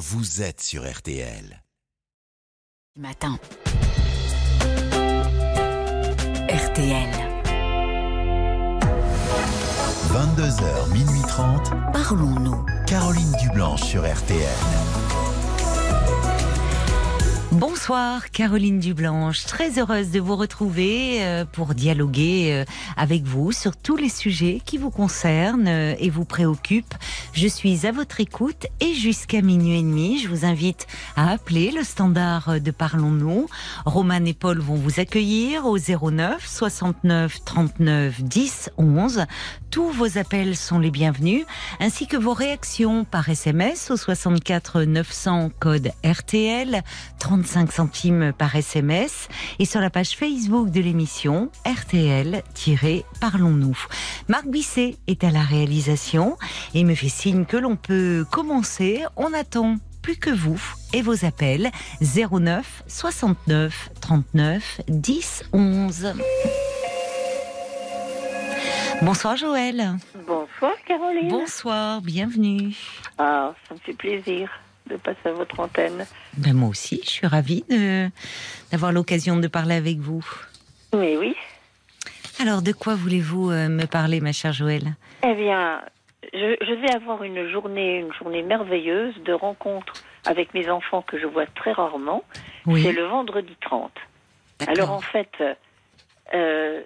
vous êtes sur RTL. Matin. RTL. 22h, minuit 30. Parlons-nous. Caroline Dublanche sur RTL. Bonsoir Caroline Dublanche, très heureuse de vous retrouver euh, pour dialoguer euh, avec vous sur tous les sujets qui vous concernent euh, et vous préoccupent. Je suis à votre écoute et jusqu'à minuit et demi, je vous invite à appeler le standard de Parlons-nous. Roman et Paul vont vous accueillir au 09 69 39 10 11. Tous vos appels sont les bienvenus, ainsi que vos réactions par SMS au 64 900 code RTL 35 centimes par SMS et sur la page Facebook de l'émission RTL-Parlons-nous. Marc Bisset est à la réalisation et me fait signe que l'on peut commencer. On attend plus que vous et vos appels 09 69 39 10 11. Bonsoir Joël. Bonsoir Caroline. Bonsoir, bienvenue. Ah, ça me fait plaisir de passer à votre antenne. Ben moi aussi, je suis ravie de- d'avoir l'occasion de parler avec vous. Mais oui. Alors, de quoi voulez-vous euh, me parler, ma chère Joël Eh bien, je, je vais avoir une journée, une journée merveilleuse de rencontres avec mes enfants que je vois très rarement. C'est le vendredi 30. D'accord. Alors en fait, euh,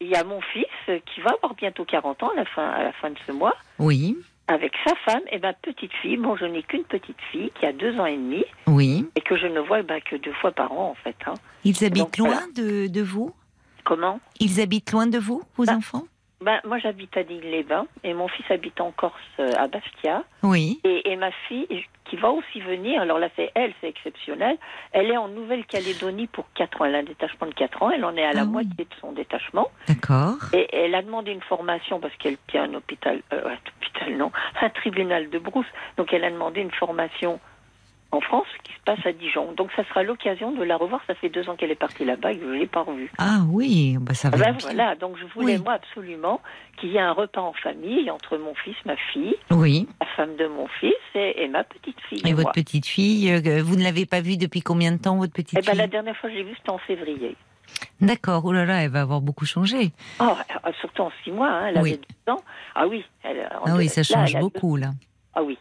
il y a mon fils qui va avoir bientôt 40 ans à la fin, à la fin de ce mois, Oui, avec sa femme et ma petite fille. Bon, je n'ai qu'une petite fille qui a deux ans et demi oui. et que je ne vois bah, que deux fois par an en fait. hein. Ils habitent Donc, loin voilà. de, de vous? Comment? Ils habitent loin de vous, vos Bah, enfants? Ben, moi, j'habite à Digne-les-Bains et mon fils habite en Corse, euh, à Bastia. Oui. Et, et ma fille, qui va aussi venir, alors là, c'est elle, c'est exceptionnel. Elle est en Nouvelle-Calédonie pour 4 ans. Elle a un détachement de 4 ans. Elle en est à la Ah oui. moitié de son détachement. D'accord. Et elle a demandé une formation parce qu'elle tient un hôpital, euh, un hôpital, non, un tribunal de brousse. Donc, elle a demandé une formation en France qui se passe à Dijon. Donc, ça sera l'occasion de la revoir. Ça fait deux ans qu'elle est partie là-bas et que je ne l'ai pas revue. Ah oui, bah ça va Ah ben voilà, donc je voulais Oui. moi absolument qu'il y ait un repas en famille entre mon fils, ma fille, Oui. la femme de mon fils et, et ma petite fille. Et votre moi. petite fille, euh, vous ne l'avez pas vue depuis combien de temps, votre petite Eh ben, fille? la dernière fois que j'ai vu, c'était en février. D'accord, oh là là, elle va avoir beaucoup changé. Oh, euh, surtout en six mois, hein, elle Oui. avait deux ans. Ah oui. Elle, en Ah oui, ça change deux- beaucoup, là. Ah oui.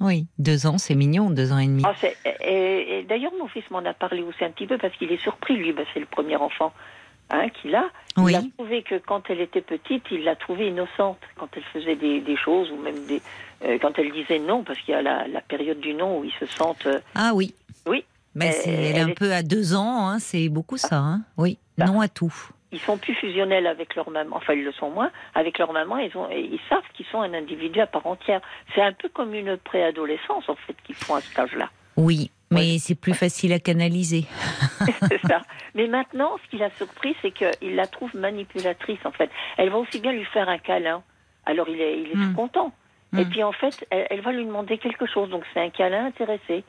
Oui, deux ans, c'est mignon, deux ans et demi. C'est- et, et d'ailleurs, mon fils m'en a parlé aussi un petit peu parce qu'il est surpris, lui, bah, c'est le premier enfant hein, qu'il a. Oui. Il a trouvé que quand elle était petite, il l'a trouvée innocente quand elle faisait des, des choses ou même des, euh, quand elle disait non, parce qu'il y a la, la période du non où ils se sentent. euh, Ah oui. Oui. Mais Euh, c'est- elle est un est- peu à deux ans, hein, c'est beaucoup ça. Hein. Oui, Bah. non à tout. Ils sont plus fusionnels avec leur maman, enfin ils le sont moins, avec leur maman, ils, ont, ils savent qu'ils sont un individu à part entière. C'est un peu comme une préadolescence en fait qu'ils font à cet âge-là. Oui, mais c'est plus facile à canaliser. C'est ça. Mais maintenant, ce qui l'a surpris, c'est qu'il la trouve manipulatrice en fait. Elle va aussi bien lui faire un câlin. Alors il est, il est Hmm. tout content. Et Hmm. puis en fait, elle, elle va lui demander quelque chose, donc c'est un câlin intéressé.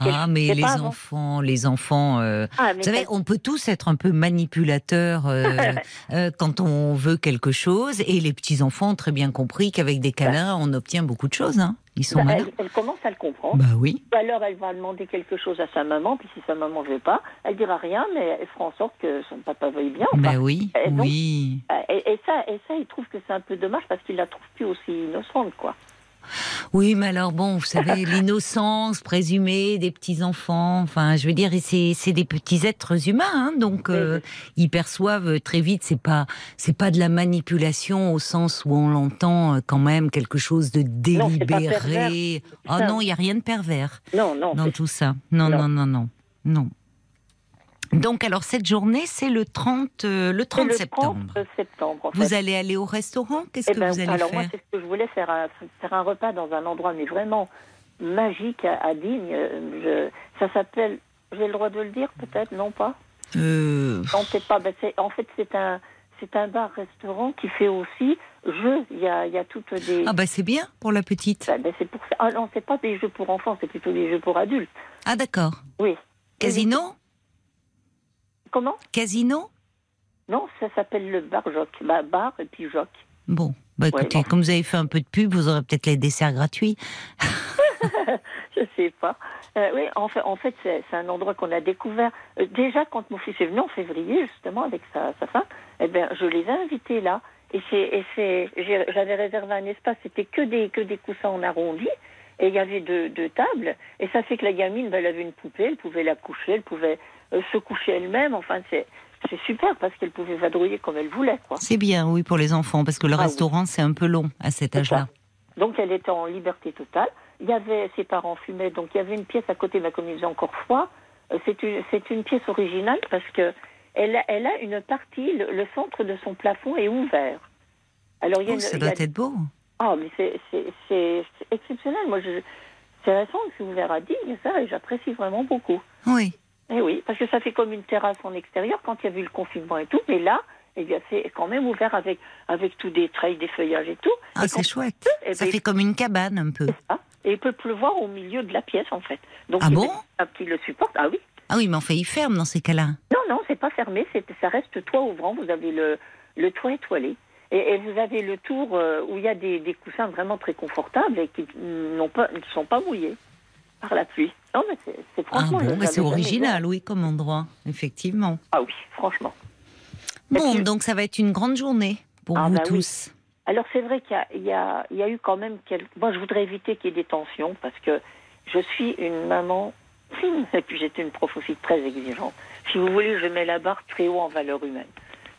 Ah, mais les enfants, les enfants. euh, Ah, Vous savez, on peut tous être un peu manipulateurs euh, euh, quand on veut quelque chose, et les petits enfants ont très bien compris qu'avec des câlins, on obtient beaucoup de choses. Hein. Ils sont bah, elle, elle commence à le comprendre. Bah oui. Ou alors elle va demander quelque chose à sa maman, puis si sa maman ne veut pas, elle dira rien, mais elle fera en sorte que son papa veuille bien. Bah oui, et donc- oui. Et, ça, et ça, il trouve que c'est un peu dommage parce qu'il la trouve plus aussi innocente, quoi. Oui, mais alors bon, vous savez, l'innocence présumée des petits enfants. Enfin, je veux dire, c'est des petits êtres humains, hein, donc euh, ils perçoivent très vite. C'est pas c'est pas de la manipulation au sens où on l'entend euh, quand même quelque chose de Non, délibéré. Ah ça. non, il y a rien de pervers Non, non. dans tout ça. Non, non, Non. non, non, non. Donc alors cette journée, c'est le 30 euh, le c'est 30 le septembre. 30 septembre, en Vous allez aller au restaurant? Qu'est-ce Eh que ben, vous allez alors moi, faire? c'est ce que je voulais faire, un, faire un repas dans un endroit, mais vraiment magique à, à Digne. Euh, je- ça s'appelle, j'ai le droit de le dire, peut-être, non pas? Euh, Non, c'est pas. Ben, en fait, c'est un, c'est un bar-restaurant qui fait aussi jeux. Il y a, il y a toutes des. Ah bah c'est bien pour la petite. Ben, ben, c'est pour ça. Ah non, c'est pas des jeux pour enfants, c'est plutôt des jeux pour adultes. Ah d'accord. Oui. Casino? Comment Casino Non, ça s'appelle le bar Joc. Bah, bar et puis Joc. Bon, bah écoutez, bon. comme vous avez fait un peu de pub, vous aurez peut-être les desserts gratuits. je sais pas. Euh, oui, en fait, en fait c'est un endroit qu'on a découvert. Euh, déjà, quand mon fils est venu en février, justement, avec sa, sa femme, eh ben, je les ai invités là. Et c'est, j'avais réservé un espace, c'était que des, que des coussins en arrondi. Et il y avait deux, deux tables. Et ça fait que la gamine, ben, elle avait une poupée, elle pouvait la coucher, elle pouvait se coucher elle-même. Enfin, c'est, c'est super parce qu'elle pouvait vadrouiller comme elle voulait, quoi. C'est bien, oui, pour les enfants, parce que le Ah oui. restaurant, c'est un peu long à cet âge-là. Donc elle était en liberté totale. Il y avait ses parents fumaient, donc il y avait une pièce à côté, mais comme il faisait encore froid, euh, c'est une c'est une pièce originale parce que elle a, elle a une partie, le, le centre de son plafond est ouvert. Alors il y a Oh, une- ça il y doit a- être beau. ah mais c'est c'est c'est c'est exceptionnel. Moi je c'est récent que c'est ouvert à Digne, ça et j'apprécie vraiment beaucoup. Oui. Eh oui, parce que ça fait comme une terrasse en extérieur quand il y a eu le confinement et tout, mais là, eh bien, c'est quand même ouvert avec, avec tout des treilles, des feuillages et tout. Ah, c'est chouette. eh Ça ben, fait comme une cabane, un peu. ça. Et il peut pleuvoir au milieu de la pièce, en fait. Donc, Ah bon qui le supportent. Ah oui. Ah oui, mais enfin, il ferme dans ces cas-là. Non, non, c'est pas fermé. C'est, ça reste toit ouvrant. Vous avez le, le toit étoilé. Et, et vous avez le tour euh, où il y a des, des coussins vraiment très confortables et qui ne sont pas mouillés par la pluie. Non, mais c'est, c'est Ah bon, mais c'est original, oui, comme endroit, effectivement. Ah oui, franchement. Bon, donc ça va être une grande journée pour Ah vous bah oui. tous. Alors c'est vrai qu'il y a, il y, a, il y a eu quand même quelques... Moi je voudrais éviter qu'il y ait des tensions parce que je suis une maman et puis j'étais une prof aussi très exigeante. Si vous voulez, je mets la barre très haut en valeur humaine.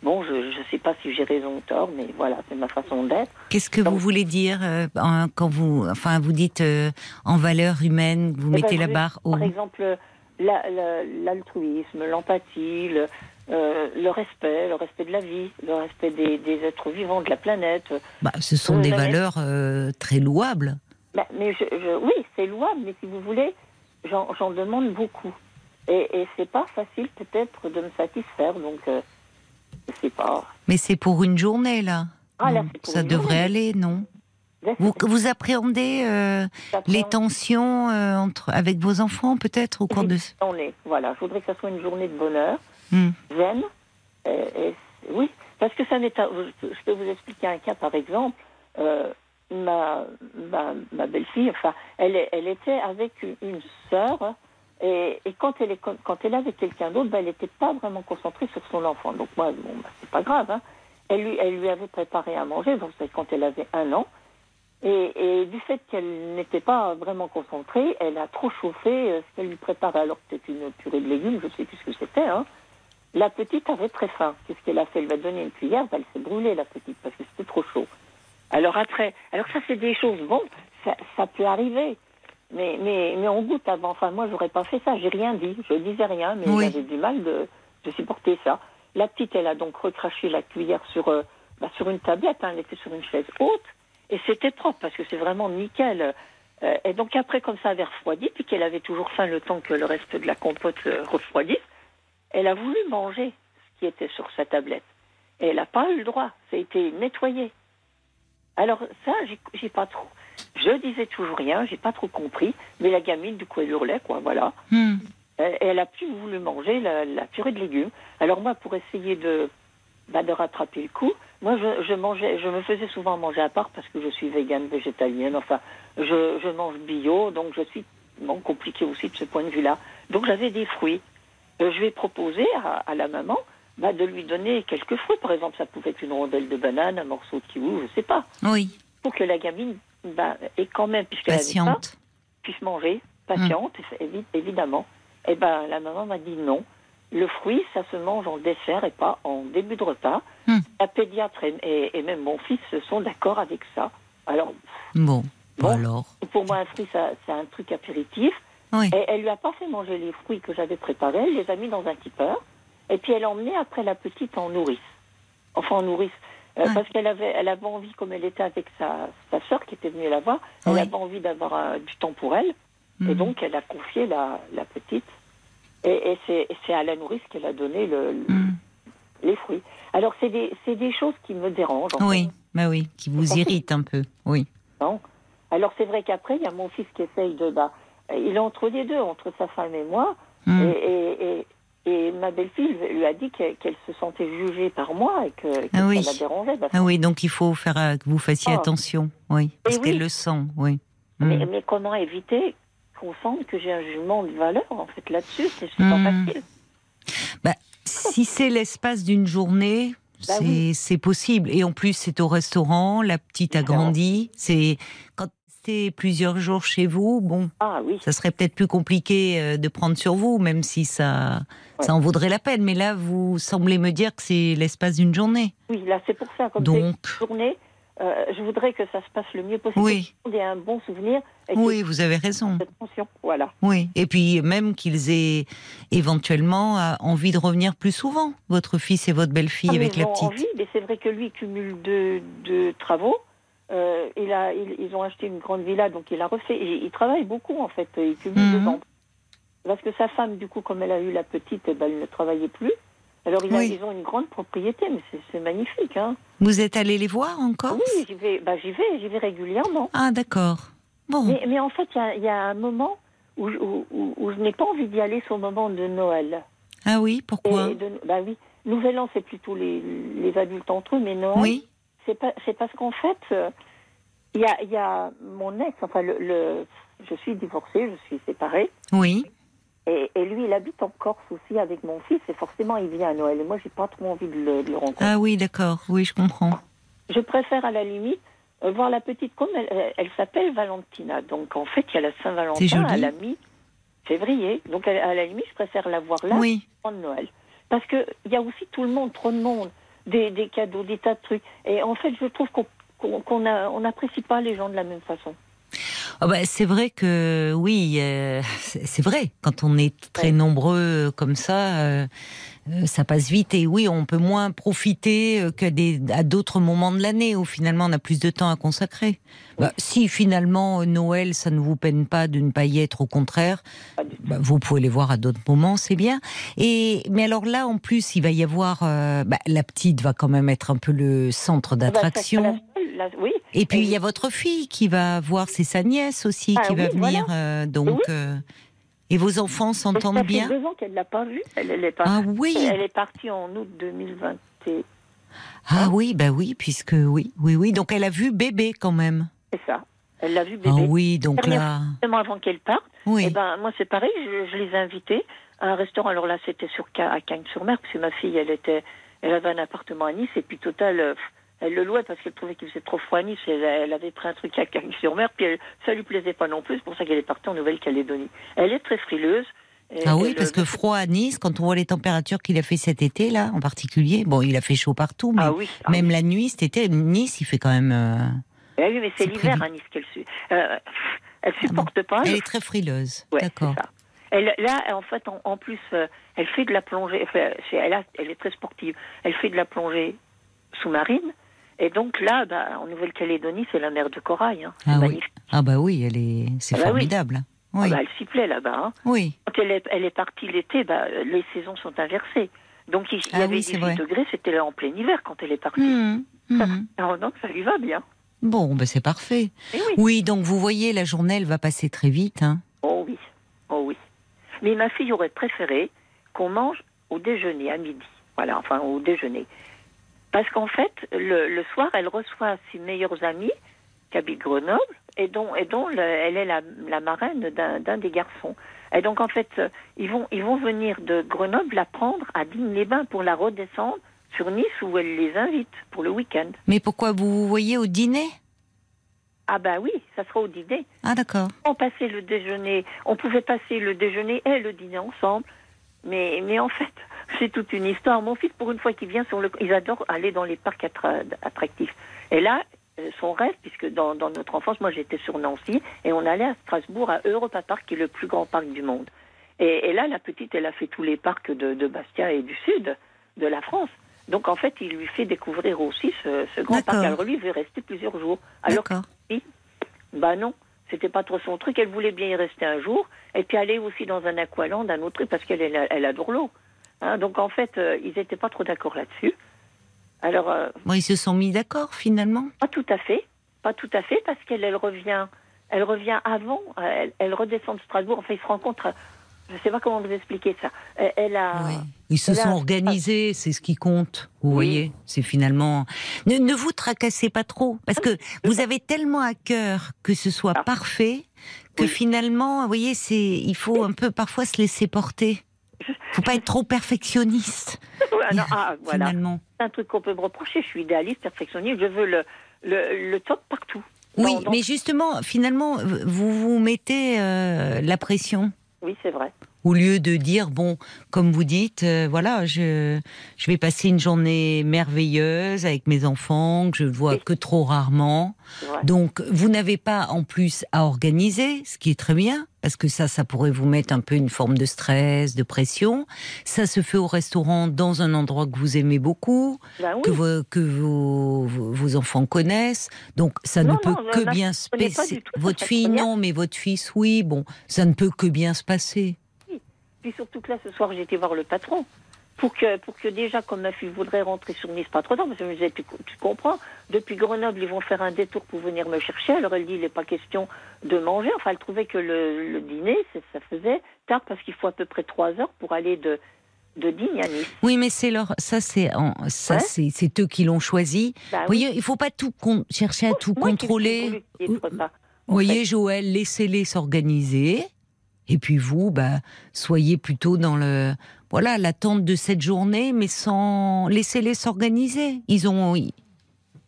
Bon, je ne sais pas si j'ai raison ou tort, mais voilà, c'est ma façon d'être. Qu'est-ce que vous voulez dire euh, en- quand vous, enfin, vous dites euh, en valeur humaine, vous Eh ben, mettez la barre haut Par exemple, la- la- l'altruisme, l'empathie, le, euh, le respect, le respect de la vie, le respect des, des êtres vivants, de la planète. bah, Ce sont des valeurs très louables. Ben, mais je, je- oui, c'est louable, mais si vous voulez, j'en j'en demande beaucoup. Et, et c'est pas facile peut-être de me satisfaire, donc euh, pas. Mais c'est pour une journée, là. Ah, là, pour Ça devrait journée. aller, non Là, vous, vous appréhendez euh, les tensions euh, entre, avec vos enfants, peut-être, au cours de... journée. Voilà, je voudrais que ça soit une journée de bonheur, Hmm. zen. Et- oui, parce que ça n'est pas. Je peux vous expliquer un cas, par exemple. Euh, ma ma, ma belle-fille, enfin, elle, elle était avec une, une sœur. Et, quand elle est quand elle est avec quelqu'un d'autre, ben, elle n'était pas vraiment concentrée sur son enfant. Donc moi, bon, ben, c'est pas grave. Hein. Elle lui elle lui avait préparé à manger. Donc c'est quand elle avait un an. Et, du fait qu'elle n'était pas vraiment concentrée, elle a trop chauffé euh, ce qu'elle lui préparait. Alors que c'était une purée de légumes, je ne sais plus ce que c'était. Hein. La petite avait très faim. Qu'est-ce qu'elle a fait? Elle lui a donné une cuillère, ben, elle s'est brûlée la petite parce que c'était trop chaud. Alors après, alors ça c'est des choses, bon, ça peut arriver. Mais, mais, mais on goûte avant. Enfin, moi, j'aurais pas fait ça. J'ai rien dit. Je disais rien, mais Oui. j'avais du mal de, de supporter ça. La petite, elle a donc recraché la cuillère sur, euh, bah, sur une tablette. hein. Elle était sur une chaise haute. Et c'était propre parce que c'est vraiment nickel. Euh, et donc après, comme ça avait refroidi, puis qu'elle avait toujours faim le temps que le reste de la compote euh, refroidisse, elle a voulu manger ce qui était sur sa tablette. Et elle n'a pas eu le droit. Ça a été nettoyé. Alors ça, j'ai- j'ai pas trop. Je disais toujours rien, j'ai pas trop compris. Mais la gamine, du coup, elle hurlait, quoi. Voilà. Hmm. Elle, elle a plus voulu manger la, la purée de légumes. Alors moi, pour essayer de, bah, de rattraper le coup, moi, je, je mangeais, je me faisais souvent manger à part parce que je suis végane, végétalienne. Enfin, je, je mange bio, donc je suis bon, compliquée aussi de ce point de vue-là. Donc j'avais des fruits. Euh, je vais proposer à, à la maman bah, de lui donner quelques fruits. Par exemple, ça pouvait être une rondelle de banane, un morceau de kiwi, je sais pas, Oui, pour que la gamine bah, ait quand même, puisqu'elle patiente. puisse manger, patiente, évi- évidemment. Eh ben, la maman m'a dit non. Le fruit, ça se mange en dessert et pas en début de repas. Hmm. La pédiatre et, et- et même mon fils sont d'accord avec ça. Alors, Bon, Bon. alors. pour moi, un fruit, c'est un truc apéritif. Oui. Et elle lui a pas fait manger les fruits que j'avais préparés. Elle les a mis dans un tipeur. Et puis elle a emmené après la petite en nourrice. Enfin, en nourrice. Euh, Ouais. Parce qu'elle avait, elle avait envie, comme elle était avec sa, sa sœur qui était venue la voir, elle Oui. avait envie d'avoir euh, du temps pour elle. Et Hmm. donc, elle a confié la, la petite. Et, et c'est à la nourrice qu'elle a donné le, le- Hmm. les fruits. Alors, c'est des, c'est des choses qui me dérangent. en Oui, bah oui, qui vous compris. irrite un peu. Oui. non Alors c'est vrai qu'après, il y a mon fils qui essaye de... Bah, il est entre les deux, entre sa femme et moi. Et, et, et, et ma belle-fille lui a dit qu'elle se sentait jugée par moi et que, que Ah oui. ça la dérangeait. Ah oui, donc il faut faire euh, que vous fassiez Ah. attention. Oui, parce qu'elle oui. le sent. Oui. Mais, Hmm. mais comment éviter qu'on sente que j'ai un jugement de valeur, en fait, là-dessus C'est pas Hmm. facile. Si c'est l'espace d'une journée, Bah c'est oui. possible. Et en plus, c'est au restaurant, la petite a grandi. C'est quand plusieurs jours chez vous, bon, Ah oui, ça serait peut-être plus compliqué euh, de prendre sur vous, même si ça, Ouais. ça en vaudrait la peine. Mais là, vous semblez me dire que c'est l'espace d'une journée. oui, là, c'est pour ça. Comme Donc, une journée, euh, je voudrais que ça se passe le mieux possible. Oui. Monde ait un bon souvenir. Et oui, vous avez raison. voilà. Oui. Et puis même qu'ils aient éventuellement euh, envie de revenir plus souvent, votre fils et votre belle-fille Ah, avec la petite. envie, mais c'est vrai que lui cumule deux, deux travaux. Euh, il a, il- ils ont acheté une grande villa, donc il a refait. Il, il travaille beaucoup en fait. Il cumule Mhm. emplois. Parce que sa femme, du coup, comme elle a eu la petite, eh ben, elle ne travaillait plus. Alors il a- Oui. ils ont une grande propriété, mais c'est- magnifique. Hein. Vous êtes allé les voir encore Oui, j'y vais, bah, j'y vais, j'y vais régulièrement. Ah d'accord. Bon. Mais, mais en fait, il y a- il y, a un moment où, je- où, où- où je n'ai pas envie d'y aller, c'est au moment de Noël. Ah oui, pourquoi? De- bah oui, Nouvel An, c'est plutôt les, les adultes entre eux, mais Noël, Oui. C'est pas, c'est parce qu'en fait, euh, il y, a, il y a mon ex, enfin, le, le- je suis divorcée, je suis séparée, Oui. et, et lui, il habite en Corse aussi avec mon fils, et forcément, il vient à Noël. Et moi, j'ai pas trop envie de le, de le rencontrer. Ah oui, d'accord. Oui, je comprends. Je préfère à la limite euh, voir la petite comme elle, elle- elle s'appelle Valentina. Donc en fait, il y a la C'est Saint-Valentin joli. à la mi-février. Donc à à la limite, je préfère la voir là Oui. de Noël. Parce qu'il y a aussi tout le monde, trop de monde, des, des cadeaux, des tas de trucs. Et en fait, je trouve qu'on a- on n'apprécie pas les gens de la même façon. Ah bah, c'est vrai que oui, euh, c'est vrai. Quand on est très Ouais. nombreux comme ça, euh, ça passe vite. Et oui, on peut moins profiter euh, que des, à d'autres moments de l'année où finalement on a plus de temps à consacrer. Bah, si finalement euh, Noël, ça ne vous peine pas de ne pas y être, au contraire, bah, vous pouvez les voir à d'autres moments, c'est bien. Et mais alors là, en plus, il va y avoir, euh, bah, la petite va quand même être un peu le centre Ah bah, d'attraction. oui. Et puis il y a votre fille qui va voir, c'est sa nièce aussi Ah qui va venir. euh, donc, Oui. euh, et vos enfants Ça s'entendent fait bien deux ans qu'elle ne l'a pas vue. Elle, elle est pas. Ah oui, Elle est partie en août 2020. et- ah oui, bah oui, puisque oui, oui, oui. Donc elle a vu bébé quand même. C'est ça. Elle l'a vu Ah bébé. oui, donc là, avant qu'elle parte. oui. Eh ben, moi, c'est pareil, je, je les ai invités à un restaurant. Alors là, c'était sur à Cagnes-sur-Mer, parce que ma fille, elle était, elle avait un appartement à Nice, et puis total, euh, elle le louait parce qu'elle trouvait qu'il faisait trop froid à Nice. Elle, elle avait pris un truc à Cagnes-sur-Mer, puis elle, ça lui plaisait pas non plus. C'est pour ça qu'elle est partie en Nouvelle-Calédonie. Elle est très frileuse. Ah oui, parce que froid à Nice, quand on voit les températures qu'il a fait cet été là, en particulier. Bon, il a fait chaud partout, mais Ah oui, ah même oui. la nuit, cet été, Nice, il fait quand même. euh, Ah oui, mais c'est l'hiver à Nice qu'elle euh, elle supporte pas. Elle le est très frileuse. Ouais, D'accord. Elle, là, en fait, en, en plus, euh, elle fait de la plongée. enfin, c'est- elle, a- elle est très sportive. Elle fait de la plongée sous-marine. Et donc là, bah, en Nouvelle-Calédonie, c'est la mer de corail. Hein. Ah oui. Ah bah oui, elle est, c'est Ah bah oui. formidable. Ah Oui, bah, elle s'y plaît là-bas. hein. oui. Quand elle est, elle est partie l'été, bah, les saisons sont inversées. Donc il, y Ah avait oui, c'est 18 vrai. degrés, c'était là en plein hiver quand elle est partie. Mhm, mhm. Alors donc ça lui va bien. Bon, ben c'est parfait. Eh oui. Oui, donc vous voyez, la journée, elle va passer très vite. Hein. Oh oui, oh oui. Mais ma fille aurait préféré qu'on mange au déjeuner, à midi. Voilà, enfin au déjeuner. Parce qu'en fait, le, le soir, elle reçoit ses meilleurs amis qui habitent Grenoble et dont, et dont le- elle est la, la marraine d'un des garçons. Et donc en fait, euh, ils vont, ils vont venir de Grenoble la prendre à Digne-les-Bains pour la redescendre sur Nice où elle les invite pour le week-end. Mais pourquoi vous vous voyez au dîner? Ah bah oui, ça sera au dîner. Ah d'accord. on passait le déjeuner, on pouvait passer le déjeuner et le dîner ensemble. Mais, mais en fait, c'est toute une histoire. Mon fils, pour une fois qu'il vient sur le, ils adorent aller dans les parcs attra- attractifs. Et là, euh, son rêve, puisque dans, dans notre enfance, moi j'étais sur Nancy, et on allait à Strasbourg à Europa Park, qui est le plus grand parc du monde. Et, et là, la petite, elle a fait tous les parcs de, de Bastia et du sud de la France. Donc en fait, il lui fait découvrir aussi ce, ce grand parc. Alors lui, il veut rester plusieurs jours. Alors D'accord. bah non, c'était pas trop son truc. Elle voulait bien y rester un jour et puis aller aussi dans un aqualand, un autre truc, parce qu'elle elle, elle adore l'eau. Hein, donc en fait, euh, ils n'étaient pas trop d'accord là-dessus. Alors, euh, Bon, ils se sont mis d'accord finalement. pas tout à fait, pas tout à fait, parce qu'elle elle revient, elle revient avant, elle, elle redescend de Strasbourg. Enfin, ils se rencontrent je ne sais pas comment vous expliquer ça. Elle, elle a. Oui. Ils se sont organisés, c'est ce qui compte. Vous Oui. voyez, c'est finalement. Ne, ne vous tracassez pas trop, parce que vous avez tellement à cœur que ce soit Ah. parfait que Oui. finalement, vous voyez, c'est il faut un peu parfois se laisser porter. Faut pas être trop perfectionniste. Ah non, ah, voilà. Finalement. C'est un truc qu'on peut me reprocher. Je suis idéaliste, perfectionniste. Je veux le, le, le top partout. Oui, Dans- dans- mais justement, finalement, vous vous mettez euh, la pression. Oui, c'est vrai. Au lieu de dire, bon, comme vous dites, euh, voilà, je, je vais passer une journée merveilleuse avec mes enfants, que je vois que trop rarement. Donc, vous n'avez pas en plus à organiser, ce qui est très bien, parce que ça, ça pourrait vous mettre un peu une forme de stress, de pression. Ça se fait au restaurant dans un endroit que vous aimez beaucoup, Ben oui. que, vos, que vos, vos- enfants connaissent. Donc, ça Non, ne peut non, que là, bien se passer. Votre fille, non, mais votre fils, oui. Bon, ça ne peut que bien se passer. Puis surtout que là, ce soir, été voir le patron. Pour que, pour que déjà, comme ma fille voudrait rentrer sur Nice pas trop tard, parce que je me disais, tu, tu comprends, depuis Grenoble, ils vont faire un détour pour venir me chercher. Alors elle dit, il n'est pas question de manger. Enfin, elle trouvait que le, le dîner, ça faisait tard parce qu'il faut à peu près trois heures pour aller de, de Digne à Nice. Oui, mais c'est leur, ça c'est, ça Ouais. c'est, eux qui l'ont choisi. Bah Vous oui. voyez, il faut pas tout con- chercher à tout qui- qui contrôler. Vous voyez, Joël, laissez-les s'organiser. Et puis vous, bah, soyez plutôt dans le, voilà, l'attente de cette journée, mais sans laissez-les s'organiser. Ils ont, ils,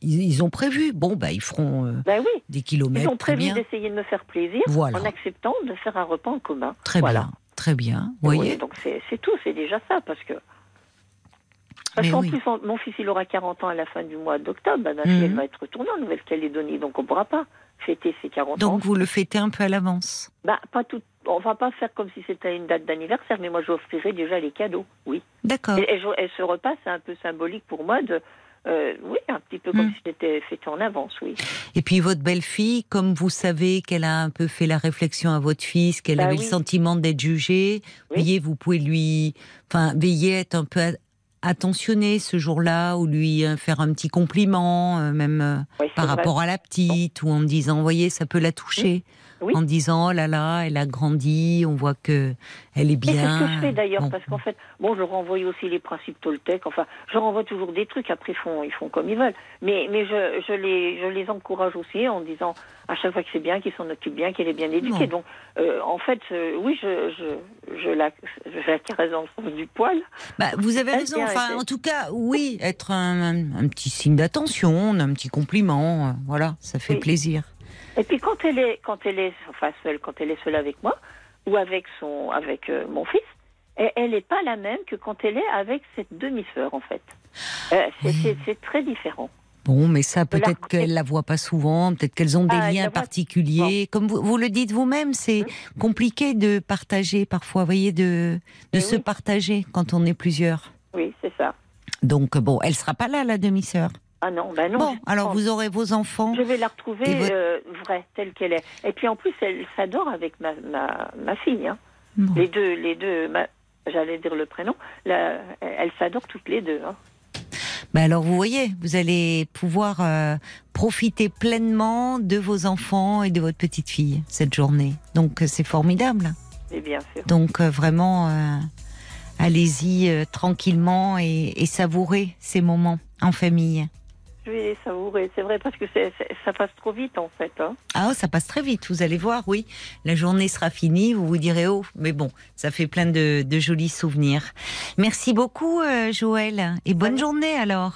ils ont prévu. Bon, bah, ils feront euh, Ben oui, des ils kilomètres. ont très prévu d'essayer de me faire plaisir Voilà. en acceptant de faire un repas en commun. Très voilà. bien. Très bien. Vous Oui, voyez. donc c'est tout, c'est déjà ça, parce que. Parce qu'en oui. plus, mon fils, il aura 40 ans à la fin du mois d'octobre. Ma Mhm. elle va être retournée en Nouvelle-Calédonie, donc on ne pourra pas fêter ses 40 ans. Donc vous le fêtez un peu à l'avance. Ben, pas tout, on va pas faire comme si c'était une date d'anniversaire, mais moi, j'offrirai déjà les cadeaux, oui. D'accord. Et, et je- et ce repas, c'est un peu symbolique pour moi de. euh, oui, un petit peu comme Mhm. si c'était fêté en avance, oui. Et puis votre belle-fille, comme vous savez qu'elle a un peu fait la réflexion à votre fils, qu'elle Bah avait oui. le sentiment d'être jugée, Oui. voyez, vous pouvez lui, enfin, veiller à être un peu a- attentionné ce jour-là, ou lui euh, faire un petit compliment, euh, même euh, Oui, par vrai. rapport à la petite, ou en me disant, vous voyez, ça peut la toucher. Oui. En disant, oh là là, elle a grandi, on voit que elle est Et c'est bien. ce que je fais d'ailleurs, Bon. parce qu'en fait, bon, je renvoie aussi les principes Toltec, enfin, je renvoie toujours des trucs, après ils font, ils font comme ils veulent. Mais, mais je, je, les, je les encourage aussi en disant à chaque fois que c'est bien, qu'ils s'en occupent bien, qu'elle est bien éduquée. Bon. Donc, euh, en fait, euh, oui, je, je, je, la, je la caresse dans le sens du poil. Bah, vous avez raison. Enfin, en tout cas, oui, être un, un- un petit signe d'attention, un petit compliment, euh, voilà, ça fait Oui. plaisir. Et puis quand elle est, quand elle est, enfin seule, quand elle est seule avec moi ou avec son, avec euh, mon fils, elle n'est pas la même que quand elle est avec cette demi-sœur en fait. Euh, c'est- Oui. très différent. Bon, mais ça, peut-être qu'elles la voient pas souvent, peut-être qu'elles ont des Ah, liens voit- particuliers. Comme vous, vous le dites vous-même, c'est compliqué de partager parfois, vous voyez, de, de Mais se oui. partager quand on est plusieurs. Oui, c'est ça. Donc, bon, elle sera pas là, la demi-sœur. Ah non, ben non. Bon, alors vous aurez vos enfants. Je vais la retrouver votre- euh, vraie, telle qu'elle est. Et puis en plus, elle s'adore avec ma, ma, ma fille. hein. Bon. Les deux, les deux, j'allais dire le prénom. La, elles s'adorent toutes les deux. hein. Ben alors, vous voyez, vous allez pouvoir euh, profiter pleinement de vos enfants et de votre petite fille cette journée. Donc, euh, c'est formidable. Et bien sûr. Donc, euh, vraiment, euh, allez-y tranquillement et, et savourez ces moments en famille. Je vais les savourer, c'est vrai, parce que ça passe trop vite en fait. hein. Ah, oh, ça passe très vite, vous allez voir, oui. La journée sera finie, vous vous direz, oh, mais bon, ça fait plein de, de jolis souvenirs. Merci beaucoup, euh, Joël, et bonne journée alors.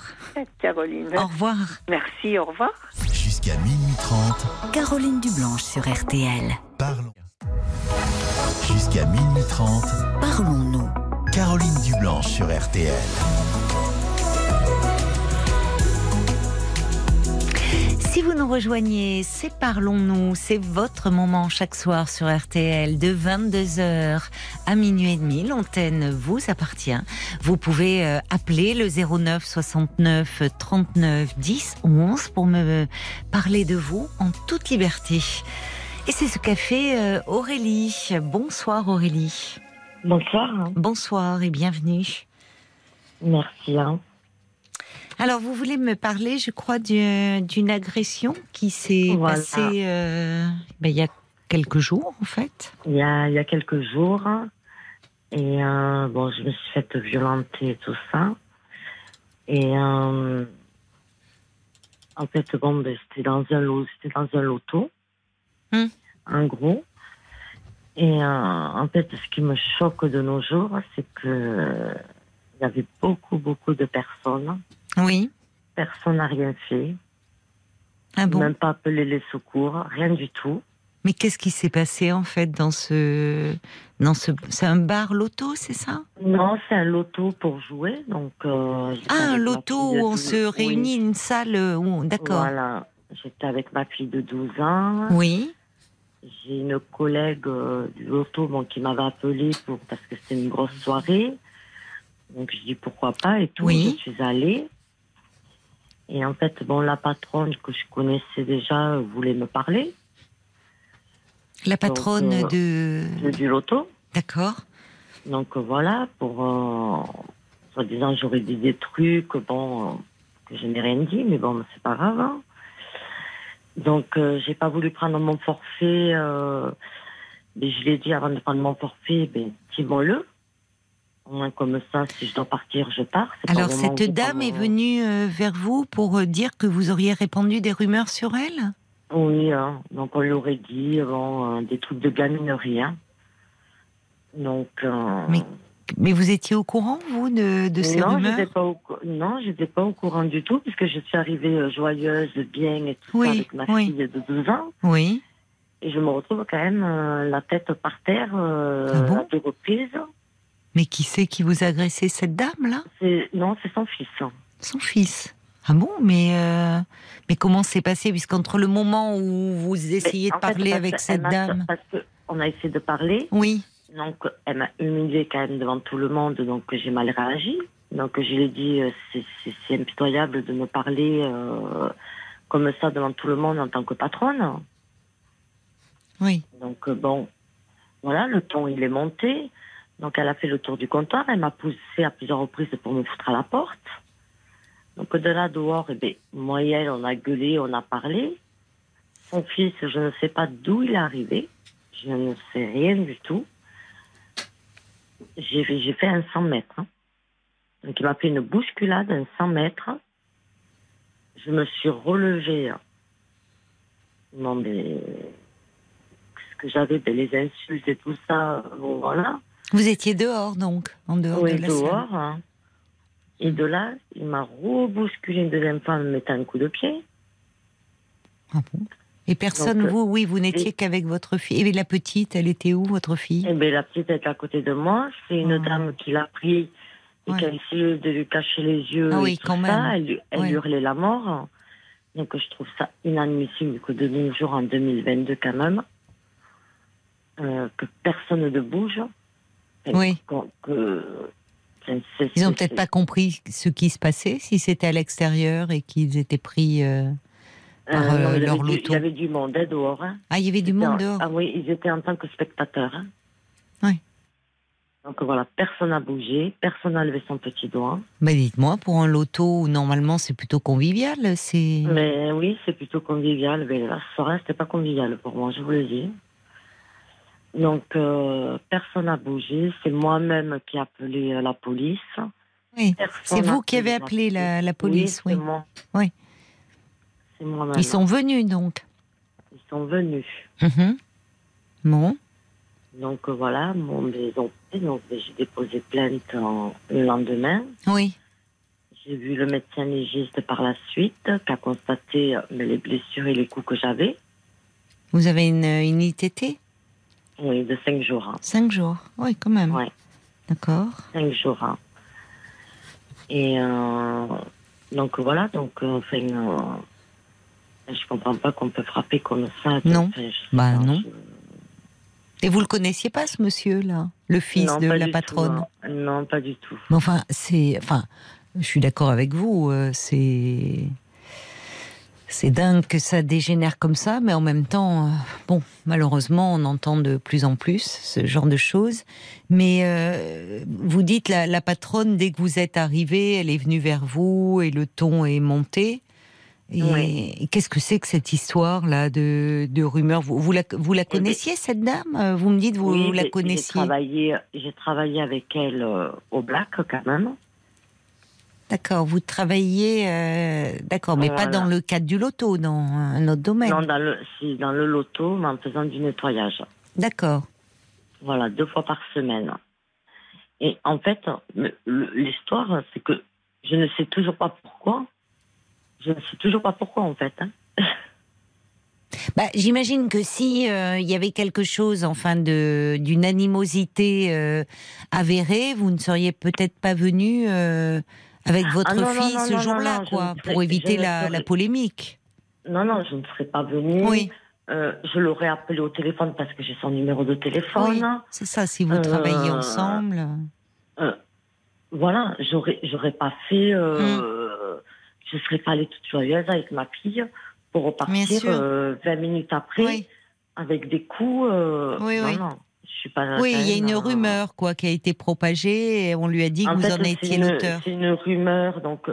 Caroline. Au revoir. Merci, au revoir. Jusqu'à minuit 30, Caroline Dublanche sur RTL. parlons. Jusqu'à minuit 30, Parlons-nous. Caroline Dublanche sur RTL. Si vous nous rejoignez, c'est Parlons-nous, c'est votre moment chaque soir sur RTL de 22h à minuit et demi. L'antenne vous appartient. Vous pouvez euh, appeler le 09 69 39 10 11 pour me parler de vous en toute liberté. Et c'est ce qu'a fait euh, Aurélie. Bonsoir Aurélie. Bonsoir. Bonsoir et bienvenue. merci. hein. Alors, vous voulez me parler, je crois, du- d'une agression qui s'est Voilà. passée euh, ben, il y a quelques jours, en fait. Il, y a, il y a quelques jours, Et euh, bon, je me suis faite violenter et tout ça. Et euh, en fait, bon, ben, c'était dans un lot, c'était dans un loto, Hmm. en gros. Et en fait, ce qui me choque de nos jours, c'est que il y avait beaucoup, beaucoup de personnes. Oui. Personne n'a rien fait, Ah bon? même pas appelé les secours, rien du tout. Mais qu'est-ce qui s'est passé en fait dans ce, dans ce, c'est un bar loto, c'est ça? Non, c'est un loto pour jouer, donc. euh, Ah, un loto où on 12 se oui. réunit, une salle où, d'accord. Voilà, j'étais avec ma fille de 12 ans. Oui. J'ai une collègue euh, du loto bon, qui m'avait appelé pour parce que c'était une grosse soirée. Donc je dis pourquoi pas et tout. Oui. Je suis allée. Et en fait, bon, la patronne que je connaissais déjà voulait me parler La patronne euh, de, de- du loto. d'accord. Donc euh, voilà, pour euh, soi-disant j'aurais dit des trucs, bon, euh, que je n'ai rien dit, mais bon, c'est pas grave. hein. Donc euh, j'ai pas voulu prendre mon forfait, euh, mais je l'ai dit avant de prendre mon forfait, ben dis-moi-le. Moins comme ça, si je dois partir, je pars. Alors cette je dame est mon- venue euh, vers vous pour euh, dire que vous auriez répandu des rumeurs sur elle? Oui, hein. donc on lui aurait dit bon, euh, des trucs de gaminerie. Hein. Donc. euh, Mais Mais vous étiez au courant, vous, de, de ces non, rumeurs? pas au non, j'étais pas au courant du tout, puisque je suis arrivée euh, joyeuse, bien et tout Oui, ça avec ma oui. fille de 12 ans. Oui. Et je me retrouve quand même euh, la tête par terre euh, Ah bon? à deux reprises. Mais qui c'est qui vous a agressé, cette dame-là? Non, c'est son fils. Son fils. Ah bon Mais euh, mais comment c'est passé? Puisqu'entre le moment où vous essayez Mais, de fait, parler avec cette dame, Parce qu'on a essayé de parler, oui, donc elle m'a humiliée quand même devant tout le monde, donc j'ai mal réagi. Donc je lui ai dit, euh, c'est- impitoyable de me parler euh, comme ça devant tout le monde en tant que patronne. oui. Donc bon, voilà, le ton il est monté. Donc elle a fait le tour du comptoir, elle m'a poussé à plusieurs reprises pour me foutre à la porte. Donc de là dehors, eh ben, moi et elle, on a gueulé, on a parlé. Son fils, je ne sais pas d'où il est arrivé, je ne sais rien du tout. J'ai fait, un 100 mètres. hein. Donc il m'a fait une bousculade, un 100 mètres. Je me suis relevée. hein. Non mais ce que j'avais, ben, les insultes et tout ça, voilà. Vous étiez dehors, donc, en dehors Oui, de la dehors. salle. hein. Et de là, il m'a rebousculé une deuxième fois en me mettant un coup de pied. Ah bon? Et personne, Donc, euh, vous, oui, vous n'étiez et- qu'avec votre fille. Et la petite, elle était où, votre fille? Et ben, la petite est à côté de moi. C'est une Oh. dame qui l'a pris et Ouais. qui a essayé de lui cacher les yeux. Ah et oui, tout quand ça. même. Elle, lui- elle Ouais. hurlait la mort. Donc je trouve ça inadmissible que de nos jours, en 2022 quand même, euh, que personne ne bouge. Oui. que- Ils n'ont peut-être pas compris ce qui se passait, si c'était à l'extérieur et qu'ils étaient pris euh, par Euh, non, euh, leur loto. Il y avait du monde hein, dehors. hein. Ah, il y avait du monde en- dehors. Ah oui, ils étaient en tant que spectateurs. hein. Oui. Donc voilà, personne n'a bougé, personne n'a levé son petit doigt. Mais dites-moi, pour un loto, normalement, c'est plutôt convivial. C'est. Mais oui, c'est plutôt convivial. Mais la soirée, c'était pas convivial pour moi, je vous le dis. Donc euh, personne n'a bougé. C'est moi-même qui ai appelé euh, la police. Oui. C'est vous qui avez appelé la, la police, oui. c'est moi. Oui. Moi-même. Ils sont venus donc. Ils sont venus. Mhm. Bon. Donc euh, voilà, bon, fait. Donc j'ai déposé plainte en- le lendemain. Oui. J'ai vu le médecin légiste par la suite, qui a constaté euh, les blessures et les coups que j'avais. Vous avez une, une ITT Oui, de cinq jours. hein. Cinq jours. Oui, quand même. Ouais. D'accord. Cinq jours. hein. Et euh, donc voilà, donc euh, enfin, euh, je comprends pas qu'on peut frapper comme ça. Non. Enfin, je sais Bah, non. je- Et vous le connaissiez pas, ce monsieur-là Le fils Non, de la tout, patronne non. non, pas du tout. Mais enfin, c'est. Enfin, je suis d'accord avec vous. c'est. C'est dingue que ça dégénère comme ça, mais en même temps, euh, bon, malheureusement, on entend de plus en plus ce genre de choses. Mais euh, vous dites la, la patronne, dès que vous êtes arrivé, elle est venue vers vous et le ton est monté. Et Oui. qu'est-ce que c'est que cette histoire là de, de rumeurs? Vous, vous la, vous la connaissiez cette dame? Vous me dites vous, Oui, vous la j'ai- J'ai connaissiez? travaillé, j'ai travaillé avec elle euh, au Black quand même. D'accord, vous travaillez, euh, d'accord, mais pas dans le cadre du loto, dans un autre domaine. Non, dans le, si, dans le loto, mais en faisant du nettoyage. D'accord. Voilà, deux fois par semaine. Et en fait, l'histoire, c'est que je ne sais toujours pas pourquoi. Je ne sais toujours pas pourquoi, en fait. hein. Bah, j'imagine que si euh, il y avait quelque chose, enfin, de d'une animosité euh, avérée, vous ne seriez peut-être pas venu avec votre Ah non, non, fille non, ce jour-là, quoi, pour éviter la, serais- la polémique. Non, non, je ne serais pas venue. Oui. Euh, je l'aurais appelé au téléphone parce que j'ai son numéro de téléphone. Oui, c'est ça. Si vous Euh, travaillez ensemble, Euh, voilà, j'aurais, j'aurais pas fait. Euh, Je serais pas allée toute joyeuse avec ma fille pour repartir sûr. euh, 20 minutes après oui, avec des coups. euh, Oui, non, oui. Suis pas. oui, il y a une euh, rumeur quoi qui a été propagée et on lui a dit que vous fait, en étiez l'auteur. C'est une rumeur, donc.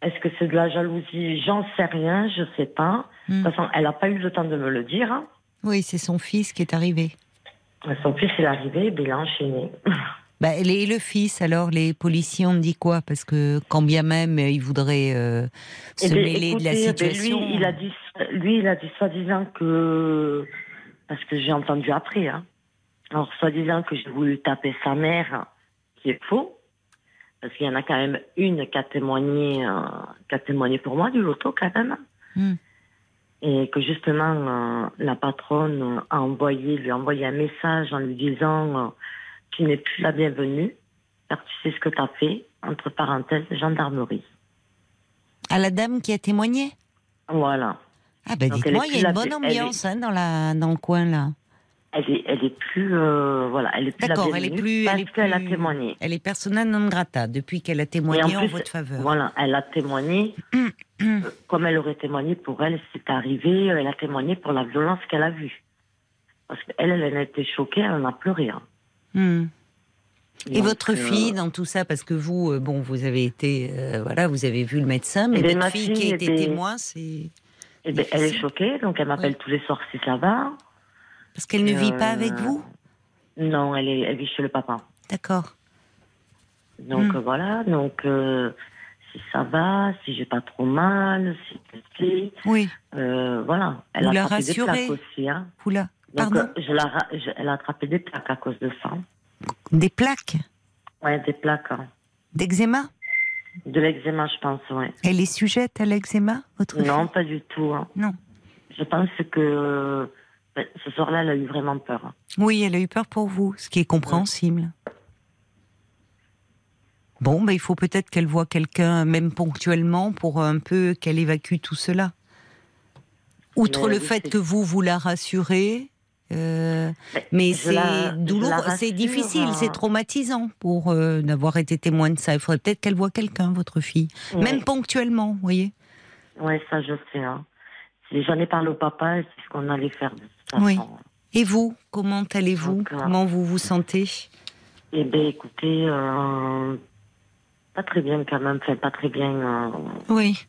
Est-ce que c'est de la jalousie? J'en sais rien, je sais pas. Hmm. De toute façon, elle n'a pas eu le temps de me le dire. hein. Oui, c'est son fils qui est arrivé. Son fils est arrivé, il a enchaîné. Bah, et le fils, alors, les policiers ont dit quoi? Parce que quand bien même euh, ils voudraient euh, se Eh ben, mêler de la écoutez, ben, situation. lui, il a dit, lui, il a dit soi-disant que, parce que j'ai entendu après, hein. Alors, soi-disant que j'ai voulu taper sa mère, qui est faux, parce qu'il y en a quand même une qui a témoigné, euh, qui a témoigné pour moi du loto quand même. Hmm. Et que justement, euh, la patronne a envoyé, lui a envoyé un message en lui disant euh, tu n'es plus la bienvenue, car tu sais ce que tu as fait, entre parenthèses, gendarmerie. À la dame qui a témoigné? Voilà. Ah ben Donc, dites-moi, il y a une bonne est- ambiance hein, dans, la, dans le coin là. Elle est, elle est plus, euh, voilà, elle est plus la D'accord, elle est plus... parce Elle est qu'elle a témoigné. Elle est persona non grata depuis qu'elle a témoigné en, plus, votre faveur. Voilà, elle a témoigné, euh, comme elle aurait témoigné pour elle, c'est arrivé, elle a témoigné pour la violence qu'elle a vue. Parce qu'elle, elle a été choquée, elle en a pleuré. hein. Hmm. Et Donc, votre euh, fille dans tout ça, parce que vous, bon, vous avez été, voilà, vous avez vu le médecin, mais Eh ben, votre ma fille qui a été témoin, c'est eh ben, elle est choquée, donc elle m'appelle tous les soirs si ça va. Parce qu'elle ne vit pas Euh, avec vous. Non, elle, est, elle vit chez le papa. D'accord. Donc Hmm. euh, voilà, donc euh, si ça va, si j'ai pas trop mal, si Oui. euh, voilà. Elle Vous a la attrapé des rassurez plaques aussi. Hein. Oula. Donc Pardon. euh, je la, ra- je- elle a attrapé des plaques à cause de ça. Des plaques Ouais, des plaques. hein. d'eczéma. De l'eczéma, je pense, ouais. Elle est sujette à l'eczéma, votre Non, fille pas du tout. hein. Non. Je pense que ce soir-là, elle a eu vraiment peur. hein. Oui, elle a eu peur pour vous, ce qui est compréhensible. Bon, ben, il faut peut-être qu'elle voit quelqu'un, même ponctuellement, pour un peu qu'elle évacue tout cela. Outre Mais le oui, fait que vous, vous la rassurez, euh, mais c'est douloureux, c'est difficile, hein. c'est traumatisant pour euh, d'avoir été témoin de ça. Il faudrait peut-être qu'elle voit quelqu'un, votre fille, même ponctuellement, vous voyez. Ouais, ça, je sais. Hein. Si J'en ai parlé au papa et c'est ce qu'on allait faire de. Oui. Et vous, comment allez-vous euh, Comment vous vous sentez Eh bien, écoutez, euh, pas très bien quand même, enfin, pas très bien. euh, Oui.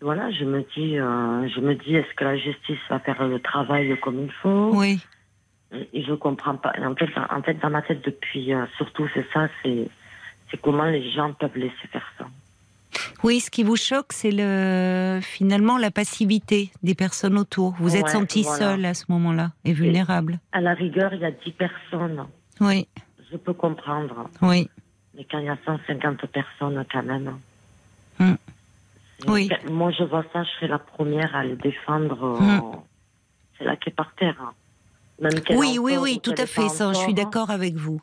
voilà, je me dis, euh, je me dis, est-ce que la justice va faire le travail comme il faut Oui. Et je comprends pas. En fait, en fait, dans ma tête depuis, surtout, c'est ça, c'est, c'est comment les gens peuvent laisser faire ça. Oui, ce qui vous choque, c'est le finalement la passivité des personnes autour. Vous êtes senti voilà. seul à ce moment-là et vulnérable. À la rigueur, il y a 10 personnes, Oui, je peux comprendre. oui, Mais quand il y a 150 personnes, quand même. C'est- Oui. Moi, je vois ça, je serais la première à le défendre. Euh, C'est là qui est par terre. Même oui, oui, oui, ou tout à fait. Ça, je suis d'accord avec vous.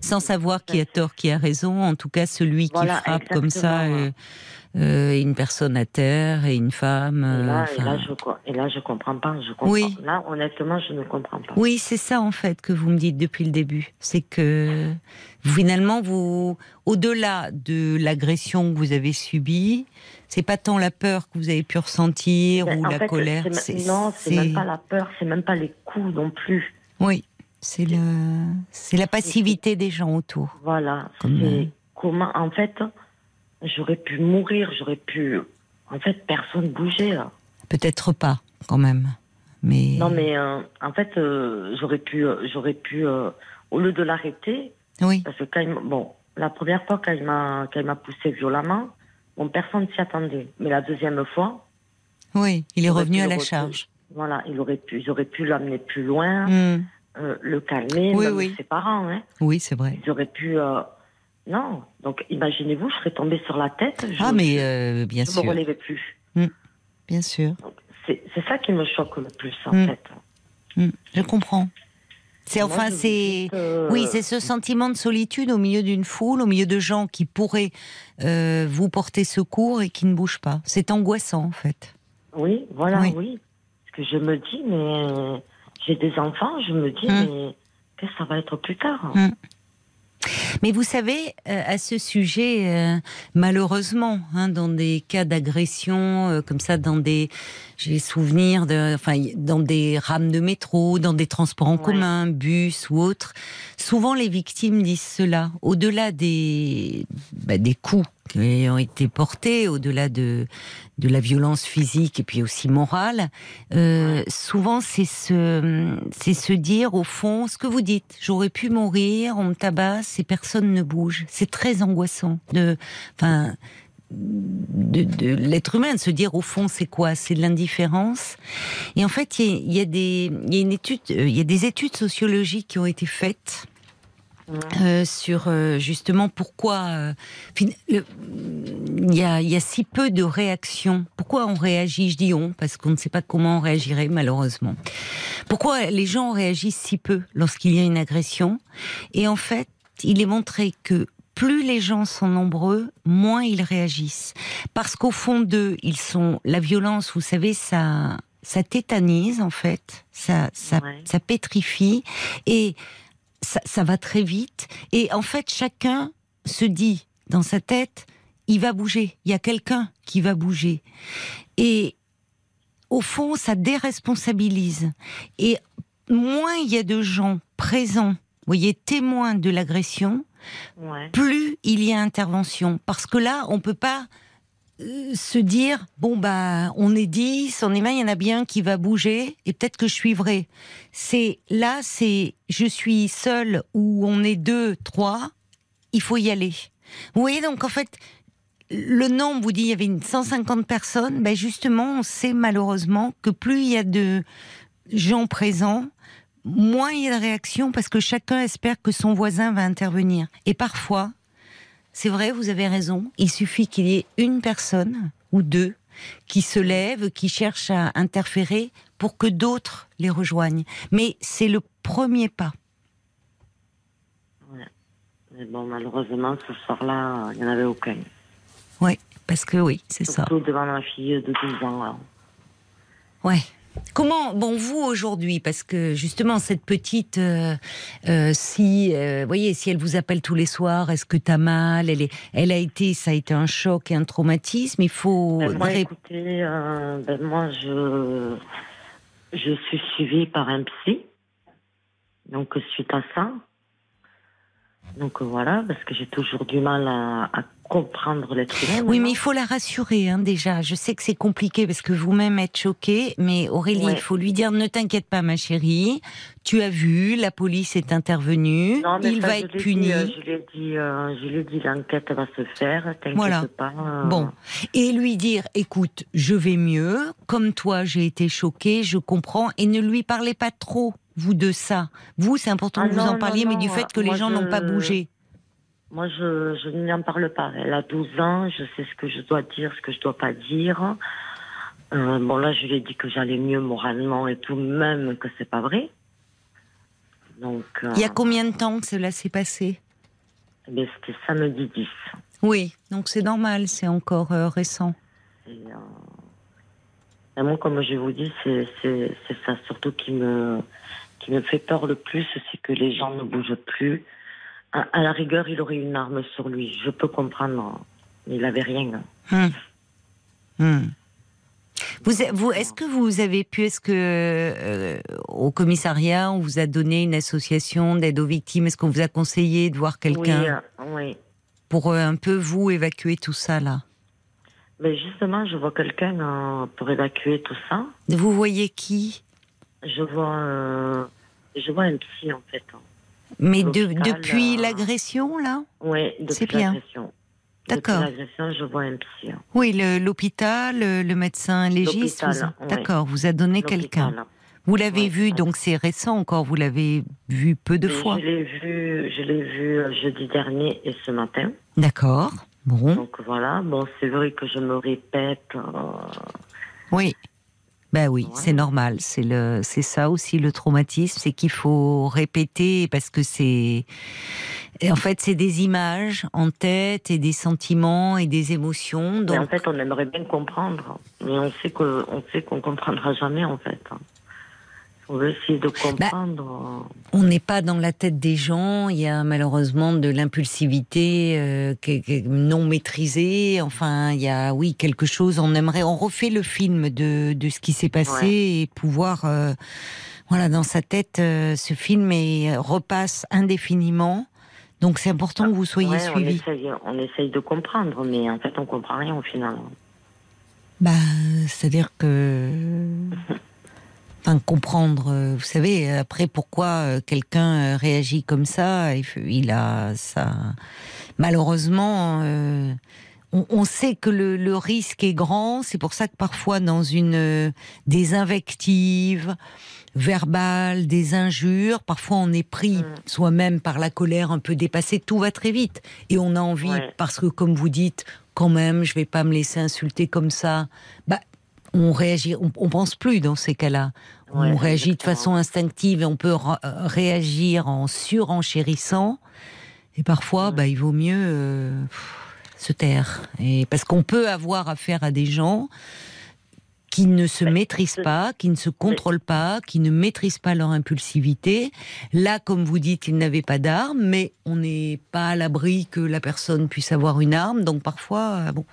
Sans savoir qui a tort, qui a raison. En tout cas, celui qui frappe comme ça euh, euh, une personne à terre et une femme. Et euh, là, et, là, je, et là, je comprends pas. Je comprends. Oui. Là, honnêtement, je ne comprends pas. Oui, c'est ça en fait que vous me dites depuis le début. C'est que finalement, vous, au-delà de l'agression que vous avez subie, c'est pas tant la peur que vous avez pu ressentir Ben, ou en la fait, colère. non, c'est même pas la peur, c'est même pas les coups non plus. Oui, c'est le, c'est la passivité des gens autour. Voilà. Comme, C'est comment, en fait, j'aurais pu mourir, j'aurais pu. En fait, personne bougeait là. Peut-être pas, quand même. Mais... Non, mais euh, en fait, euh, j'aurais pu, euh, j'aurais pu, euh, au lieu de l'arrêter, Oui, parce que quand il, bon, la première fois quand il m'a, quand il m'a poussé violemment, bon, personne s'y attendait. Mais la deuxième fois, oui, il est revenu à la charge. voilà, il aurait pu, j'aurais pu l'amener plus loin, Hmm. Euh, le calmer, Oui, oui. ses parents, hein. Oui, c'est vrai. Ils auraient pu, euh, non. Donc, imaginez-vous, je serais tombée sur la tête. Je, Ah, mais je- euh, bien je sûr, me relevais plus. bien sûr. C'est, ça qui me choque le plus, en Mm. fait. Hmm, Je comprends. C'est enfin, je c'est. que- Oui, c'est ce sentiment de solitude au milieu d'une foule, au milieu de gens qui pourraient euh, vous porter secours et qui ne bougent pas. C'est angoissant, en fait. Oui, voilà, Oui. oui. Parce que je me dis, mais j'ai des enfants, je me dis, Mm. mais qu'est-ce que ça va être plus tard Mm. Mais vous savez, euh, à ce sujet, euh, malheureusement, hein, dans des cas d'agression euh, comme ça, dans des, j'ai souvenir de, enfin, dans des rames de métro, dans des transports en Ouais. commun, bus ou autres, souvent les victimes disent cela. Au-delà des, bah, des coups qui ont été portés, au-delà de de la violence physique et puis aussi morale, euh, souvent c'est se, c'est se dire au fond ce que vous dites. J'aurais pu mourir, on me tabasse et personne ne bouge. C'est très angoissant de, enfin, de, de l'être humain de se dire au fond c'est quoi? C'est de l'indifférence. Et en fait, il y y des, y a une étude, euh, il y a des études sociologiques qui ont été faites euh, sur euh, justement pourquoi euh, il y, a, il y a si peu de réactions. Pourquoi on réagit Je dis on parce qu'on ne sait pas comment on réagirait malheureusement. Pourquoi les gens réagissent si peu lorsqu'il y a une agression? Et en fait, il est montré que plus les gens sont nombreux, moins ils réagissent. Parce qu'au fond d'eux, ils sont la violence. Vous savez, ça, ça tétanise en fait, ça, ça, Ouais. ça pétrifie et ça, ça va très vite. Et en fait, chacun se dit dans sa tête, il va bouger. Il y a quelqu'un qui va bouger. Et au fond, ça déresponsabilise. Et moins il y a de gens présents, vous voyez, témoins de l'agression, Ouais. plus il y a intervention. Parce que là, on peut pas se dire bon bah on est 10, on est 20, il y en a bien qui va bouger et peut-être que je suivrai. C'est là, c'est je suis seul ou on est deux, trois, il faut y aller. Vous voyez donc en fait le nombre vous dit il y avait une 150 personnes, ben justement on sait malheureusement que plus il y a de gens présents, moins il y a de réactions parce que chacun espère que son voisin va intervenir. Et parfois, c'est vrai, vous avez raison, il suffit qu'il y ait une personne ou deux qui se lèvent, qui cherchent à interférer pour que d'autres les rejoignent. Mais c'est le premier pas. Mais bon, malheureusement, ce soir-là, il n'y en avait aucun. Oui, parce que oui, c'est ça. Surtout devant ma fille de 12 ans. là. Ouais. Comment, bon, vous aujourd'hui, parce que justement cette petite, euh, euh, si, euh, voyez, si elle vous appelle tous les soirs, est-ce que t'as mal? Elle est, elle a été, ça a été un choc et un traumatisme. Il faut. Ben, moi, écoutez, euh, ben, moi, je, je suis suivie par un psy. Donc, suite à ça. Donc, voilà, parce que j'ai toujours du mal à, à comprendre l'être humain. Oui, mais il faut la rassurer, hein, déjà. Je sais que c'est compliqué parce que vous-même êtes choquée, mais Aurélie, Ouais. il faut lui dire ne t'inquiète pas, ma chérie. Tu as vu, la police est intervenue. Non, il ça, va être puni. dit, euh, je l'ai dit, euh, je l'ai dit, l'enquête va se faire, t'inquiète Voilà. pas. euh, Bon, et lui dire, écoute, je vais mieux, comme toi j'ai été choquée, je comprends, et ne lui parlez pas trop, vous, de ça. Vous, c'est important Ah que vous non, en non, parliez, mais non, du fait que moi, les gens je- n'ont pas bougé. Moi, je, je n'en parle pas. Elle a 12 ans, je sais ce que je dois dire, ce que je dois pas dire. Euh, bon, là, je lui ai dit que j'allais mieux moralement et tout, même que c'est pas vrai. Donc, euh, Il y a combien de temps que cela s'est passé? eh c'était samedi 10. Oui, donc c'est normal, c'est encore euh, récent. Et, euh, et moi, comme je vous dis, c'est ça surtout qui me, qui me fait peur le plus, c'est que les gens ne bougent plus. À, à la rigueur, il aurait une arme sur lui. Je peux comprendre, il avait rien. Hum. Hum. Vous, vous, est-ce que vous avez pu, est-ce que euh, au commissariat, on vous a donné une association d'aide aux victimes? Est-ce qu'on vous a conseillé de voir quelqu'un? Oui, euh, oui. pour euh, un peu vous évacuer tout ça là? Mais justement, je vois quelqu'un pour évacuer tout ça. Vous voyez qui? Je vois, euh, je vois un psy en fait. Mais de- L'hôpital, depuis euh, l'agression là Oui, depuis l'agression. D'accord. L'agression, je vois un psy. hein. Oui, l'hôpital, le, le médecin légiste. Vous- ouais. D'accord, vous a donné quelqu'un. Vous l'avez vu, donc c'est récent encore. Vous l'avez vu peu de fois. Je l'ai vu, je l'ai vu euh, jeudi dernier et ce matin. D'accord. Bon. Donc voilà. Bon, c'est vrai que je me répète. euh, Oui. Ben oui, c'est normal. C'est le, c'est ça aussi le traumatisme, c'est qu'il faut répéter parce que c'est, en fait, c'est des images en tête et des sentiments et des émotions. Mais en fait, on aimerait bien comprendre, mais on sait que, on sait qu'on comprendra jamais en fait. On veut essayer Bah, de comprendre. on n'est pas dans la tête des gens. Il y a malheureusement de l'impulsivité euh, est- est non maîtrisée. Enfin, il y a, oui, quelque chose. On aimerait, on refait le film de, de ce qui s'est passé Ouais. et pouvoir, euh, voilà, dans sa tête, euh, ce film et repasse indéfiniment. Donc, c'est important que vous soyez Ouais, on suivi. essaye, on essaye de comprendre, mais en fait, on comprend rien au final. Bah, c'est-à-dire que. Enfin, comprendre, euh, vous savez, après pourquoi euh, quelqu'un euh, réagit comme ça, il a ça. Malheureusement, euh, on, on sait que le, le risque est grand, c'est pour ça que parfois dans une. euh, des invectives verbales, des injures, parfois on est pris Mm. soi-même par la colère un peu dépassée, tout va très vite. Et on a envie, Ouais. parce que comme vous dites, quand même, je vais pas me laisser insulter comme ça. Bah, on réagit, on, on pense plus dans ces cas-là. Ouais, on réagit de façon instinctive et on peut euh, réagir en surenchérissant. Et parfois, bah, il vaut mieux euh, se taire. Et parce qu'on peut avoir affaire à des gens qui ne se Mais maîtrisent pas, qui ne se contrôlent pas, qui ne maîtrisent pas leur impulsivité. Là, comme vous dites, ils n'avaient pas d'arme, mais on n'est pas à l'abri que la personne puisse avoir une arme. Donc parfois, euh, bon,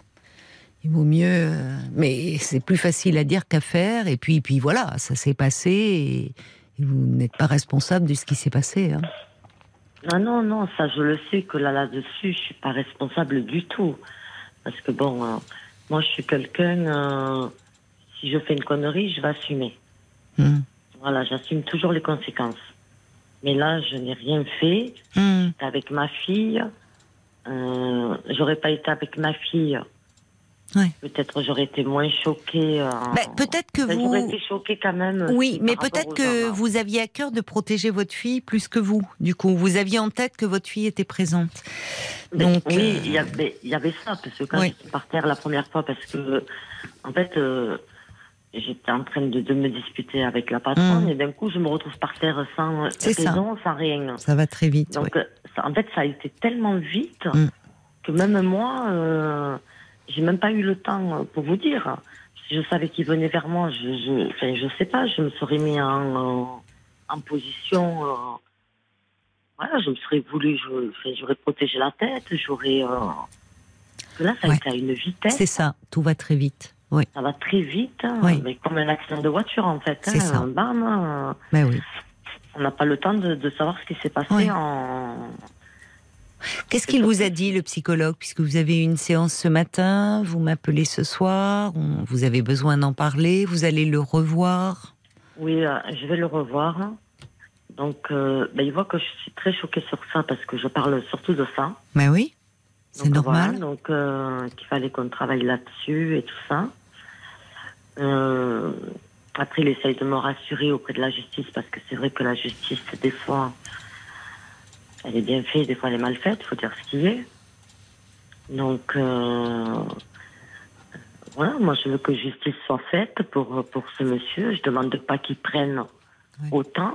il vaut mieux. euh, mais c'est plus facile à dire qu'à faire. Et puis, puis voilà, ça s'est passé. Et, et vous n'êtes pas responsable de ce qui s'est passé. hein. Ah non, non, ça je le sais que là, là-dessus, je suis pas responsable du tout. Parce que bon, euh, moi je suis quelqu'un, euh, si je fais une connerie, je vais assumer. Hmm. Voilà, j'assume toujours les conséquences. Mais là, je n'ai rien fait. J'étais avec ma fille. Euh, j'aurais pas été avec ma fille. Ouais. Peut-être j'aurais été moins choquée. euh, Bah, peut-être que enfin, vous. J'aurais été choquée quand même. Oui, par mais peut-être que gens, hein. vous aviez à cœur de protéger votre fille plus que vous. Du coup, vous aviez en tête que votre fille était présente. Mais Donc, oui, euh, il y avait, il y avait ça, parce que quand Oui. j'étais par terre la première fois, parce que, en fait, euh, j'étais en train de, de me disputer avec la patronne, Mm. et d'un coup, je me retrouve par terre sans C'est ça. raison, sans rien. Ça va très vite. Donc, ouais. euh, ça- en fait, ça a été tellement vite Mm. que même moi, euh, j'ai même pas eu le temps euh, pour vous dire. Si je savais qu'il venait vers moi, je, je, enfin, je sais pas, je me serais mis en, euh, en position. euh, voilà, je me serais voulu, je- enfin, j'aurais protégé la tête, j'aurais. euh, là, ça Ouais. a été à une vitesse, C'est ça, tout va très vite. Oui, ça va très vite, hein, Oui. mais comme un accident de voiture en fait. C'est ça. Bam, mais oui. on n'a pas le temps de, de savoir ce qui s'est passé Oui. en. Qu'est-ce qu'il vous a dit, le psychologue, puisque vous avez eu une séance ce matin, vous m'appelez ce soir, on- vous avez besoin d'en parler, vous allez le revoir? Oui, euh, je vais le revoir. Donc, euh, ben, il voit que je suis très choquée sur ça parce que je parle surtout de ça. Ben oui, c'est normal. voilà, donc, euh, qu'il fallait qu'on travaille là-dessus et tout ça. Euh, après, il essaye de me rassurer auprès de la justice parce que c'est vrai que la justice, des fois, elle est bien faite, des fois elle est mal faite, il faut dire ce qui est. Donc, euh, voilà, moi je veux que justice soit faite pour, pour ce monsieur. Je demande pas qu'il prenne Ouais. autant,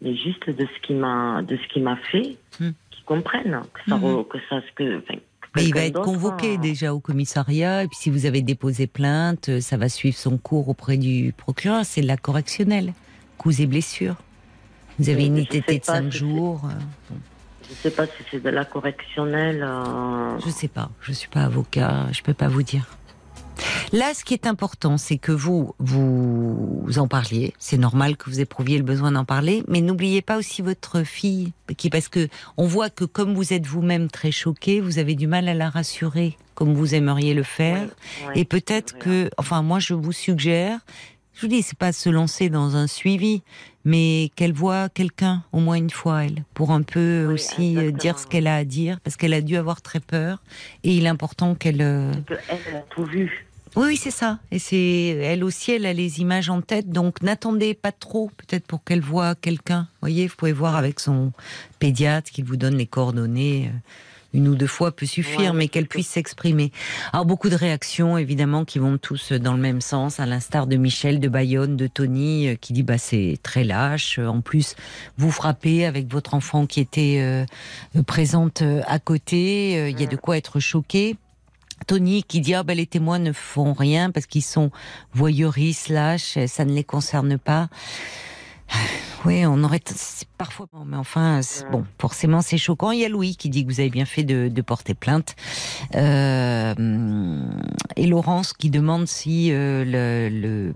mais juste de ce qu'il m'a de ce qu'il m'a fait, Hmm. qu'il comprenne, que ça, re- que ça, ce que, enfin, que Mais il va être convoqué euh, déjà au commissariat, et puis si vous avez déposé plainte, euh, ça va suivre son cours auprès du procureur, c'est de la correctionnelle, coups et blessures. Vous avez une ITT de pas 5 si c'est- jours. euh, bon, Je sais pas si c'est de la correctionnelle. euh, je sais pas, je suis pas avocat, je peux pas vous dire. Là, ce qui est important, c'est que vous, vous en parliez. C'est normal que vous éprouviez le besoin d'en parler, mais n'oubliez pas aussi votre fille, qui, parce que on voit que comme vous êtes vous-même très choqué, vous avez du mal à la rassurer comme vous aimeriez le faire. Oui, Et peut-être que, enfin, moi, je vous suggère, je vous dis, c'est pas se lancer dans un suivi, mais qu'elle voit quelqu'un au moins une fois, elle, pour un peu Oui, aussi euh, dire ce qu'elle a à dire, parce qu'elle a dû avoir très peur. Et il est important qu'elle. euh, que elle, a tout vu. Oui, oui, c'est ça. Et c'est elle aussi, elle a les images en tête, donc n'attendez pas trop, peut-être pour qu'elle voit quelqu'un. Vous voyez, vous pouvez voir avec son pédiatre qu'il vous donne les coordonnées. Euh, Une ou deux fois peut suffire, Ouais, mais qu'elle puisse s'exprimer. Alors beaucoup de réactions, évidemment, qui vont tous dans le même sens, à l'instar de Michel, de Bayonne, de Tony, euh, qui dit bah c'est très lâche. En plus, vous frappez avec votre enfant qui était euh, présente euh, à côté. Euh, Il y a de quoi être choqué. Tony qui dit ah ben les témoins ne font rien parce qu'ils sont voyeuristes, lâches, ça ne les concerne pas. Oui, on aurait parfois, bon, mais enfin, bon, forcément c'est choquant. Il y a Louis qui dit que vous avez bien fait de, de porter plainte, Euh, et Laurence qui demande si euh, le, le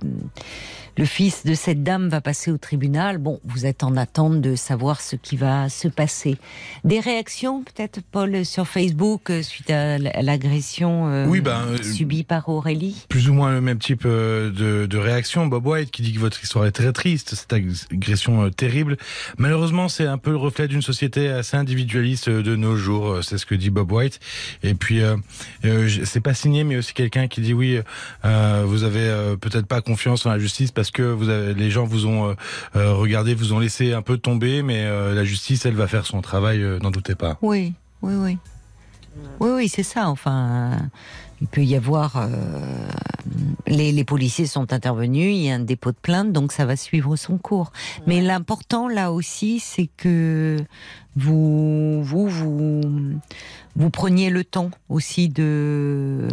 le fils de cette dame va passer au tribunal. Bon, vous êtes en attente de savoir ce qui va se passer. Des réactions, peut-être, Paul, sur Facebook euh, suite à l'agression euh, Oui, ben, subie par Aurélie? Plus ou moins le même type de, de réaction. Bob White qui dit que votre histoire est très triste, cette agression terrible. Malheureusement, c'est un peu le reflet d'une société assez individualiste euh, de nos jours. euh, C'est ce que dit Bob White. Et puis, euh, euh, c'est pas signé, mais aussi quelqu'un qui dit oui, vous avez peut-être pas confiance en la justice parce que les gens vous ont regardé, vous ont laissé un peu tomber, mais la justice, elle va faire son travail, n'en doutez pas. Oui, oui, oui. Oui, oui, c'est ça. Enfin, il peut y avoir. euh, les, les policiers sont intervenus, il y a un dépôt de plainte, donc ça va suivre son cours. Mais l'important là aussi, c'est que vous, vous, vous, vous preniez le temps aussi de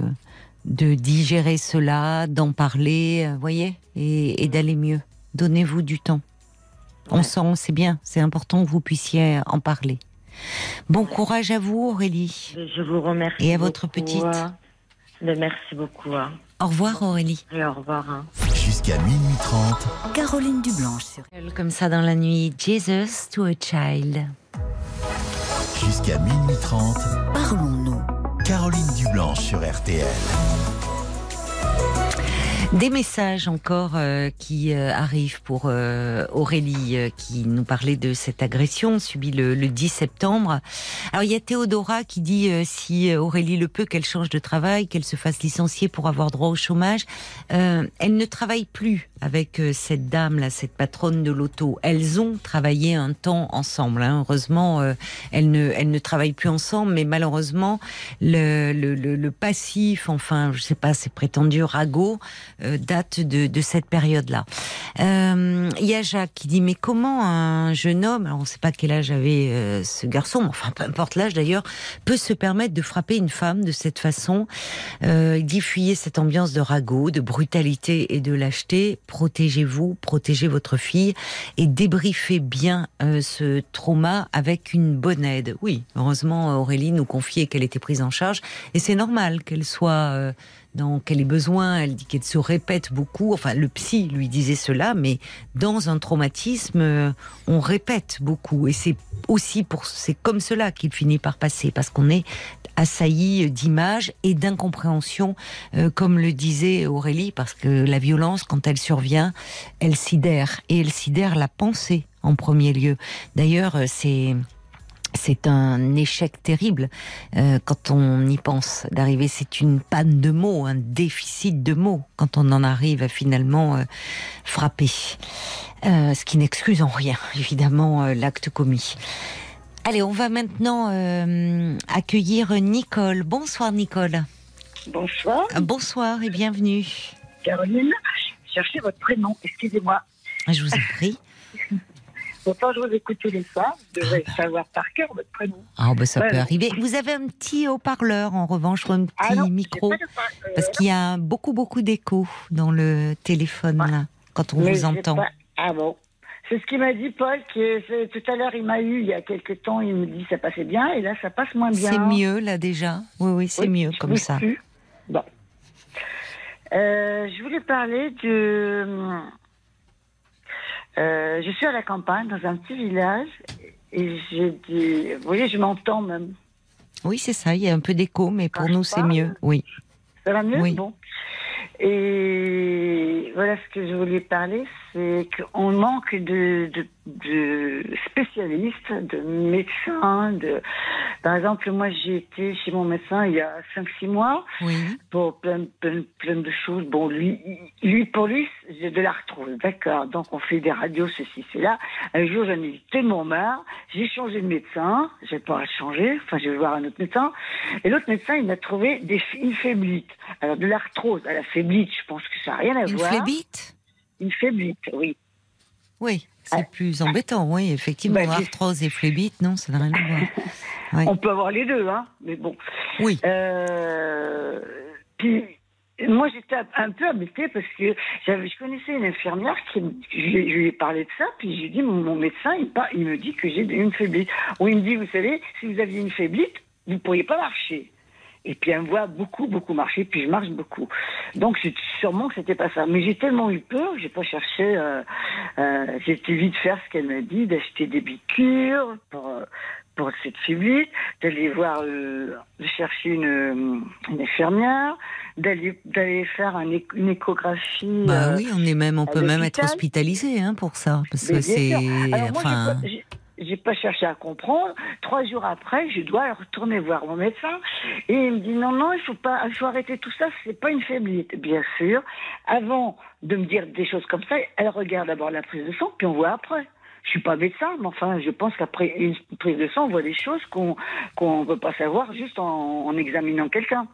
de digérer cela, d'en parler, euh, voyez, et, et d'aller mieux. Donnez-vous du temps. On sent, c'est bien, c'est important que vous puissiez en parler. Bon courage à vous, Aurélie. Je vous remercie. Et à votre petite. Mais Merci beaucoup. hein. Au revoir, Aurélie. Et au revoir. hein. Jusqu'à minuit 30, Caroline Dublanche sur Comme ça dans la nuit, Jesus to a Child. jusqu'à minuit 30, Parlons-nous. Caroline Dublanche sur RTL. Des messages encore euh, qui euh, arrivent pour euh, Aurélie euh, qui nous parlait de cette agression subie le, le 10 septembre. Alors il y a Théodora qui dit si Aurélie le peut qu'elle change de travail, qu'elle se fasse licencier pour avoir droit au chômage. Elle ne travaille plus avec euh, cette dame là, cette patronne de l'auto. Elles ont travaillé un temps ensemble. hein. Heureusement, euh, elles ne ne travaillent plus ensemble, mais malheureusement le, passif, enfin je sais pas, c'est prétendu ragot euh, date de, de cette période-là. Euh, Il y a Jacques qui dit mais comment un jeune homme, alors on ne sait pas quel âge avait euh, ce garçon, mais enfin peu importe l'âge d'ailleurs, peut se permettre de frapper une femme de cette façon? Euh, fuyez cette ambiance de ragot, de brutalité et de lâcheté. Protégez-vous, protégez votre fille et débriefez bien euh, ce trauma avec une bonne aide. Oui, heureusement Aurélie nous confiait qu'elle était prise en charge et c'est normal qu'elle soit dans qu'elle ait besoin? Elle dit qu'elle se répète beaucoup. Enfin, le psy lui disait cela, mais dans un traumatisme, euh, on répète beaucoup. Et c'est aussi pour, c'est comme cela qu'il finit par passer, parce qu'on est assailli d'images et d'incompréhension, euh, comme le disait Aurélie, parce que la violence, quand elle survient, elle sidère et elle sidère la pensée en premier lieu. D'ailleurs, euh, c'est c'est un échec terrible euh, quand on y pense d'arriver. C'est une panne de mots, un déficit de mots quand on en arrive à finalement euh, frapper. Euh, ce qui n'excuse en rien, évidemment, euh, l'acte commis. Allez, on va maintenant accueillir Nicole. Bonsoir Nicole. Bonsoir, Bonsoir et bienvenue. Caroline. Cherchez votre prénom, excusez-moi. Je vous en prie. Pourtant, je vous écoute tous les soirs. Vous devrez savoir par cœur votre prénom. Ah, bah, ça Ouais, peut arriver. Vous avez un petit haut-parleur en revanche, ou un petit Ah non, micro. pas de Parce qu'il y a beaucoup, beaucoup d'écho dans le téléphone, là, quand on mais vous entend. pas- Ah bon C'est ce qu'il m'a dit Paul, que tout à l'heure il m'a eu il y a quelques temps, il me dit ça passait bien et là ça passe moins bien. C'est mieux, là, déjà Oui, oui, c'est Oui, mieux je comme ça. plus. Bon. Euh, je voulais parler de. Euh, je suis à la campagne, dans un petit village, et j'ai dit. Vous voyez, je m'entends même. Oui, c'est ça, il y a un peu d'écho, mais pour Quand nous, c'est mieux. Oui. Ça va mieux? Oui. Bon. Et voilà ce que je voulais parler, c'est qu'on manque de, de, de spécialistes, de médecins. De... Par exemple, moi j'ai été chez mon médecin il y a 5-6 mois Oui. pour plein, plein, plein de choses. Bon, lui, lui pour lui, j'ai de l'arthrose, d'accord. Donc on fait des radios, ceci, cela. Un jour, j'en ai tellement marre, j'ai changé de médecin, j'ai pas à changer, enfin je vais voir un autre médecin. Et l'autre médecin, il m'a trouvé des, une faiblite. Alors de l'arthrose à la faiblite, je pense que ça n'a rien à Une voir. phlébite? Une faiblite, oui. Oui, c'est Ah. plus embêtant, oui, effectivement. Bah, j'ai- Arthrose et phlébite, non, ça n'a rien à voir. On peut avoir les deux, hein, mais bon. Oui. Euh, puis, moi, j'étais un peu embêtée parce que je connaissais une infirmière qui, je, lui- je lui ai parlé de ça, puis je lui ai dit, mon, mon médecin, il, par- il me dit que j'ai une faiblite. Ou il me dit, vous savez, si vous aviez une faiblite, vous ne pourriez pas marcher. Et puis elle me voit beaucoup, beaucoup marcher, puis je marche beaucoup. Donc sûrement que c'était pas ça. Mais j'ai tellement eu peur, j'ai pas cherché. Euh, euh, j'ai été vite faire ce qu'elle m'a dit, d'acheter des piqûres pour euh, pour cette faiblite, d'aller voir, euh, de chercher une, une infirmière, d'aller d'aller faire un une échographie. Bah oui, on est même, on peut même être hospitalisé hein, pour ça, parce mais que c'est, moi, j'ai pas- cherché à comprendre. Trois jours après, je dois retourner voir mon médecin et il me dit non non, il faut pas, il faut arrêter tout ça. C'est pas une faiblite, bien sûr. Avant de me dire des choses comme ça, elle regarde d'abord la prise de sang, puis on voit après. Je suis pas médecin, mais enfin, je pense qu'après une prise de sang, on voit des choses qu'on qu'on peut pas savoir juste en, en examinant quelqu'un.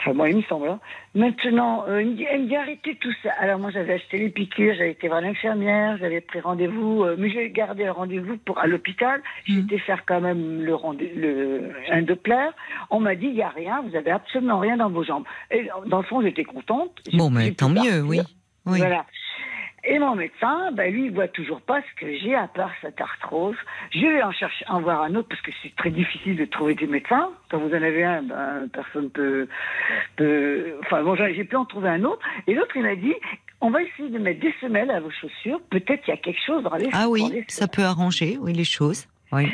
Enfin, moi, il me semble. hein. Maintenant, euh, il me dit, elle me dit arrêtez tout ça. Alors, moi, j'avais acheté les piqûres, j'avais été voir l'infirmière, j'avais pris rendez-vous, euh, mais j'ai gardé le rendez-vous pour à l'hôpital. J'ai Mhm. été faire quand même le rendez le un Doppler. On m'a dit, il y a rien, vous avez absolument rien dans vos jambes. Et dans le fond, j'étais contente. Bon, mais tant mieux, oui. Oui. Voilà. Et mon médecin, ben, lui, il voit toujours pas ce que j'ai à part cette arthrose. Je vais en chercher, en voir un autre parce que c'est très difficile de trouver des médecins. Quand vous en avez un, ben, personne peut, peut, enfin, bon, j'ai pu en trouver un autre. Et l'autre, il m'a dit, on va essayer de mettre des semelles à vos chaussures. Peut-être qu'il y a quelque chose dans les Ah dans oui, les ça peut arranger, oui, les choses. Oui.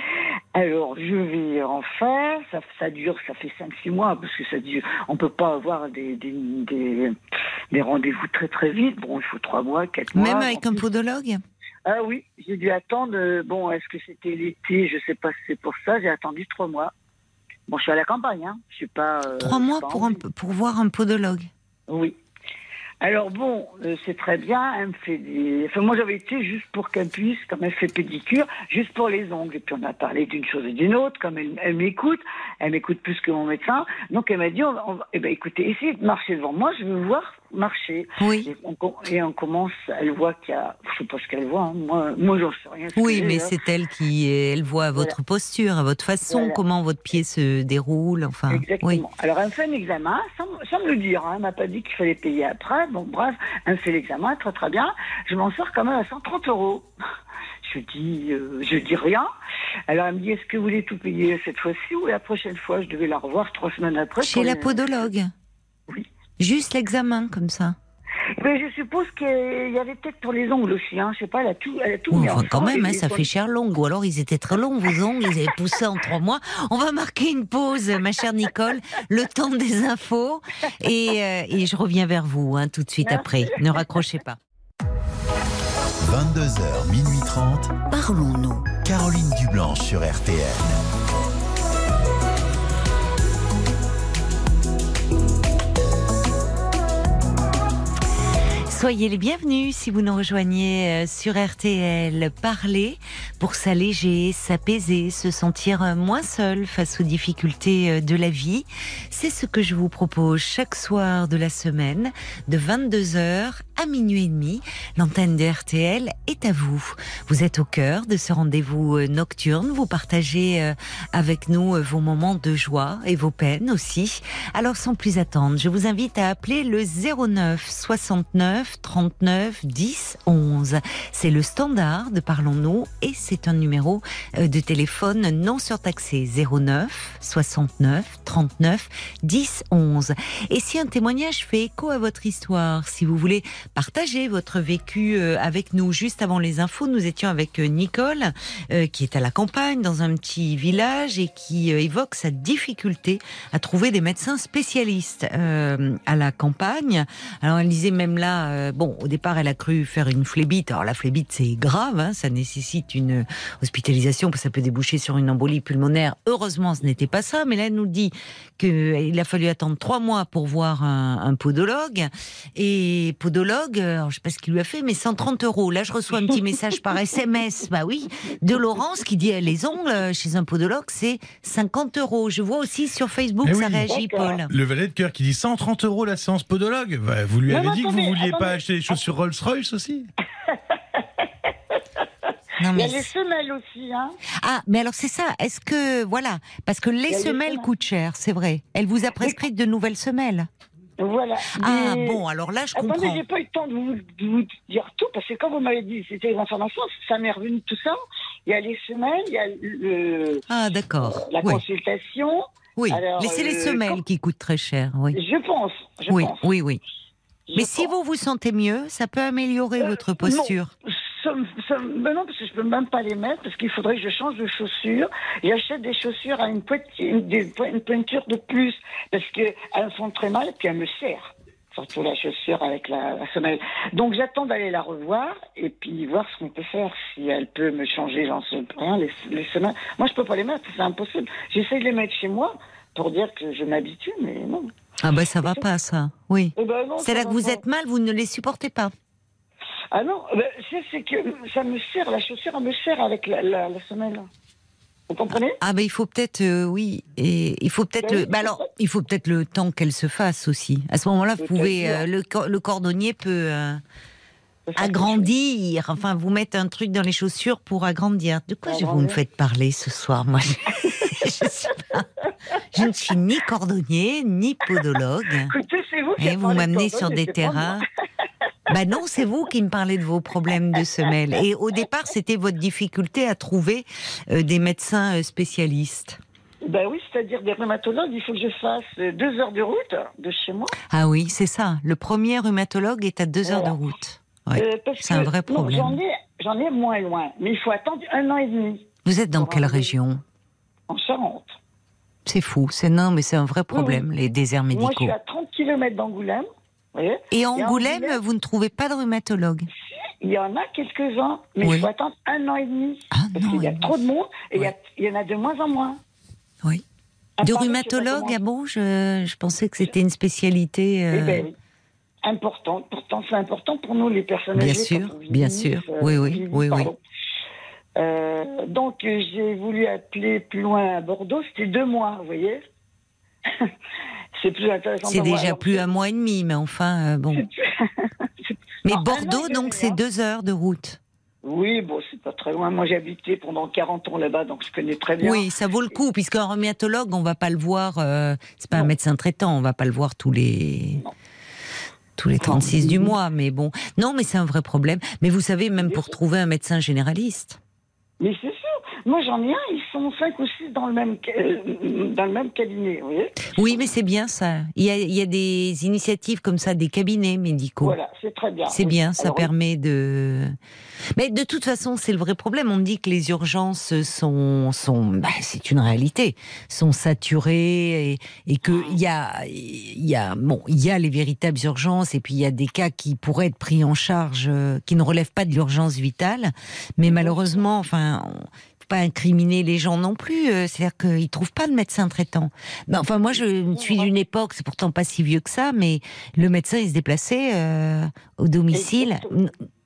Alors, je vais en faire. Ça, ça dure, ça fait 5-6 mois, parce que ça dure. On peut pas avoir des, des, des, des rendez-vous très très vite. Bon, il faut 3 mois, 4 mois. Même avec un podologue? Ah oui, j'ai dû attendre. euh, Bon, est-ce que c'était l'été? Je sais pas si c'est pour ça. J'ai attendu 3 mois. Bon, je suis à la campagne, hein. Je suis pas. euh, Trois je suis mois pas pour, un, pour voir un podologue? Oui. Alors bon, euh, c'est très bien. Elle me fait des. Enfin, moi, j'avais été juste pour qu'elle puisse, comme elle fait pédicure, juste pour les ongles. Et puis on a parlé d'une chose et d'une autre. Comme elle, elle m'écoute, elle m'écoute plus que mon médecin. Donc elle m'a dit, on, va- on va- eh ben écoutez, essayez de marcher devant moi. Je veux voir marcher. Oui. Et on, com- et on commence. Elle voit qu'il y a. Je sais pas ce qu'elle voit. hein. Moi, moi, j'en sais rien. Oui, mais hein. c'est elle qui, elle voit votre posture, à votre façon, Voilà. comment votre pied se déroule, enfin. Exactement. Oui. Alors, elle fait un examen, sans, sans me le dire. Hein. Elle m'a pas dit qu'il fallait payer après. Bon, bref, elle fait l'examen, très très bien. Je m'en sors quand même à 130 euros. Je dis, euh, je dis rien. Alors, elle me dit, est-ce que vous voulez tout payer cette fois-ci ou la prochaine fois? Je devais la revoir trois semaines après. Chez la podologue. Juste l'examen, comme ça. Mais je suppose qu'il y avait peut-être pour les ongles aussi. Hein. Je sais pas, elle a tout, elle a tout Oui, mis enfin, quand même, hein, ça fait cher long. Ou alors ils étaient très longs, vos ongles, ils avaient poussé en trois mois. On va marquer une pause, ma chère Nicole, le temps des infos. Et, euh, et je reviens vers vous hein, tout de suite après. Ne raccrochez pas. 22h, minuit 30. Parlons-nous. Caroline Dublanche sur RTN. Soyez les bienvenus si vous nous rejoignez euh, sur RTL. Parler pour s'alléger, s'apaiser, se sentir euh, moins seul face aux difficultés euh, de la vie. C'est ce que je vous propose chaque soir de la semaine de 22h à minuit et demi. L'antenne de RTL est à vous. Vous êtes au cœur de ce rendez-vous nocturne. Vous partagez avec nous vos moments de joie et vos peines aussi. Alors sans plus attendre, je vous invite à appeler le 09 69 39 10 11. C'est le standard de Parlons-nous et c'est un numéro euh, de téléphone non surtaxé 09 69 39 10 11. Et si un témoignage fait écho à votre histoire, si vous voulez partager votre vécu euh, avec nous, juste avant les infos, nous étions avec euh, Nicole, qui est à la campagne, dans un petit village, et qui évoque sa difficulté à trouver des médecins spécialistes à la campagne. Alors elle disait même là, euh, bon, au départ elle a cru faire une phlébite. Alors la phlébite c'est grave, hein, ça nécessite une hospitalisation parce que ça peut déboucher sur une embolie pulmonaire. Heureusement ce n'était pas ça, mais là elle nous dit qu'il a fallu attendre trois mois pour voir un, un podologue. Et podologue, alors, je sais pas ce qu'il lui a fait, mais 130 euros. Là je reçois un petit message par SMS, bah oui, de Laurence qui dit les ongles chez un podologue c'est 50 euros. Je vois aussi sur Facebook Eh ça oui. réagit. Paul. Le valet de cœur qui dit 130 euros la séance podologue. Bah, vous lui Non, avez non, dit que vous attendez, vouliez pas attendez. acheter des chaussures Rolls-Royce aussi Non, Il y mais a les semelles aussi, hein. Ah, mais alors c'est ça. Est-ce que voilà, parce que les semelles coûtent cher, c'est vrai. Elle vous a prescrit de nouvelles semelles. Voilà. Ah Mais- bon, alors là je Attendez, comprends. j'ai pas eu le temps de vous, de vous dire tout, parce que quand vous m'avez dit c'était les informations, ça m'est revenu tout ça. Il y a les semelles, il y a le, Ah d'accord. la consultation. oui. alors, mais c'est les euh, semelles quand- qui coûtent très cher. Oui, Je pense. Je oui, pense. oui, oui. Mais si vous vous sentez mieux, ça peut améliorer Euh, votre non. posture. Ça me- ça ben non, parce que je peux même pas les mettre, parce qu'il faudrait que je change de chaussures. J'achète des chaussures à une, pointe- une, une pointure de plus, parce qu'elles font très mal, et puis elles me serrent. Surtout la chaussure avec la, la semelle. Donc j'attends d'aller la revoir, et puis voir ce qu'on peut faire, si elle peut me changer, j'en sais rien, les, les semelles. Moi, je peux pas les mettre, c'est impossible. J'essaie de les mettre chez moi, pour dire que je m'habitue, mais non. Ah ben ça va pas ça. Oui. Eh ben C'est là que vous pas. êtes mal, vous ne les supportez pas. Ah non, ben, c'est que ça me serre, la chaussure, me serre avec la, la, la semelle. Vous comprenez? Ah ben il faut peut-être euh, oui et il faut peut-être Ben le bah alors il faut peut-être le temps qu'elle se fasse aussi. À ce moment-là, vous pouvez euh, le, le cordonnier peut euh, agrandir, enfin vous mettre un truc dans les chaussures pour agrandir. De quoi je vous me faites parler ce soir Moi, je, je suis pas- je ne suis ni cordonnier ni podologue. Écoutez, c'est vous qui Et vous m'amenez sur des terrains. Bah non, c'est vous qui me parlez de vos problèmes de semelles. Et au départ, c'était votre difficulté à trouver euh, des médecins euh, spécialistes. Ben oui, c'est-à-dire des rhumatologues, il faut que je fasse euh, deux heures de route de chez moi. Ah oui, c'est ça. Le premier rhumatologue est à deux heures de Voilà. route. Ouais. Euh, c'est un vrai problème. J'en ai, j'en ai moins loin, mais il faut attendre un an et demi Vous êtes dans quelle région? En Charente. C'est fou. C'est non, mais c'est un vrai problème, les déserts Moi, je médicaux. suis à 30 km d'Angoulême. Et Angoulême, vous ne trouvez pas de rhumatologue? Il y en a quelques-uns, mais Oui. il faut attendre un an et demi. Un parce an qu'il y a demi. trop de monde et il y a- Ouais. il y, en a de moins en moins. Oui. À De rhumatologue, ah bon je, je pensais que c'était une spécialité. Eh euh, ben oui. Important. Pourtant, c'est important pour nous, les personnes Bien âgées. sûr, bien sûr. euh, Oui, oui, oui, oui. pardon. Euh, donc, j'ai voulu appeler plus loin à Bordeaux. C'était deux mois, vous voyez. c'est plus intéressant. C'est déjà Alors, plus un mois et demi, mais enfin, euh, bon. Mais Non, Bordeaux, donc, c'est hein. deux heures de route. Oui, bon, c'est pas très loin. Moi, j'ai habité pendant 40 ans là-bas, donc je connais très bien. Oui, ça vaut le coup, puisqu'un rhumatologue, on va pas le voir. euh, c'est pas un médecin traitant, on va pas le voir tous les. Non. Tous les 36 du mois, mais bon. Non, mais c'est un vrai problème. Mais vous savez, même pour trouver un médecin généraliste. Mais c'est sûr. Moi, j'en ai un. Ils sont cinq ou six dans le même, euh, dans le même cabinet, vous voyez. Oui, mais c'est bien ça. Il y, a, il y a des initiatives comme ça, des cabinets médicaux. Voilà, c'est très bien. C'est Oui. bien, ça Alors, permet de. Mais de toute façon, c'est le vrai problème. On me dit que les urgences sont, sont, bah, c'est une réalité, sont saturées et, et que il y a, y a, bon, il y a les véritables urgences et puis il y a des cas qui pourraient être pris en charge, euh, qui ne relèvent pas de l'urgence vitale. Mais malheureusement, enfin. on- pas incriminer les gens non plus, euh, c'est-à-dire qu'ils trouvent pas de médecin traitant. Mais enfin, moi, je suis d'une époque, c'est pourtant pas si vieux que ça, mais le médecin, il se déplaçait euh, au domicile.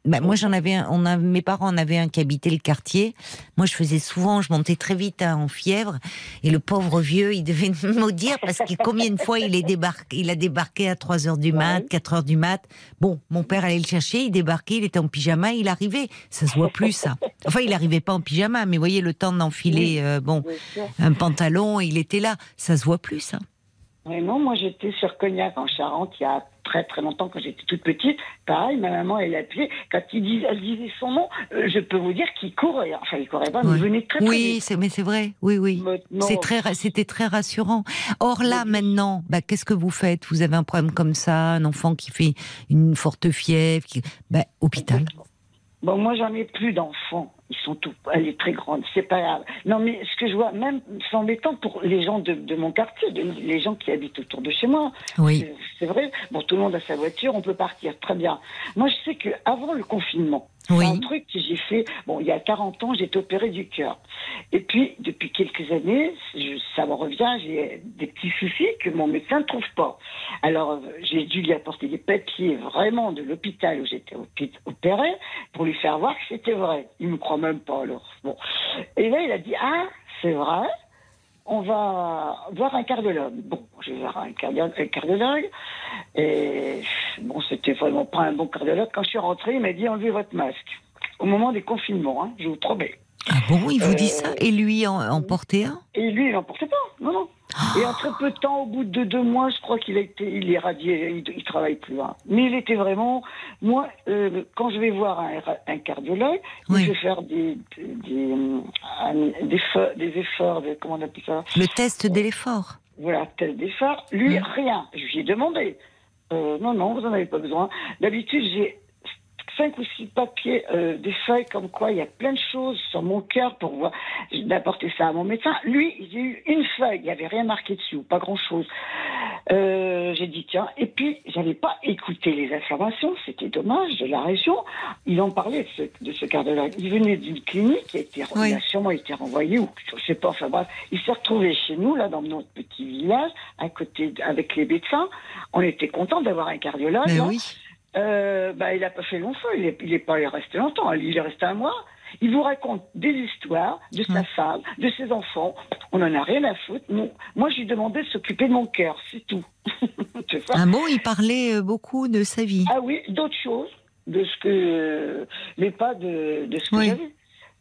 Bah, moi, j'en avais, un- on a, mes parents en avaient un qui habitait le quartier. Moi, je faisais souvent, je montais très vite hein, en fièvre, et le pauvre vieux, il devait me maudire parce que combien de fois il est débarqué, il a débarqué à 3 heures du mat, Ouais. 4 heures du mat. Bon, mon père allait le chercher, il débarquait, il était en pyjama, il arrivait. Ça se voit plus, ça. Enfin, il arrivait pas en pyjama, mais vous voyez le temps d'enfiler, euh, bon, un pantalon, il était là. Ça se voit plus, ça. Oui, non, moi j'étais sur Cognac en Charente il y a très très longtemps quand j'étais toute petite. Pareil, ma maman, elle appelait. Quand il dis- elle disait son nom, euh, je peux vous dire qu'il courait. Enfin, il courait pas, mais Ouais. il venait très très Oui, vite. c'est, mais c'est vrai. Oui, oui. C'est très, c'était très rassurant. Or là, maintenant, bah, qu'est-ce que vous faites? Vous avez un problème comme ça, un enfant qui fait une forte fièvre, qui... bah, hôpital? Bon, moi, j'en ai plus d'enfants. Ils sont tout. Elle est très grande. C'est pas grave. Non, mais ce que je vois, même, c'est embêtant pour les gens de, de mon quartier, de- les gens qui habitent autour de chez moi. Oui. C'est- C'est vrai. Bon, tout le monde a sa voiture, on peut partir. Très bien. Moi, je sais que avant le confinement, Un truc que j'ai fait. Bon, il y a 40 ans, j'ai été opérée du cœur. Et puis, depuis quelques années, ça me revient, j'ai des petits soucis que mon médecin ne trouve pas. Alors, j'ai dû lui apporter des papiers vraiment de l'hôpital où j'étais opé- opérée pour lui faire voir que c'était vrai. Il me croit même pas, alors. Bon. Et là, il a dit, ah, c'est vrai? On va voir un cardiologue. Bon, je vais voir un, cardio- un cardiologue. Et bon, c'était vraiment pas un bon cardiologue. Quand je suis rentrée, il m'a dit enlevez votre masque. Au moment des confinements, hein, je vous promets. Ah bon, il vous dit Euh, ça Et lui en, en portait un? Et lui, il n'en portait pas. Non, non. Et en très peu de temps, au bout de deux mois, je crois qu'il a été, il est radié, il, il travaille plus. hein. Mais il était vraiment, moi, euh, quand je vais voir un, un cardiologue, Oui. il fait faire des, des, des, des, efforts- des efforts, de- comment on appelle ça? Le test de l'effort. voilà, tel d'effort. Lui, rien. Je lui ai demandé. Euh, non, non, vous n'en avez pas besoin. D'habitude, j'ai cinq ou six papiers, euh, des feuilles comme quoi il y a plein de choses sur mon cœur pour voir d'apporter ça à mon médecin. Lui, j'ai eu une feuille, il n'y avait rien marqué dessus, ou pas grand-chose. Euh, j'ai dit tiens, et puis j'avais pas écouté les informations, c'était dommage de la région. Il en parlait de ce, de ce cardiologue. Il venait d'une clinique qui a été, Oui. il a sûrement été renvoyé ou je sais pas. Enfin bref, il s'est retrouvé chez nous là dans notre petit village, à côté avec les médecins. On était content d'avoir un cardiologue. Mais. Euh, bah, il a pas fait long feu, il est, il est pas resté longtemps, il est resté un mois. Il vous raconte des histoires de sa Mm. femme, de ses enfants. On en a rien à foutre. Non. Moi, je lui demandais de s'occuper de mon cœur, c'est tout. Ah bon, il parlait euh, beaucoup de sa vie. Ah oui, d'autres choses, de ce que, mais pas de, de ce que Oui. j'avais.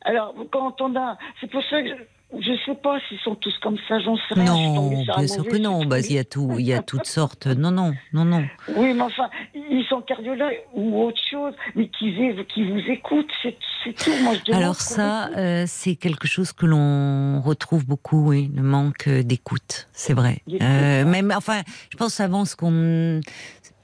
Alors, quand on a, c'est pour ça que je, je sais pas s'ils sont tous comme ça, j'en sais rien. Non, bien sûr que non. Bah, il y a tout, il y a toutes sortes. Non, non, non, non. Oui, mais enfin, ils sont cardiologues ou autre chose, mais qu'ils qui vous écoutent, c'est tout. Moi, je Alors ça, euh, c'est quelque chose que l'on retrouve beaucoup, oui, le manque d'écoute, c'est vrai. Euh, même, enfin, je pense avant ce qu'on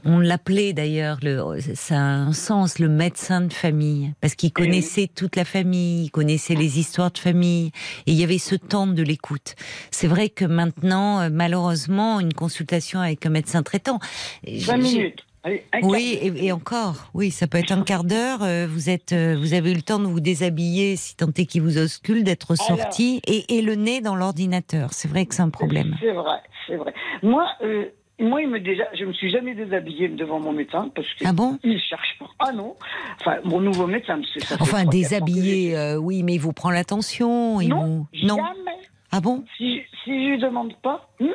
on l'appelait d'ailleurs, le- ça a un sens, le médecin de famille, parce qu'il connaissait toute la famille, il connaissait les histoires de famille, et il y avait ce temps de l'écoute. C'est vrai que maintenant, euh, malheureusement, une consultation avec un médecin traitant, 20 j'ai- minutes. Allez, oui, et, et encore, oui, ça peut être un quart d'heure. euh, Vous êtes, euh, vous avez eu le temps de vous déshabiller, si tant est qu'il vous auscule, d'être sorti et, et le nez dans l'ordinateur. C'est vrai que c'est un problème. C'est vrai, c'est vrai. Moi, euh, moi, il me déjà, je me suis jamais déshabillée devant mon médecin parce que Ah bon? il cherche pas. Ah non. Enfin, mon nouveau médecin, ça Enfin, déshabillé, euh, oui, mais il vous prend l'attention. Non, vous- non. jamais. Ah bon? Si, si je lui demande pas, non.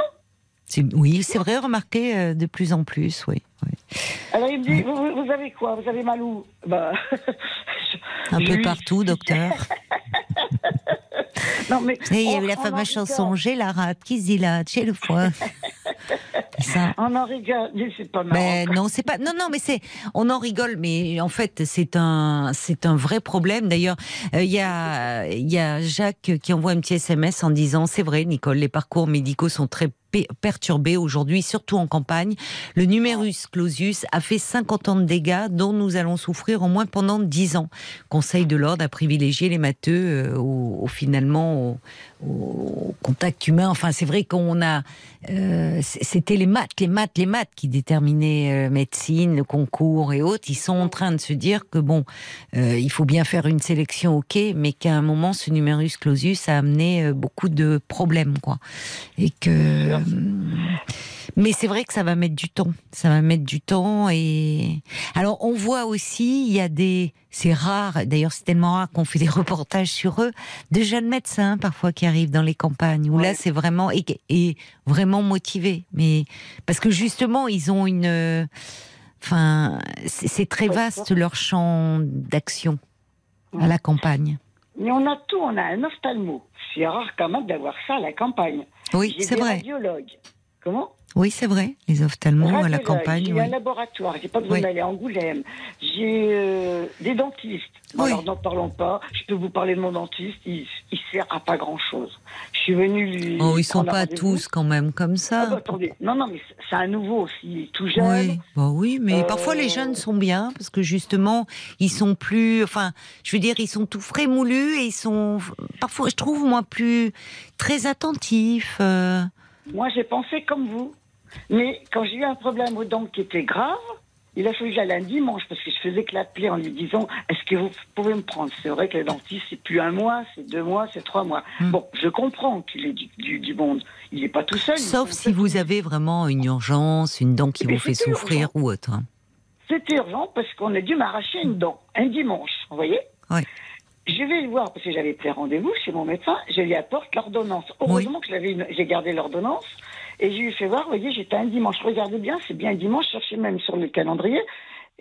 Oui, c'est vrai, remarquez euh, de plus en plus, oui. oui. Alors il me dit, vous, vous- vous avez quoi? Vous avez mal où? Bah, Un peu lui- partout, docteur. Non mais. Et il y on- avait la fameuse chanson J'ai la rate qui se chez le foie. Ça. On en rigole, mais c'est pas marrant. Mais non, c'est pas. Non, non, mais c'est. On en rigole, mais en fait, c'est un, c'est un vrai problème. D'ailleurs, euh, il y a, il y a Jacques qui envoie un petit SMS en disant, c'est vrai, Nicole, les parcours médicaux sont très pe- perturbés aujourd'hui, surtout en campagne. Le numerus clausus a fait 50 ans de dégâts dont nous allons souffrir au moins pendant 10 ans. Conseil de l'ordre a privilégié les matheux euh, au, au- finalement au, au contact humain. Enfin, c'est vrai qu'on a, euh, c'était les maths, les maths, les maths qui déterminaient euh, médecine, le concours et autres. Ils sont en train de se dire que bon, euh, il faut bien faire une sélection, ok, mais qu'à un moment, ce numerus clausus a amené beaucoup de problèmes, quoi. Et que, mais c'est vrai que ça va mettre du temps. Ça va mettre du temps et alors on voit aussi, il y a des, c'est rare. D'ailleurs, c'est tellement rare qu'on fait des reportages sur eux, de jeunes médecins parfois qui arrivent dans les campagnes où là c'est vraiment et, et vraiment motivé. Mais parce que justement ils ont une, enfin c'est très vaste leur champ d'action à la campagne. Mais on a tout, on a un ophtalmo. C'est rare quand même d'avoir ça à la campagne. Oui, c'est vrai. radiologues. Comment? Oui, c'est vrai, les ophtalmos à la campagne. J'ai oui. un laboratoire, j'ai pas besoin Oui. d'aller à Angoulême. J'ai euh, des dentistes. Oui. Alors n'en parlons pas. Je peux vous parler de mon dentiste. Il, il sert à pas grand chose. Je suis venue lui. Oh, ils sont pas tous quand même comme Ah, ça. bah, attendez, non, non, mais c'est un nouveau aussi, tout jeune. Oui, bah oui, mais Euh, parfois les jeunes sont bien parce que justement ils sont plus, enfin, je veux dire, ils sont tout frais moulus et ils sont parfois, je trouve moi plus très attentifs. euh. Moi, j'ai pensé comme vous. Mais quand j'ai eu un problème aux dents qui était grave, il a fallu que j'aille un dimanche parce que je faisais que l'appeler en lui disant Est-ce que vous pouvez me prendre? C'est vrai que le dentiste, c'est plus un mois, c'est deux mois, c'est trois mois. Hmm. Bon, je comprends qu'il est du, du, du monde. Il n'est pas tout seul. Sauf si vous avez vraiment une urgence, une dent qui Mais vous fait souffrir urgent. ou autre. hein. C'était urgent parce qu'on a dû m'arracher une dent un dimanche, vous voyez? Ouais. Je vais le voir parce que j'avais pris rendez-vous chez mon médecin. Je lui apporte l'ordonnance. Heureusement que j'ai gardé l'ordonnance et je lui ai fait voir. Vous voyez, j'étais un dimanche. Regardez bien, c'est bien un dimanche. Cherchez même sur le calendrier.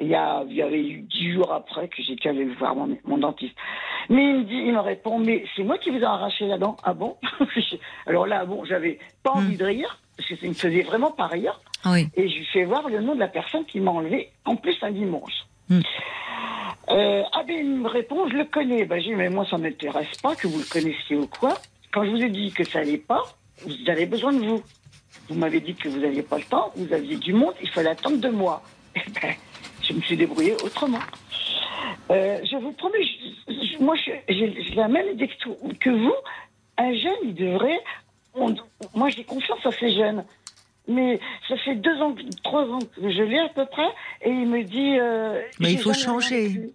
Il y, a, il y avait eu dix jours après que j'étais allé voir mon, mon dentiste. Mais il me dit, il me répond, mais c'est moi qui vous ai arraché la dent. Ah bon? Alors là, bon, j'avais pas envie de rire parce que ça me faisait vraiment pas rire. Oui. Et je lui fais voir le nom de la personne qui m'a enlevé, en plus un dimanche. Hmm. Euh, ah ben il me répond, je le connais. Ben, j'ai dit, mais moi ça m'intéresse pas que vous le connaissiez ou quoi. Quand je vous ai dit que ça allait pas, vous avez besoin de vous. Vous m'avez dit que vous n'aviez pas le temps, vous aviez du monde, il fallait attendre mois. Eh ben, je me suis débrouillée autrement. Euh, je vous promets, je- je- moi j'ai la même idée que, vous. Un jeune, il devrait. moi j'ai confiance à ces jeunes. Mais ça fait deux ans, trois ans que je l'ai à peu près, et il me dit. euh, Mais il faut changer.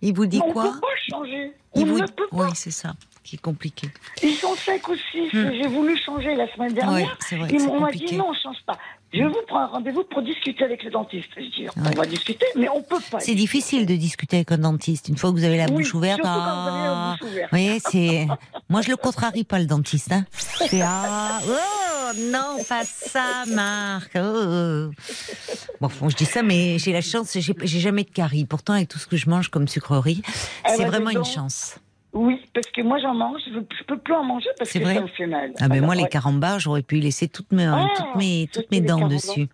Il vous dit on quoi ne peut pas changer. Il on vous ne peut Oui, pas. c'est ça qui est compliqué. Ils sont cinq ou six. Hmm. J'ai voulu changer la semaine Oui, dernière. vrai. Ils m'ont dit non, on change pas. Je vous prends un rendez-vous pour discuter avec le dentiste. Je dis, Ouais. on va discuter, mais on peut pas. C'est difficile de discuter avec un dentiste une fois que vous avez la Oui, bouche ouverte. vous ah. Vous voyez, c'est. Moi, je le contrarie pas le dentiste. Hein. Ah, oh non, pas ça, Marc. oh. Bon, bon, je dis ça, mais j'ai la chance, j'ai jamais de carie. Pourtant, avec tout ce que je mange comme sucrerie, Ah c'est vraiment une chance. Oui, parce que moi j'en mange, je, je peux plus en manger parce C'est que vrai ça me fait mal. Ah ben Alors, moi, les ouais. carambars, j'aurais pu y laisser toutes mes, Ah, toutes mes, toutes mes dents dessus.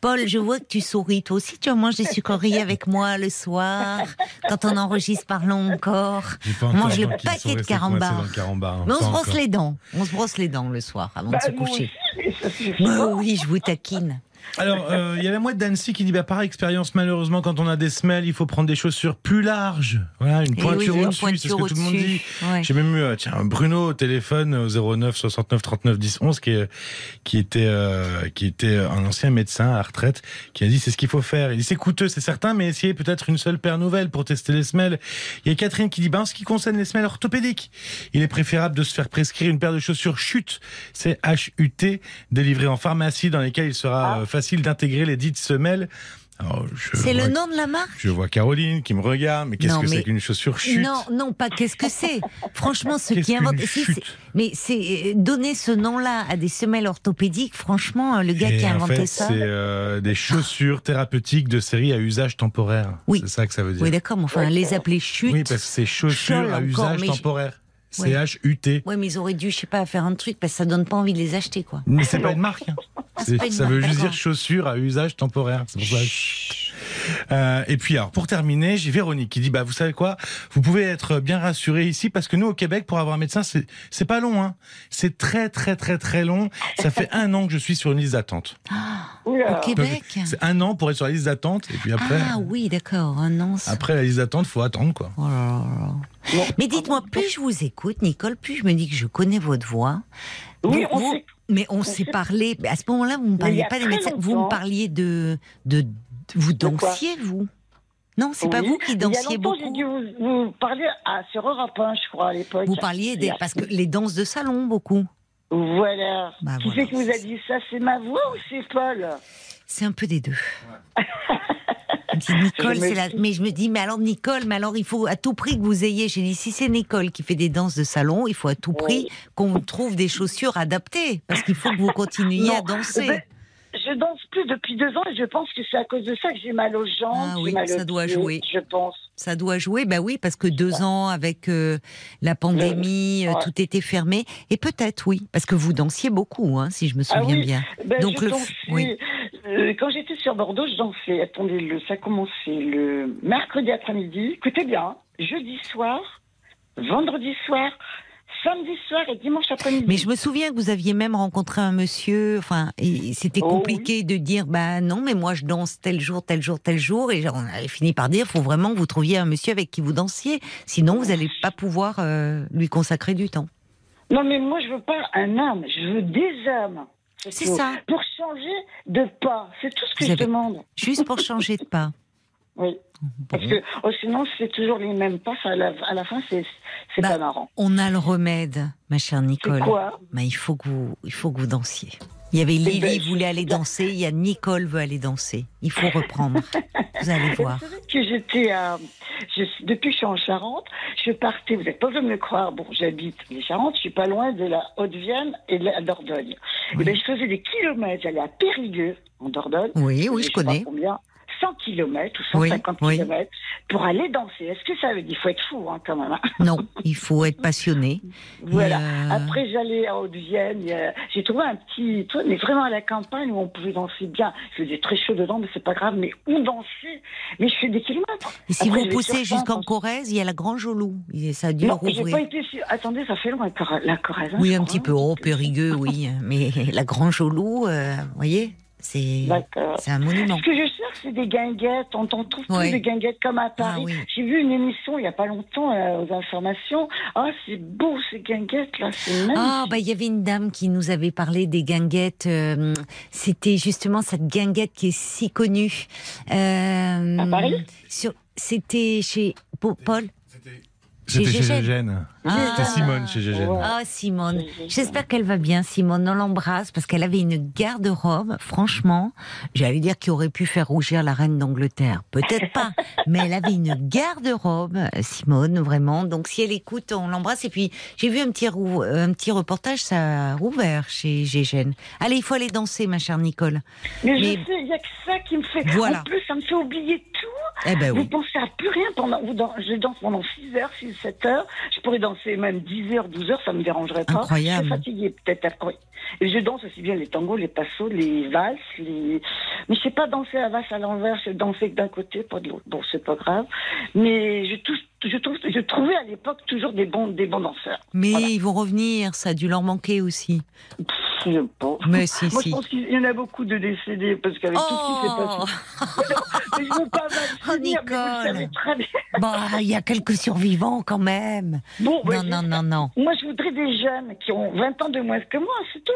Paul, je vois que tu souris. Toi aussi, tu manges des sucreries avec moi le soir, quand on enregistre Parlons encore. On mange le paquet de carambar, hein, Mais on se brosse encore. les dents. On se brosse les dents le soir avant Bah, de se moi coucher. aussi, mais ça Bah oui, je vous taquine. Alors, euh, il y a la mouette d'Annecy qui dit bah, par expérience, malheureusement, quand on a des semelles, il faut prendre des chaussures plus larges. Voilà, une Eh pointure oui, au-dessus, c'est ce que tout le monde dit. Ouais. J'ai même eu euh, tiens, Bruno au téléphone au 09 69 39 10 11 qui, est- qui était euh, qui était un ancien médecin à retraite qui a dit c'est ce qu'il faut faire. Il dit c'est coûteux c'est certain mais essayez peut-être une seule paire nouvelle pour tester les semelles. Il y a Catherine qui dit ben en ce qui concerne les semelles orthopédiques, il est préférable de se faire prescrire une paire de chaussures chute, c'est HUT délivrées en pharmacie dans lesquelles il sera euh, facile d'intégrer les dites semelles. C'est le nom de la marque? Je vois Caroline qui me regarde mais qu'est-ce que mais- c'est qu'une chaussure chute? Non, non, pas qu'est-ce que c'est. Franchement, ceux Qu'est-ce qui inventent. si, mais c'est euh, donner ce nom-là à des semelles orthopédiques. Franchement, le gars Et qui a en inventé fait, ça. c'est euh, des chaussures thérapeutiques de série à usage temporaire. Oui. C'est ça que ça veut dire. Oui, d'accord, mais enfin, les appeler chute. Oui, parce que c'est chaussures à encore, usage temporaire. C-H-U-T. Ouais, mais ils auraient dû, je sais pas, faire un truc parce que ça donne pas envie de les acheter, quoi. Mais c'est pas une marque. hein. Ah, pas une ça marque, veut juste dire chaussures à usage temporaire. C'est pour ça. Euh, et puis alors pour terminer, j'ai Véronique qui dit bah vous savez quoi, vous pouvez être bien rassuré ici parce que nous au Québec pour avoir un médecin c'est pas long hein, c'est très très très très long. Ça fait un an que je suis sur une liste d'attente. Au Québec? C'est un an pour être sur la liste d'attente et puis après Ah oui, d'accord. Un an. après la liste d'attente faut attendre quoi. Oh là là là. Non. Mais dites-moi, plus je vous écoute, Nicole, plus je me dis que je connais votre voix. Oui, Vous- on vous-. Mais on s'est parlé. À ce moment-là, vous ne me il parliez pas des médecins. Vous me parliez de, de, de- vous dansiez, vous? Non, c'est pas vous qui Il y a dansiez longtemps, j'ai beaucoup. dû vous, vous parler à, sur Europe 1, je crois, à l'époque. Vous parliez des parce que les danses de salon beaucoup. Voilà. Bah, qui voilà. c'est qui vous a dit ça C'est ma voix ou c'est Paul? C'est un peu des deux. Nicole, c'est la. Mais je me dis, mais alors Nicole, mais alors il faut à tout prix que vous ayez. J'ai dit, si c'est Nicole qui fait des danses de salon, il faut à tout prix qu'on trouve des chaussures adaptées, parce qu'il faut que vous continuiez à danser. Ben, je danse plus depuis deux ans et je pense que c'est à cause de ça que j'ai mal aux jambes. Ah oui, mal ça doit pieds, jouer. Je pense. Ça doit jouer, bah oui, parce que deux ans avec euh, la pandémie, euh, ouais. tout était fermé. Et peut-être oui, parce que vous dansiez beaucoup, hein, si je me Ah souviens oui, bien. Ben, Donc le dansais, oui. euh, quand j'étais sur Bordeaux, je dansais. Attendez, le, ça commençait le mercredi après-midi. Écoutez bien, hein, jeudi soir, vendredi soir, samedi soir et dimanche après-midi. Mais je me souviens que vous aviez même rencontré un monsieur, enfin, c'était Oh compliqué de dire, bah non, mais moi je danse tel jour, tel jour, tel jour, et on avait fini par dire, faut vraiment que vous trouviez un monsieur avec qui vous dansiez, sinon vous n'allez pas pouvoir euh, lui consacrer du temps. Non, mais moi, je veux pas un âme, je veux des âmes. C'est ça. Pour changer de pas. C'est tout ce que Vous je avez- demande. Juste pour changer de pas. Oui. Parce que oh, sinon, c'est toujours les mêmes pas. ça, À la, à la fin, c'est Bah, pas marrant. On a le remède, ma chère Nicole. Quoi Bah, il faut que vous, il faut que vous dansiez. Il y avait Eh Lily ben, voulait aller danser, il y a Nicole veut aller danser. Il faut reprendre. vous allez voir. Vous savez que j'étais à. Je, depuis que je suis en Charente, je partais, vous n'êtes pas venu me croire, bon, j'habite les Charentes, je suis pas loin de la Haute-Vienne et de la Dordogne. Oui. Et ben, je faisais des kilomètres, j'allais à Périgueux, en Dordogne. Oui, oui, je pas connais. combien 100 km ou Oui, 150 oui. km pour aller danser. Est-ce que ça veut dire Il faut être fou hein, quand même. hein? Non, il faut être passionné. Voilà. Euh, Après, j'allais à Haute-Vienne. J'ai trouvé un petit mais vraiment à la campagne où on pouvait danser bien. Il faisait très chaud dedans, mais c'est pas grave. Mais où danser? Mais je fais des kilomètres. Et si Après, vous je poussez jusqu'en Corrèze, il y a la Loup. Et Ça a dû Non, pas été sur... Attendez, ça fait loin, la Corrèze. hein, Oui, je un crois, petit peu. Oh, Périgueux, oui. Mais la Grange au Loup, euh, vous voyez, c'est un monument. Ce que je cherche, c'est des guinguettes. On t'en trouve Ouais. plus des guinguettes comme à Paris. Ah oui. J'ai vu une émission il n'y a pas longtemps euh, aux informations. Ah, c'est beau ces guinguettes là, c'est magnifique. Ah, bah, il y avait une dame qui nous avait parlé des guinguettes. euh, C'était justement cette guinguette qui est si connue. Euh, À Paris? C'était chez Paul. C'était chez Gégène. Ah. C'était Simone chez Gégène. Ouais. Ah, Simone. J'espère qu'elle va bien, Simone. On l'embrasse parce qu'elle avait une garde-robe. Franchement, j'allais dire qu'il aurait pu faire rougir la reine d'Angleterre. Peut-être pas. mais elle avait une garde-robe, Simone, vraiment. Donc, si elle écoute, on l'embrasse. Et puis, j'ai vu un petit, rou- un petit reportage, ça a rouvert chez Gégène. Allez, il faut aller danser, ma chère Nicole. Mais, mais- je sais, il n'y a que ça qui me fait. Voilà. En plus, ça me fait oublier tout. Eh ben Vous pensez à plus rien pendant. Vous je danse pendant 6 heures, 6, 7 heures. Je pourrais danser même 10 heures, 12 heures, ça me dérangerait pas. Incroyable. Je suis fatiguée, peut-être. après. Et je danse aussi bien les tangos, les passos, les valses, les. Mais je sais pas danser la valse à l'envers, je sais danser d'un côté, pas de l'autre. Bon, c'est pas grave. Mais je, touche, je, trouve, je trouvais à l'époque toujours des bons, des bons danseurs. Mais Voilà. ils vont revenir, ça a dû leur manquer aussi. Pff, je pense. Mais si, Moi, si. je pense qu'il y en a beaucoup de décédés, parce qu'avec tout ce qui s'est Oh passé. Mais je veux pas Oh, finir, mais vous très bien. Bah, il y a quelques survivants quand même. Bon, Non, ouais, non, non, non. Moi, je voudrais des jeunes qui ont 20 ans de moins que moi, c'est tout.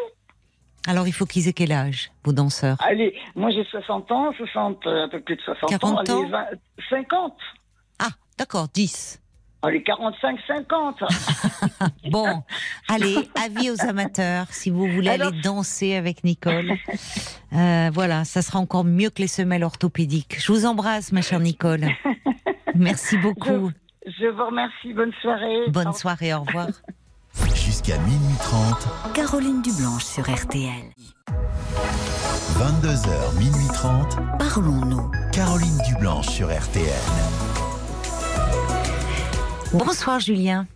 Alors, il faut qu'ils aient quel âge, vos danseurs? Allez, moi j'ai 60 ans, 60, euh, un peu plus de 60 40 ans. ans Allez, 20, 50. D'accord, 10. Allez, 45, 50. Bon, allez, avis aux amateurs, si vous voulez Alors- aller danser avec Nicole. Euh, voilà, ça sera encore mieux que les semelles orthopédiques. Je vous embrasse, ma chère Nicole. Merci beaucoup. Je vous remercie, bonne soirée. Bonne Au soirée, au revoir. Jusqu'à minuit 30, Caroline Dublanche sur RTL. 22h, minuit 30, Parlons-nous. Caroline Dublanche sur RTL. Bonsoir, Julien.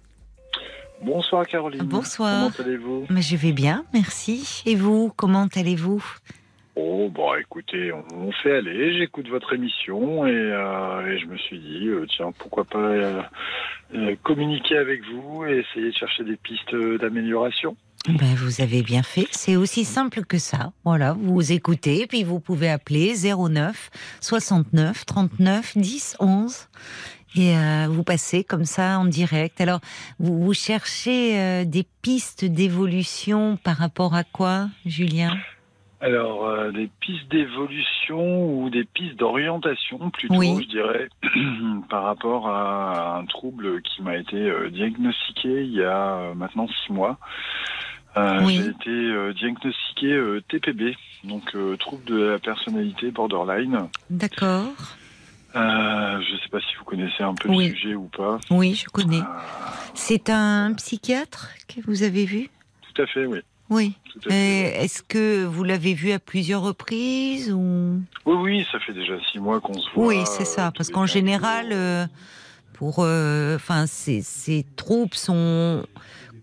Bonsoir Caroline. Bonsoir. Comment allez-vous? Mais je vais bien, merci. Et vous, comment allez-vous? Oh, bon, écoutez, on, on fait aller. J'écoute votre émission et, euh, et je me suis dit, euh, tiens, pourquoi pas euh, euh, communiquer avec vous et essayer de chercher des pistes d'amélioration. ben, Vous avez bien fait. C'est aussi simple que ça. Voilà, vous écoutez, puis vous pouvez appeler 09 69 39 10 11. Et euh, vous passez comme ça en direct. Alors, vous, vous cherchez euh, des pistes d'évolution par rapport à quoi, Julien? Alors, euh, des pistes d'évolution ou des pistes d'orientation plutôt, Oui. je dirais, par rapport à un trouble qui m'a été diagnostiqué il y a maintenant six mois. Euh, Oui. J'ai été euh, diagnostiqué euh, TPB, donc trouble de la personnalité borderline. D'accord. Euh, je ne sais pas si vous connaissez un peu Oui. le sujet ou pas. Oui, je connais. Euh, C'est un psychiatre que vous avez vu? Tout à fait, oui. Oui. À fait. Est-ce que vous l'avez vu à plusieurs reprises ou? Oui, oui, ça fait déjà six mois qu'on se voit. Oui, c'est euh, ça. Parce qu'en général, euh, pour, euh, enfin, ces, ces troubles sont,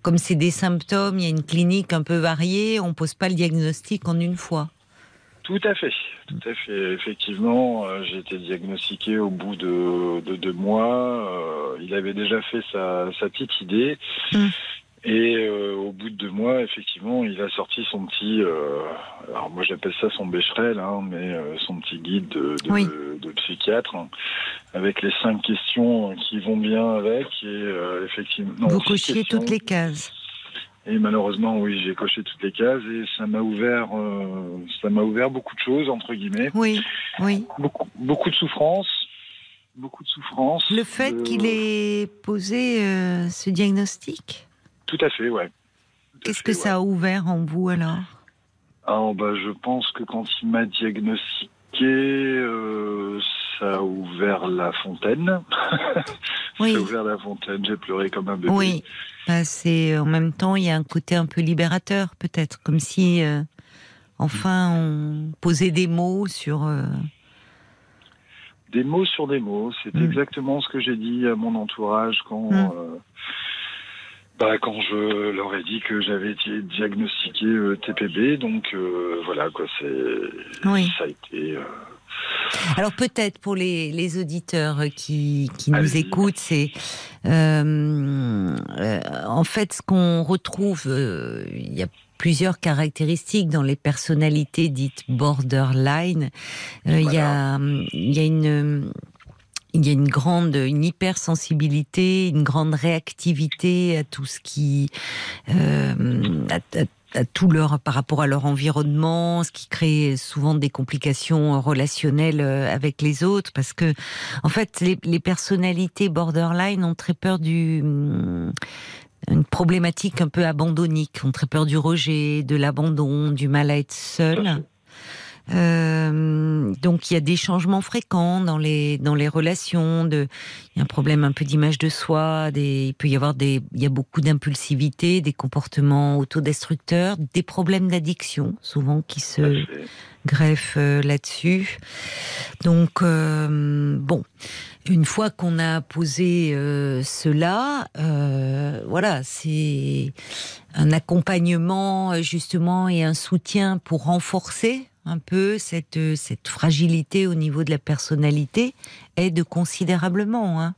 comme c'est des symptômes, il y a une clinique un peu variée. On pose pas le diagnostic en une fois. Tout à fait, tout à fait. Effectivement, euh, j'ai été diagnostiqué au bout de, de deux mois. Euh, il avait déjà fait sa, sa petite idée. Mm. Et euh, au bout de deux mois, effectivement, il a sorti son petit, alors moi j'appelle ça son bécherel, hein, mais son petit guide de, de, Oui. de psychiatre, hein, avec les cinq questions qui vont bien avec. Et effectivement, non, vous cochiez toutes les cases. Et malheureusement, oui, j'ai coché toutes les cases et ça m'a ouvert, euh, ça m'a ouvert beaucoup de choses entre guillemets, Oui, oui. beaucoup, beaucoup de souffrance, beaucoup de souffrance. Le fait qu'il ait posé euh, ce diagnostic, Tout à fait, ouais. Qu'est-ce que ouais. ça a ouvert en vous alors? Alors, bah, je pense que quand il m'a diagnostiqué, euh, ça a ouvert la fontaine. Oui. ouvert la fontaine. J'ai pleuré comme un bébé. Oui. Bah, c'est en même temps, il y a un côté un peu libérateur, peut-être, comme si euh, enfin on posait des mots sur. euh, Des mots sur des mots. C'est Mm. exactement ce que j'ai dit à mon entourage quand, Mm. euh, bah, quand je leur ai dit que j'avais été diagnostiqué TPB. Donc voilà, quoi. C'est Oui. ça a été. Alors peut-être pour les, les auditeurs qui, qui nous écoutent, c'est euh, euh, en fait ce qu'on retrouve. euh, Il y a plusieurs caractéristiques dans les personnalités dites borderline. Il y a il y a une il y a une grande, une hypersensibilité, une grande réactivité à tout ce qui, euh, à, à- tout leur par rapport à leur environnement, ce qui crée souvent des complications relationnelles euh, avec les autres, parce que en fait les, les personnalités borderline ont très peur du hum, une problématique un peu abandonnique, ont très peur du rejet, de l'abandon, du mal à être seul. Euh, donc il y a des changements fréquents dans les dans les relations. De, il y a un problème un peu d'image de soi. Des, il peut y avoir des, il y a beaucoup d'impulsivité, des comportements autodestructeurs, des problèmes d'addiction souvent qui se fait. greffe euh, là-dessus. Donc euh, bon, une fois qu'on a posé euh, cela, euh, voilà, c'est un accompagnement justement et un soutien pour renforcer un peu cette euh, cette fragilité au niveau de la personnalité aide considérablement. Hein.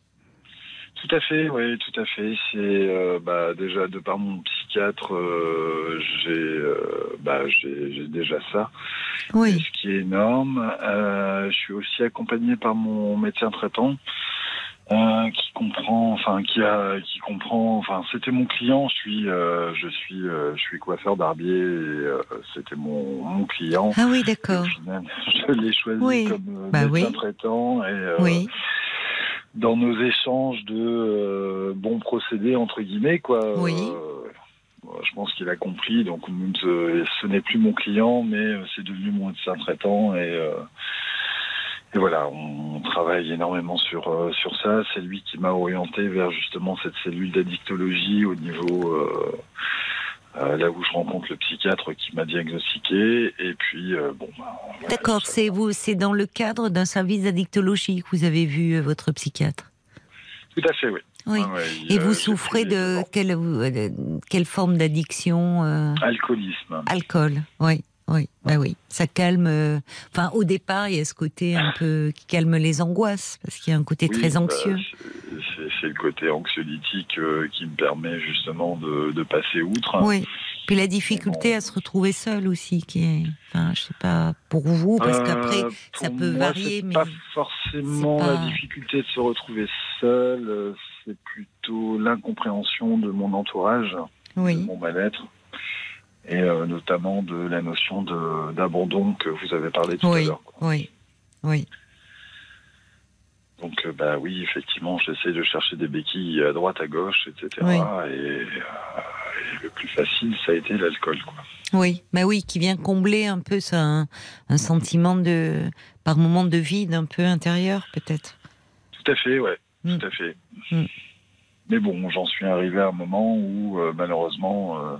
Tout à fait, oui, tout à fait. C'est euh, bah, déjà de par mon psychiatre, euh, j'ai euh, bah, j'ai déjà ça, Oui, ce qui est énorme. Je suis aussi accompagné par mon médecin traitant. Euh, qui comprend, enfin qui a, qui comprend, enfin c'était mon client. Je suis, euh, je suis, euh, je suis coiffeur barbier. Euh, c'était mon, mon client. ah oui, d'accord. je l'ai choisi Oui. comme euh, Bah médecin oui. traitant et euh, Oui, dans nos échanges de bons procédés entre guillemets quoi. Oui. je pense qu'il a compris. Donc ce n'est plus mon client, mais c'est devenu mon médecin traitant et, euh, et voilà, on, travaille énormément sur euh, sur ça. C'est lui qui m'a orienté vers justement cette cellule d'addictologie au niveau euh, euh, là où je rencontre le psychiatre qui m'a diagnostiqué. Et puis bon. bah, voilà, d'accord. C'est vous, c'est dans le cadre d'un service d'addictologie que vous avez vu votre psychiatre? Tout à fait, oui. Ouais, Et euh, vous souffrez de quelle, quelle forme d'addiction euh, Alcoolisme. Alcool, oui, oui, bah oui. Ça calme. euh, Enfin, au départ, il y a ce côté un peu qui calme les angoisses, parce qu'il y a un côté Oui, très bah, anxieux. c'est- le côté anxiolytique euh, qui me permet justement de, de passer outre. Oui. Puis la difficulté à se retrouver seul aussi, qui est, enfin, je sais pas pour vous, parce Euh, qu'après, ça peut moi, varier, mais pas forcément pas- la difficulté de se retrouver seul, c'est plutôt l'incompréhension de mon entourage, de oui, mon mal-être, et euh, notamment de la notion d'abandon que vous avez parlé tout à oui, l'heure. quoi. oui, oui. Donc, euh, bah oui, effectivement, j'essaie de chercher des béquilles à droite, à gauche, etc. Oui. Et, euh, et le plus facile, ça a été l'alcool. quoi. Oui, bah oui, qui vient combler un peu ça, un, un sentiment de, par moment de vide un peu intérieur, peut-être. Tout à fait, ouais, Mm. tout à fait. Mm. Mais bon, j'en suis arrivé à un moment où, euh, malheureusement,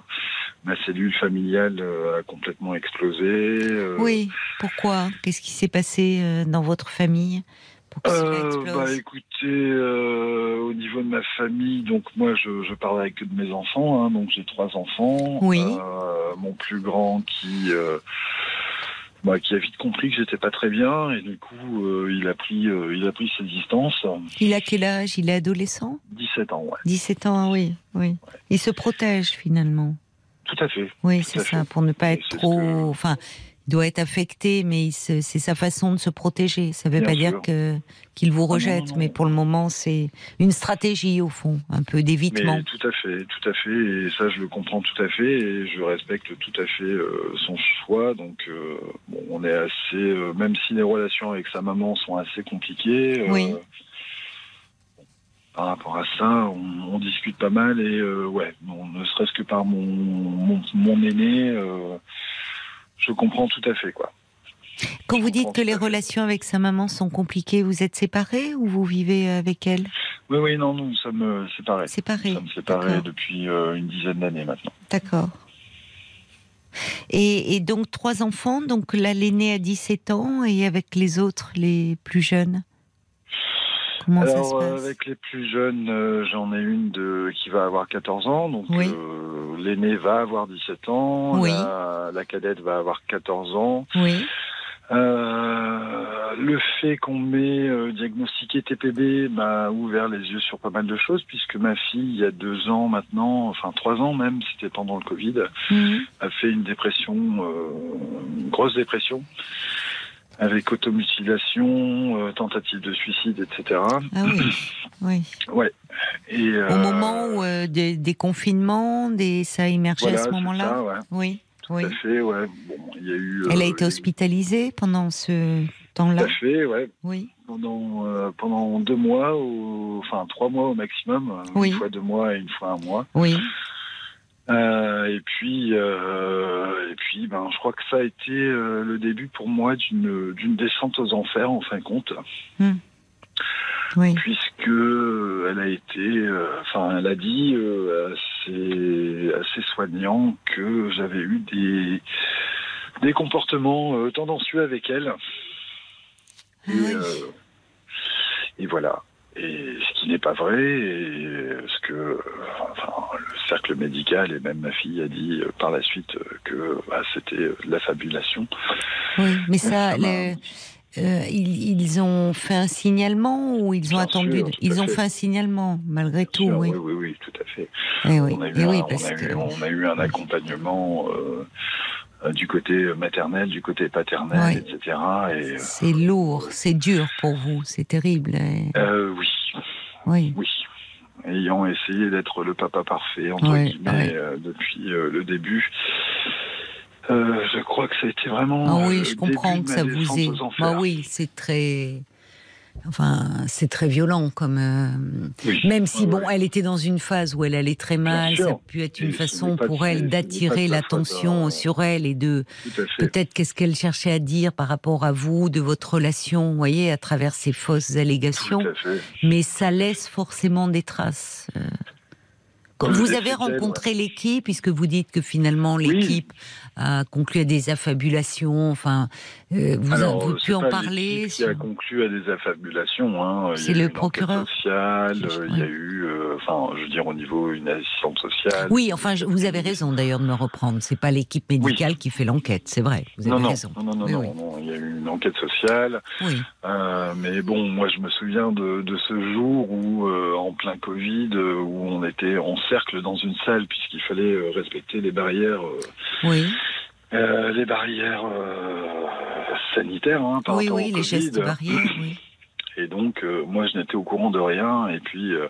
ma cellule familiale euh, a complètement explosé. euh, Oui, pourquoi? Qu'est-ce qui s'est passé euh, dans votre famille pour que Euh, bah écoutez, euh, au niveau de ma famille, donc moi je, je parle avec de mes enfants, hein, donc j'ai trois enfants. Oui. Euh, mon plus grand qui bah, qui a vite compris que j'étais pas très bien et du coup euh, il a pris euh, il a pris ses distances. Il a quel âge? Il est adolescent? 17 ans, ouais. 17 ans, oui, oui. Il se protège finalement. Tout à fait. Oui, c'est ça, fait. pour ne pas être trop. que- Enfin, il doit être affecté, mais c'est sa façon de se protéger. Ça ne veut Bien pas dire sûr. que qu'il vous non, rejette, non. mais pour le moment, c'est une stratégie au fond, un peu d'évitement. Tout à fait, tout à fait, et ça je le comprends tout à fait, et je respecte tout à fait euh, son choix. Donc, euh, bon, on est assez, euh, même si les relations avec sa maman sont assez compliquées, euh, Oui. Par rapport à ça, on, on discute pas mal, et euh, ouais, bon, ne serait-ce que par mon mon, mon aîné, euh, je comprends tout à fait quoi. Quand je vous dites que les relations avec sa maman sont compliquées, vous êtes séparés ou vous vivez avec elle? Oui, oui, non, nous sommes euh, séparés. Séparés. Nous sommes séparés depuis euh, une dizaine d'années maintenant. D'accord. Et, et donc trois enfants, donc là l'aîné a 17 ans et avec les autres, les plus jeunes? Comment ça se Alors, passe avec les plus jeunes, euh, j'en ai une de, qui va avoir 14 ans. Donc, Oui. euh, l'aîné va avoir 17 ans. Oui. La, la cadette va avoir 14 ans. Oui, Euh, le fait qu'on m'ait euh, diagnostiqué TPB m'a ouvert les yeux sur pas mal de choses, puisque ma fille, il y a deux ans maintenant, enfin trois ans même, c'était pendant le Covid, Mhm. a fait une dépression, euh, une grosse dépression, avec automutilation, euh, tentative de suicide, etc. Ah oui, oui. Et, Au euh, moment où, euh, des, des confinements, des, ça a émergé voilà, à ce moment-là ouais, Oui, tout oui. à fait, ouais. Bon, il y a eu. Elle a euh, été hospitalisée pendant ce Tout temps-là à fait, ouais. Oui, Pendant, euh, pendant deux mois, ou, enfin trois mois au maximum, euh, Oui. une fois deux mois et une fois un mois. oui. Euh, et puis, euh, et puis, ben, je crois que ça a été euh, le début pour moi d'une d'une descente aux enfers en fin de compte, Oui, puisque euh, elle a été, euh, enfin, elle a dit euh, à, ses, à ses soignants que j'avais eu des des comportements euh, tendancieux avec elle. Ah Et, oui. euh, et voilà. Et ce qui n'est pas vrai, et ce que enfin, le cercle médical et même ma fille a dit euh, par la suite euh, que bah, c'était euh, de la fabulation. oui. Mais ça, euh, ils, ils ont fait un signalement ou ils ont Bien attendu sûr, Ils ont fait. fait un signalement, malgré tout, Sûr, oui. oui, oui, oui, tout à fait. Eh oui, On a eu, eh un, oui, on parce a que eu, on a eu un accompagnement euh, du côté maternel, du côté paternel, etc. Et, euh, c'est lourd, c'est dur pour vous, c'est terrible. eh. euh, oui, Oui, oui. Ayant essayé d'être le papa parfait, entre Ouais, guillemets, ouais. euh, depuis euh, le début, euh, je crois que ça a été vraiment. ah euh, oui, je comprends que ça vous est. Bah oui, c'est très. Enfin, c'est très violent comme. euh, Oui. Même si, bon, elle était dans une phase où elle allait très mal, ça a pu être une façon de- pour elle d'attirer l'attention sur elle et de peut-être qu'est-ce qu'elle cherchait à dire par rapport à vous, de votre relation, vous voyez, à travers ces fausses allégations. Mais ça laisse forcément des traces. euh. Quand Euh, vous avez rencontré l'équipe, puisque vous dites que finalement Oui. l'équipe a conclu à des affabulations, enfin, vous Alors, avez euh, pu en parler qui a conclu à des affabulations. Hein. C'est le procureur sociale, euh, il y a eu, euh, enfin, je veux dire, au niveau une assistante sociale. Oui, enfin, je- vous avez raison d'ailleurs de me reprendre. C'est pas l'équipe médicale qui fait l'enquête, c'est vrai. Vous avez Non, non, raison. non, non, non, Oui, non, oui. non, il y a eu une enquête sociale. Oui, Euh, mais bon, moi, je me souviens de, de ce jour où, euh, en plein Covid, euh, où on était en cercle dans une salle puisqu'il fallait euh, respecter les barrières, euh, oui, euh, les barrières euh, sanitaires hein, par oui, rapport oui, au les Covid. gestes barrières. Oui. Et donc, euh, moi, je n'étais au courant de rien. Et puis, euh,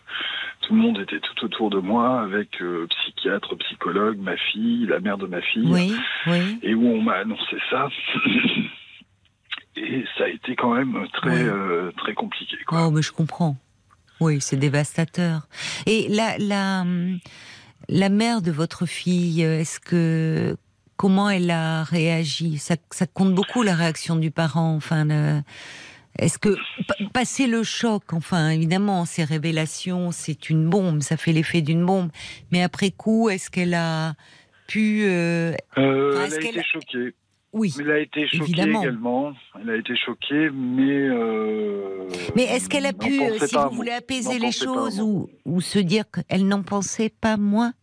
tout le monde était tout autour de moi, avec euh, psychiatre, psychologue, ma fille, la mère de ma fille. Oui, oui. Et où on m'a annoncé ça. et ça a été quand même très, Oui. très compliqué. Quoi. Oh, mais je comprends. Oui, c'est dévastateur. Et la, la, hum, la mère de votre fille, est-ce que comment elle a réagi ça, ça compte beaucoup la réaction du parent. Enfin, le- est-ce que pa- passer le choc, enfin évidemment, ces révélations, c'est une bombe, ça fait l'effet d'une bombe. Mais après coup, est-ce qu'elle a pu. euh, Euh, Enfin, elle a été choquée. Oui. Elle a été choquée Évidemment. également. Elle a été choquée, mais. euh, Mais est-ce qu'elle a pu, euh, si vous voulez apaiser les choses ou se dire qu'elle n'en pensait pas moins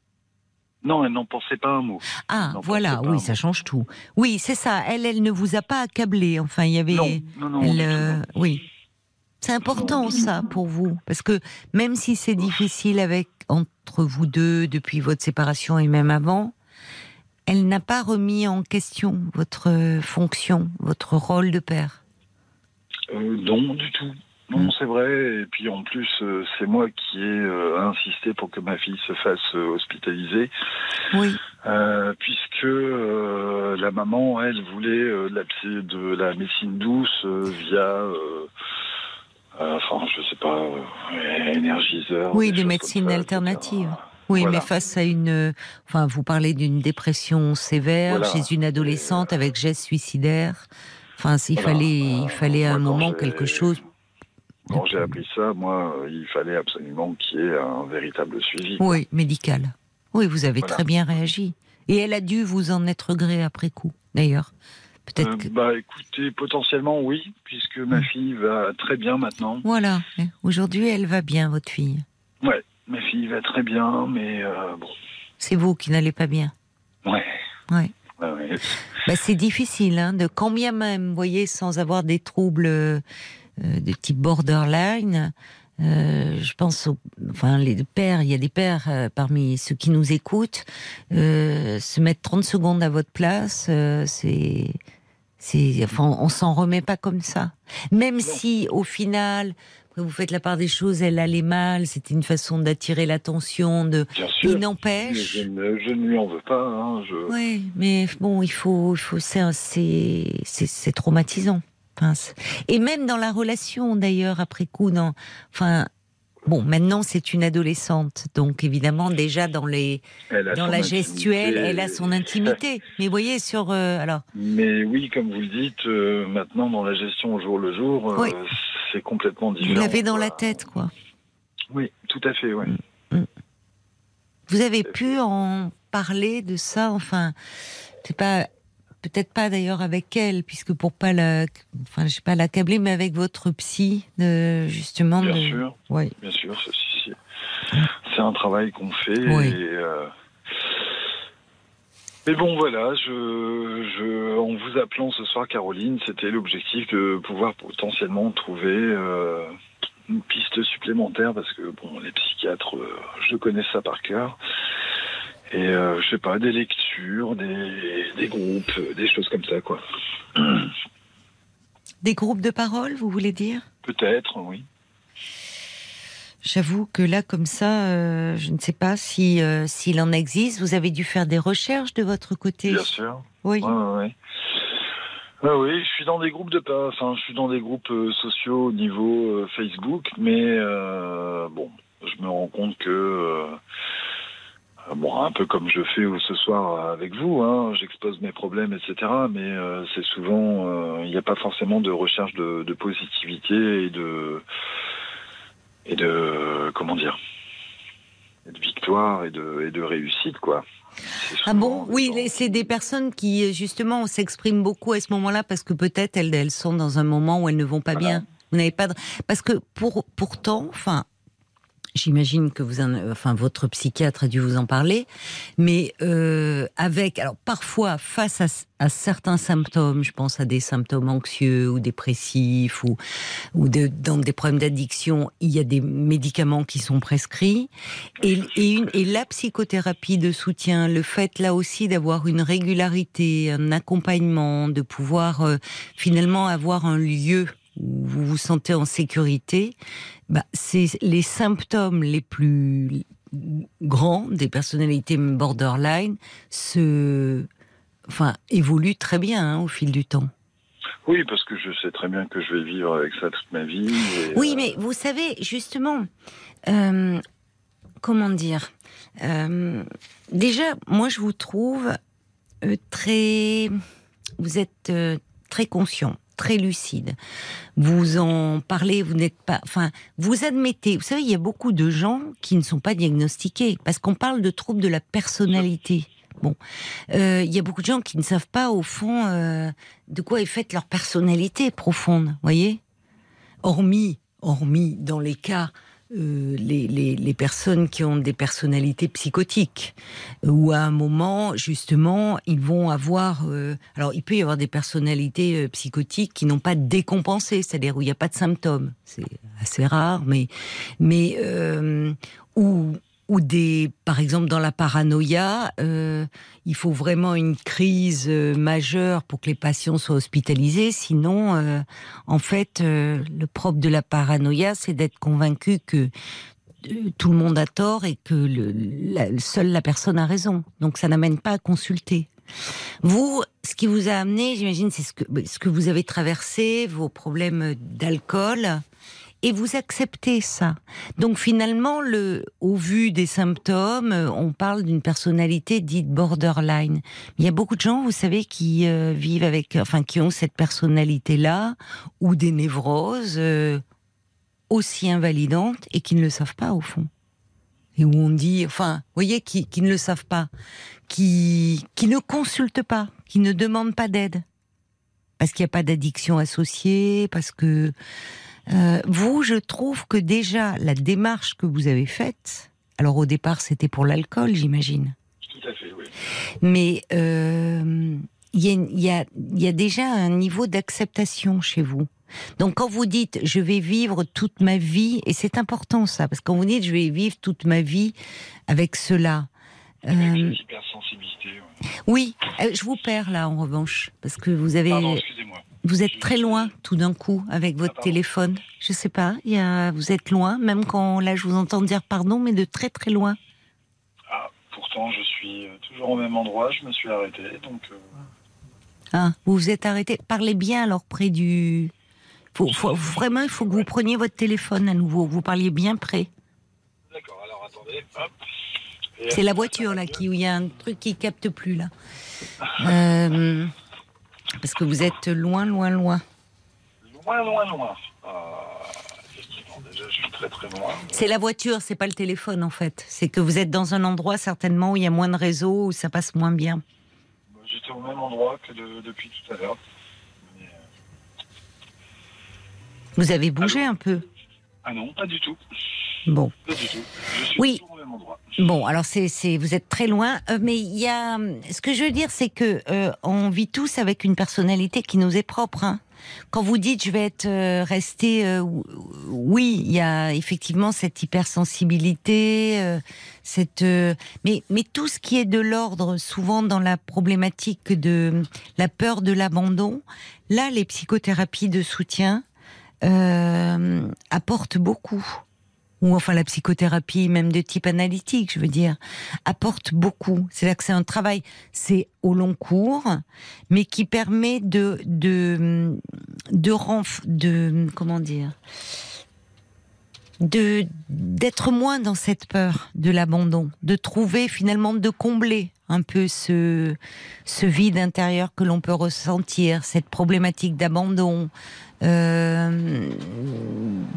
Non, elle n'en pensait pas un mot. Ah, voilà, oui, ça mot. change tout. Oui, c'est ça. Elle, elle ne vous a pas accablé. Enfin, il y avait. Non, non, non. elle, euh, oui. C'est important Non. ça pour vous, parce que même si c'est difficile avec entre vous deux depuis votre séparation et même avant, elle n'a pas remis en question votre fonction, votre rôle de père. Euh, non, du tout. Non, Mm. c'est vrai. Et puis en plus, euh, c'est moi qui ai euh, insisté pour que ma fille se fasse euh, hospitaliser, Oui, euh, puisque euh, la maman, elle, voulait euh, de, la, psy- de la médecine douce via, enfin, je sais pas, énergiseur. Oui, des choses médecines ça, alternatives. etc. oui, Voilà. mais face à une, enfin, vous parlez d'une dépression sévère Voilà. chez une adolescente avec geste suicidaire. Enfin, il Voilà. fallait, il fallait à un moment quelque chose. Quand j'ai appris ça, moi, euh, il fallait absolument qu'il y ait un véritable suivi. Oui, médical. Oui, vous avez Voilà. très bien réagi. Et elle a dû vous en être gré après coup, d'ailleurs. Peut-être Euh, que. Bah écoutez, potentiellement oui, puisque ma fille va très bien maintenant. Voilà. Aujourd'hui, elle va bien, votre fille. Ouais, ma fille va très bien, mais euh, bon, C'est vous qui n'allez pas bien. ouais. Ouais. Ouais, ouais. Bah, c'est difficile, hein, de quand bien même, vous voyez, sans avoir des troubles de type borderline. euh, je pense, aux, enfin, les pères, il y a des pères euh, parmi ceux qui nous écoutent, euh, se mettre 30 secondes à votre place, euh, c'est, c'est, enfin, on s'en remet pas comme ça. Même si, au final, vous faites la part des choses, elle allait mal, c'était une façon d'attirer l'attention, de, Bien sûr. il n'empêche. Je, ne, je ne lui en veux pas. Hein, je... Oui, mais bon, il faut, il faut, c'est traumatisant. Et même dans la relation, d'ailleurs, après coup, dans, enfin, bon, maintenant c'est une adolescente, donc évidemment déjà dans les, dans la gestuelle, intimité. elle a son intimité. Mais vous voyez sur, euh, alors, Mais oui, comme vous le dites, euh, maintenant dans la gestion au jour le jour, euh, Oui. c'est complètement différent. vous l'avez dans la tête, quoi. Oui, tout à fait, ouais. Vous avez pu en parler de ça, enfin, c'est pas, peut-être pas d'ailleurs avec elle, puisque pour pas la, enfin, je sais pas l'accabler, mais avec votre psy, de, justement. Bien de- sûr, Oui. bien sûr, si. c'est un travail qu'on fait. Et, euh, Mais bon, voilà, je, je, en vous appelant ce soir, Caroline, c'était l'objectif de pouvoir potentiellement trouver euh, une piste supplémentaire parce que bon, les psychiatres, euh, je connais ça par cœur. Et euh, je sais pas, des lectures, des, des groupes, euh, des choses comme ça, quoi. Des groupes de parole, vous voulez dire? Peut-être, oui. J'avoue que là, comme ça, euh, je ne sais pas si euh, s'il en existe. Vous avez dû faire des recherches de votre côté. Bien sûr. Oui. Ouais, ouais, ouais. Ouais, oui, je suis dans des groupes de enfin, je suis dans des groupes sociaux au niveau Facebook, mais bon, je me rends compte que bon, un peu comme je fais ce soir avec vous, hein, j'expose mes problèmes, etc. Mais euh, c'est souvent, euh, il n'y a pas forcément de recherche de, de positivité et de et de comment dire, de victoire et de et de réussite, quoi. Ah bon? Oui, c'est des personnes qui justement s'expriment beaucoup à ce moment-là parce que peut-être elles, elles sont dans un moment où elles ne vont pas Voilà. bien. Vous n'avez pas de... parce que pour pourtant, enfin. J'imagine que vous, en, enfin, votre psychiatre a dû vous en parler, mais euh, avec, alors parfois face à, à certains symptômes, je pense à des symptômes anxieux ou dépressifs ou ou de, dans des problèmes d'addiction, il y a des médicaments qui sont prescrits. Et, et, une, et la psychothérapie de soutien, le fait là aussi d'avoir une régularité, un accompagnement, de pouvoir euh, finalement avoir un lieu où vous vous sentez en sécurité, bah, c'est les symptômes les plus grands des personnalités borderline se, enfin, évoluent très bien hein, au fil du temps. Oui, parce que je sais très bien que je vais vivre avec ça toute ma vie. et, Oui, euh, mais vous savez, justement, euh, comment dire euh, Déjà, moi, je vous trouve euh, très. Vous êtes très conscient, très lucide. Vous en parlez, vous n'êtes pas. Enfin, vous admettez. Vous savez, il y a beaucoup de gens qui ne sont pas diagnostiqués parce qu'on parle de troubles de la personnalité. Bon, Euh, il y a beaucoup de gens qui ne savent pas au fond euh, de quoi est faite leur personnalité profonde, voyez? Hormis, hormis dans les cas euh, les, les, les personnes qui ont des personnalités psychotiques, où à un moment, justement, ils vont avoir... euh, alors, il peut y avoir des personnalités euh, psychotiques qui n'ont pas décompensé, c'est-à-dire où il n'y a pas de symptômes. C'est assez rare, mais... mais euh, ou ou des, par exemple, dans la paranoïa, euh, il faut vraiment une crise euh, majeure pour que les patients soient hospitalisés. Sinon, euh, en fait, le propre de la paranoïa, c'est d'être convaincu que tout le monde a tort et que seule la personne a raison. Donc, ça n'amène pas à consulter. Vous, ce qui vous a amené, j'imagine, c'est ce que vous avez traversé, vos problèmes d'alcool, et vous acceptez ça. Donc finalement, le, au vu des symptômes, euh, on parle d'une personnalité dite borderline. Il y a beaucoup de gens, vous savez, qui euh, vivent avec, enfin, qui ont cette personnalité-là, ou des névroses euh, aussi invalidantes et qui ne le savent pas au fond. Et où on dit, enfin, vous voyez, qui, qui ne le savent pas, qui, qui ne consultent pas, qui ne demandent pas d'aide. Parce qu'il n'y a pas d'addiction associée, parce que euh, vous, je trouve que déjà la démarche que vous avez faite, alors au départ c'était pour l'alcool, j'imagine, Tout à fait, oui. mais euh, il y, a y y déjà un niveau d'acceptation chez vous. Donc quand vous dites je vais vivre toute ma vie, et c'est important ça, parce que quand vous dites je vais vivre toute ma vie avec cela, Avec euh, une hypersensibilité. ouais. oui, euh, je vous perds là en revanche, parce que vous avez, Pardon, excusez-moi. Vous êtes très loin tout d'un coup avec votre Ah, téléphone. Je sais pas, il y a, vous êtes loin, même quand là je vous entends dire pardon, mais de très très loin. Ah, pourtant, je suis euh, toujours au même endroit, je me suis arrêté, donc... euh, Hein, vous vous êtes arrêté. Parlez bien alors près du. Faut, faut- vraiment, il faut que vous preniez votre téléphone à nouveau. Vous parliez bien près. D'accord, alors attendez, C'est la voiture là qui où il y a un truc qui capte plus là. Euh, parce que vous êtes loin, loin, loin. Loin, loin, loin. Euh, effectivement, déjà, je suis très très loin. C'est la voiture, c'est pas le téléphone en fait. C'est que vous êtes dans un endroit certainement où il y a moins de réseau, où ça passe moins bien. J'étais au même endroit que de- depuis tout à l'heure. Mais, euh, Vous avez bougé Allô un peu. Ah non, pas du tout. Bon. Pas du tout. Je suis Oui. toujours Bon, alors c'est, c'est, vous êtes très loin, euh, mais il y a, ce que je veux dire, c'est que euh, on vit tous avec une personnalité qui nous est propre. hein. Quand vous dites je vais être euh, resté, euh, oui, il y a effectivement cette hypersensibilité, euh, cette, euh, mais mais tout ce qui est de l'ordre, souvent dans la problématique de la peur de l'abandon, là les psychothérapies de soutien euh, apportent beaucoup ou enfin la psychothérapie même de type analytique, je veux dire, apporte beaucoup. C'est là que c'est un travail, c'est au long cours, mais qui permet de de de renf- de comment dire de d'être moins dans cette peur de l'abandon, de trouver finalement de combler un peu ce ce vide intérieur que l'on peut ressentir, cette problématique d'abandon, euh,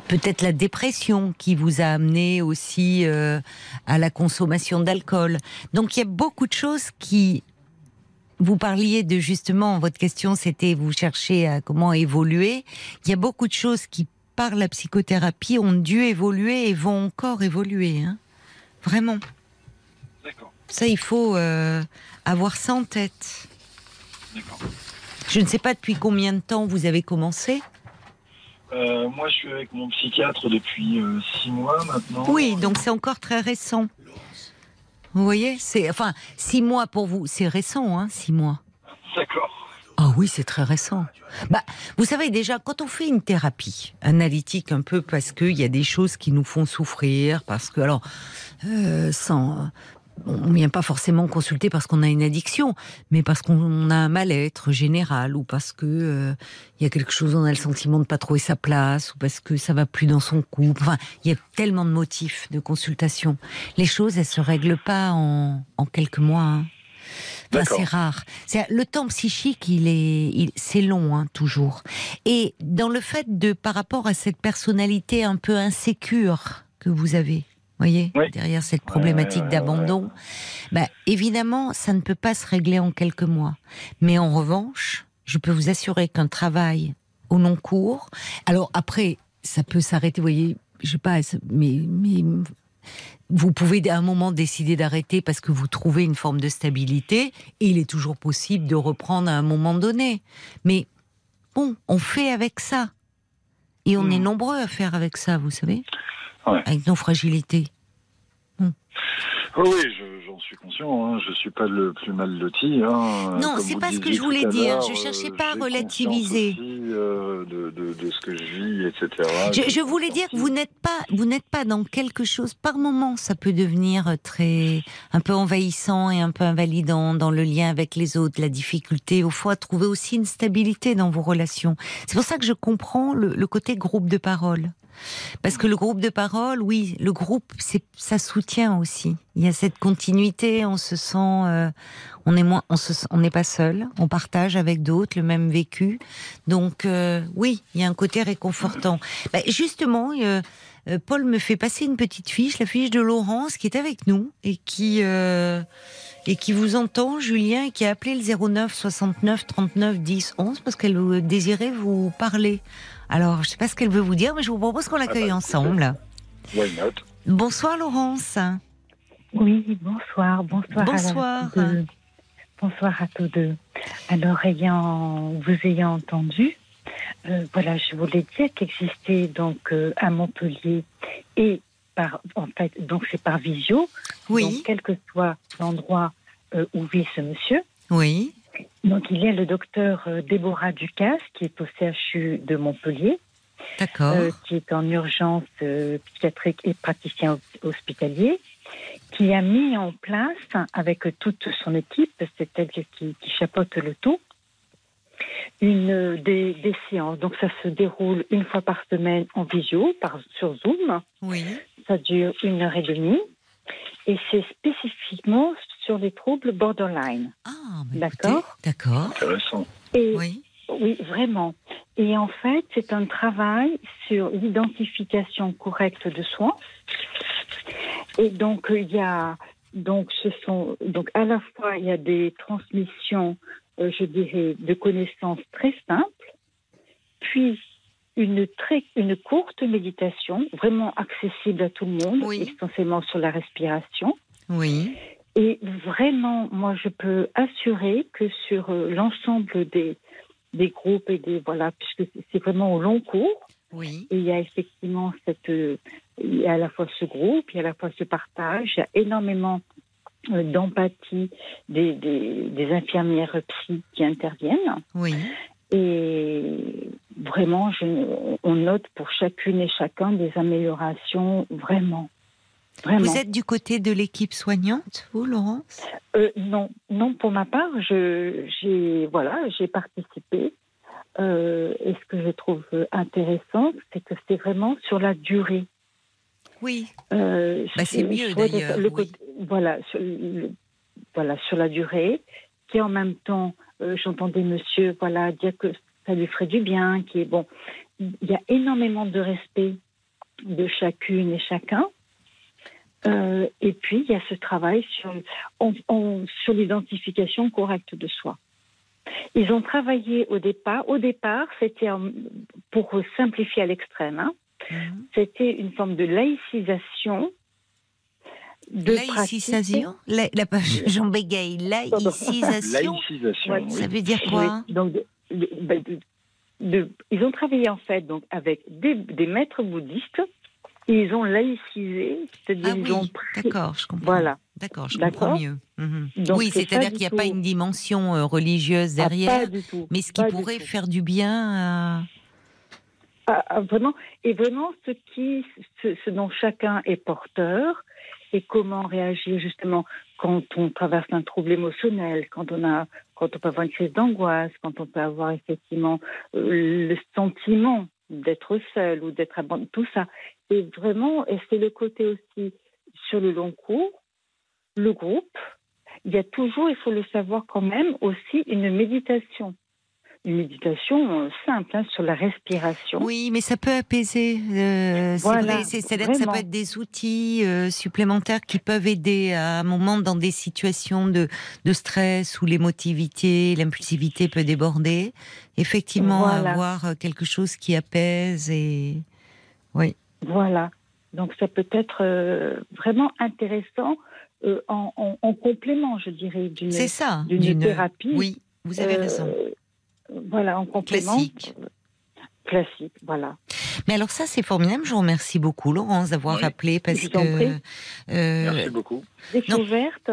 peut-être la dépression qui vous a amené aussi euh, à la consommation d'alcool. Donc il y a beaucoup de choses qui vous parliez de justement votre question c'était vous cherchez à comment évoluer. Il y a beaucoup de choses qui par la psychothérapie ont dû évoluer et vont encore évoluer. Hein. Vraiment. D'accord, Ça il faut euh, avoir ça en tête. d'accord. Je ne sais pas depuis combien de temps vous avez commencé. Euh, moi, je suis avec mon psychiatre depuis euh, six mois maintenant. Oui, donc c'est encore très récent. Vous voyez, c'est enfin six mois pour vous, c'est récent, hein, six mois. D'accord. Ah oui, c'est très récent. Bah, vous savez déjà, quand on fait une thérapie analytique un peu parce qu'il y a des choses qui nous font souffrir, parce que alors, euh, sans, on vient pas forcément consulter parce qu'on a une addiction, mais parce qu'on a un mal-être général ou parce que euh, il y a quelque chose, on a le sentiment de pas trouver sa place ou parce que ça va plus dans son couple. Enfin, il y a tellement de motifs de consultation. Les choses, elles se règlent pas en, en quelques mois. hein. Enfin, c'est rare. C'est le temps psychique, il est, il- c'est long hein, toujours. Et dans le fait de, par rapport à cette personnalité un peu insécure que vous avez, voyez, Oui. derrière cette Ouais, problématique ouais, d'abandon. Bah, évidemment, ça ne peut pas se régler en quelques mois. Mais en revanche, je peux vous assurer qu'un travail au long cours, alors après, ça peut s'arrêter, vous voyez, je sais pas, mais, mais vous pouvez à un moment décider d'arrêter parce que vous trouvez une forme de stabilité et il est toujours possible de reprendre à un moment donné. Mais bon, on fait avec ça. Et on Hmm. est nombreux à faire avec ça, vous savez, Ouais. avec nos fragilités. Oui, oui, je- j'en suis conscient. Hein. Je suis pas le plus mal loti. Hein. Non, c'est pas ce que je voulais dire. Je cherchais pas à relativiser. Aussi, euh, de, de, de ce que je vis, etc. Je, voulais dire que vous n'êtes pas, vous n'êtes pas dans quelque chose. Par moment, ça peut devenir très, un peu envahissant et un peu invalidant dans le lien avec les autres, la difficulté au fois à trouver aussi une stabilité dans vos relations. C'est pour ça que je comprends le, le côté groupe de parole. Parce que le groupe de parole, oui, le groupe, ça soutient aussi. Il y a cette continuité, on se sent, euh, on est moins, on n'est pas seul, on partage avec d'autres le même vécu. Donc euh, oui, il y a un côté réconfortant. Bah, justement, euh, Paul me fait passer une petite fiche, la fiche de Laurence qui est avec nous et qui et qui vous entend, Julien, et qui a appelé le 09 69 39 10 11 parce qu'elle désirait vous parler. Alors, je sais pas ce qu'elle veut vous dire, mais je vous propose qu'on l'accueille bah, ensemble. Why not? Bonsoir Laurence. Oui, bonsoir, bonsoir. à Bonsoir. tous deux. Bonsoir à tous deux. Alors, ayant, vous ayant entendu, euh, voilà, je voulais dire qu'existait donc euh, à Montpellier et par, en fait, donc c'est par visio. Oui, Donc, quel que soit l'endroit euh, où vit ce monsieur. oui, Donc, il y a le docteur euh, Déborah Ducasse qui est au CHU de Montpellier. d'accord. euh, qui est en urgence euh, psychiatrique et praticien hos- hospitalier, qui a mis en place, avec toute son équipe, c'est elle qui, qui chapeaute le tout, une, des, des séances. Donc ça se déroule une fois par semaine en visio, par, sur Zoom. oui, Ça dure une heure et demie. Et c'est spécifiquement sur les troubles borderline. ah, bah, D'accord. d'accord. Intéressant. Et Oui, Oui, vraiment. Et en fait, c'est un travail sur l'identification correcte de soi. Et donc, il y a, donc, ce sont, donc, à la fois, il y a des transmissions, euh, je dirais, de connaissances très simples, puis une très, une courte méditation, vraiment accessible à tout le monde, Oui. essentiellement sur la respiration. oui, Et vraiment, moi, je peux assurer que sur euh, l'ensemble des, des groupes et des voilà, puisque c'est- vraiment au long cours, oui, et il y a effectivement cette, euh, il y a à la fois ce groupe, il y a à la fois ce partage, il y a énormément euh, d'empathie des, des, des infirmières psy qui interviennent. oui. Et vraiment, je, on note pour chacune et chacun des améliorations, vraiment. Vraiment. Vous êtes du côté de l'équipe soignante, vous, Laurence? Euh, non, non, pour ma part, j'ai, voilà, j'ai participé. Euh, et ce que je trouve intéressant, c'est que c'est vraiment sur la durée. Oui, Euh, Bah, c'est mieux, d'ailleurs, le oui. voilà, sur, le- voilà, sur la durée, qui en même temps, euh, j'entendais monsieur voilà, dire que ça lui ferait du bien, qui est bon. Il y a énormément de respect de chacune et chacun. Euh, et puis, il y a ce travail sur, on- on- sur l'identification correcte de soi. Ils ont travaillé au départ. Au départ, c'était pour simplifier à l'extrême. hein, Mhm. c'était une forme de laïcisation. De Laïcisation la, la, J'en bégaye. Laïcisation Laïcisation. Ouais, oui. Ça veut dire quoi Oui, donc, de- de- de- de- ils ont travaillé en fait donc avec des, des maîtres bouddhistes et ils ont laïcisé, c'est-à-dire Ah ils ont oui, pris. d'accord, je comprends. Voilà. D'accord, je comprends mieux. Mhm. Donc, Oui, c'est c'est-à-dire qu'il n'y a pas une dimension euh, religieuse Ah, derrière, pas du tout, mais ce qui pas du pourrait tout. faire du bien à... Ah, ah, vraiment, et vraiment ce, qui, ce, ce dont chacun est porteur et comment réagir justement quand on traverse un trouble émotionnel, quand on, a, quand on peut avoir une crise d'angoisse, quand on peut avoir effectivement euh, le sentiment d'être seul ou d'être abandonné, tout ça. Et vraiment, et c'est le côté aussi sur le long cours, le groupe, il y a toujours, il faut le savoir quand même, aussi une méditation une méditation euh, simple hein, sur la respiration. Oui, mais ça peut apaiser. euh, Voilà, c'est-à-dire que ça peut être des outils euh, supplémentaires qui peuvent aider à un moment dans des situations de, de stress où l'émotivité, l'impulsivité peut déborder. Effectivement, Voilà. avoir quelque chose qui apaise et oui. Voilà. Donc ça peut être euh, vraiment intéressant en, en- en complément, je dirais, d'une thérapie. Oui, vous avez raison. Voilà, en complément. Classique. Classique, voilà. Mais alors ça, c'est formidable. Je vous remercie beaucoup, Laurence, d'avoir Oui. rappelé parce Je que euh, Merci beaucoup. Découverte,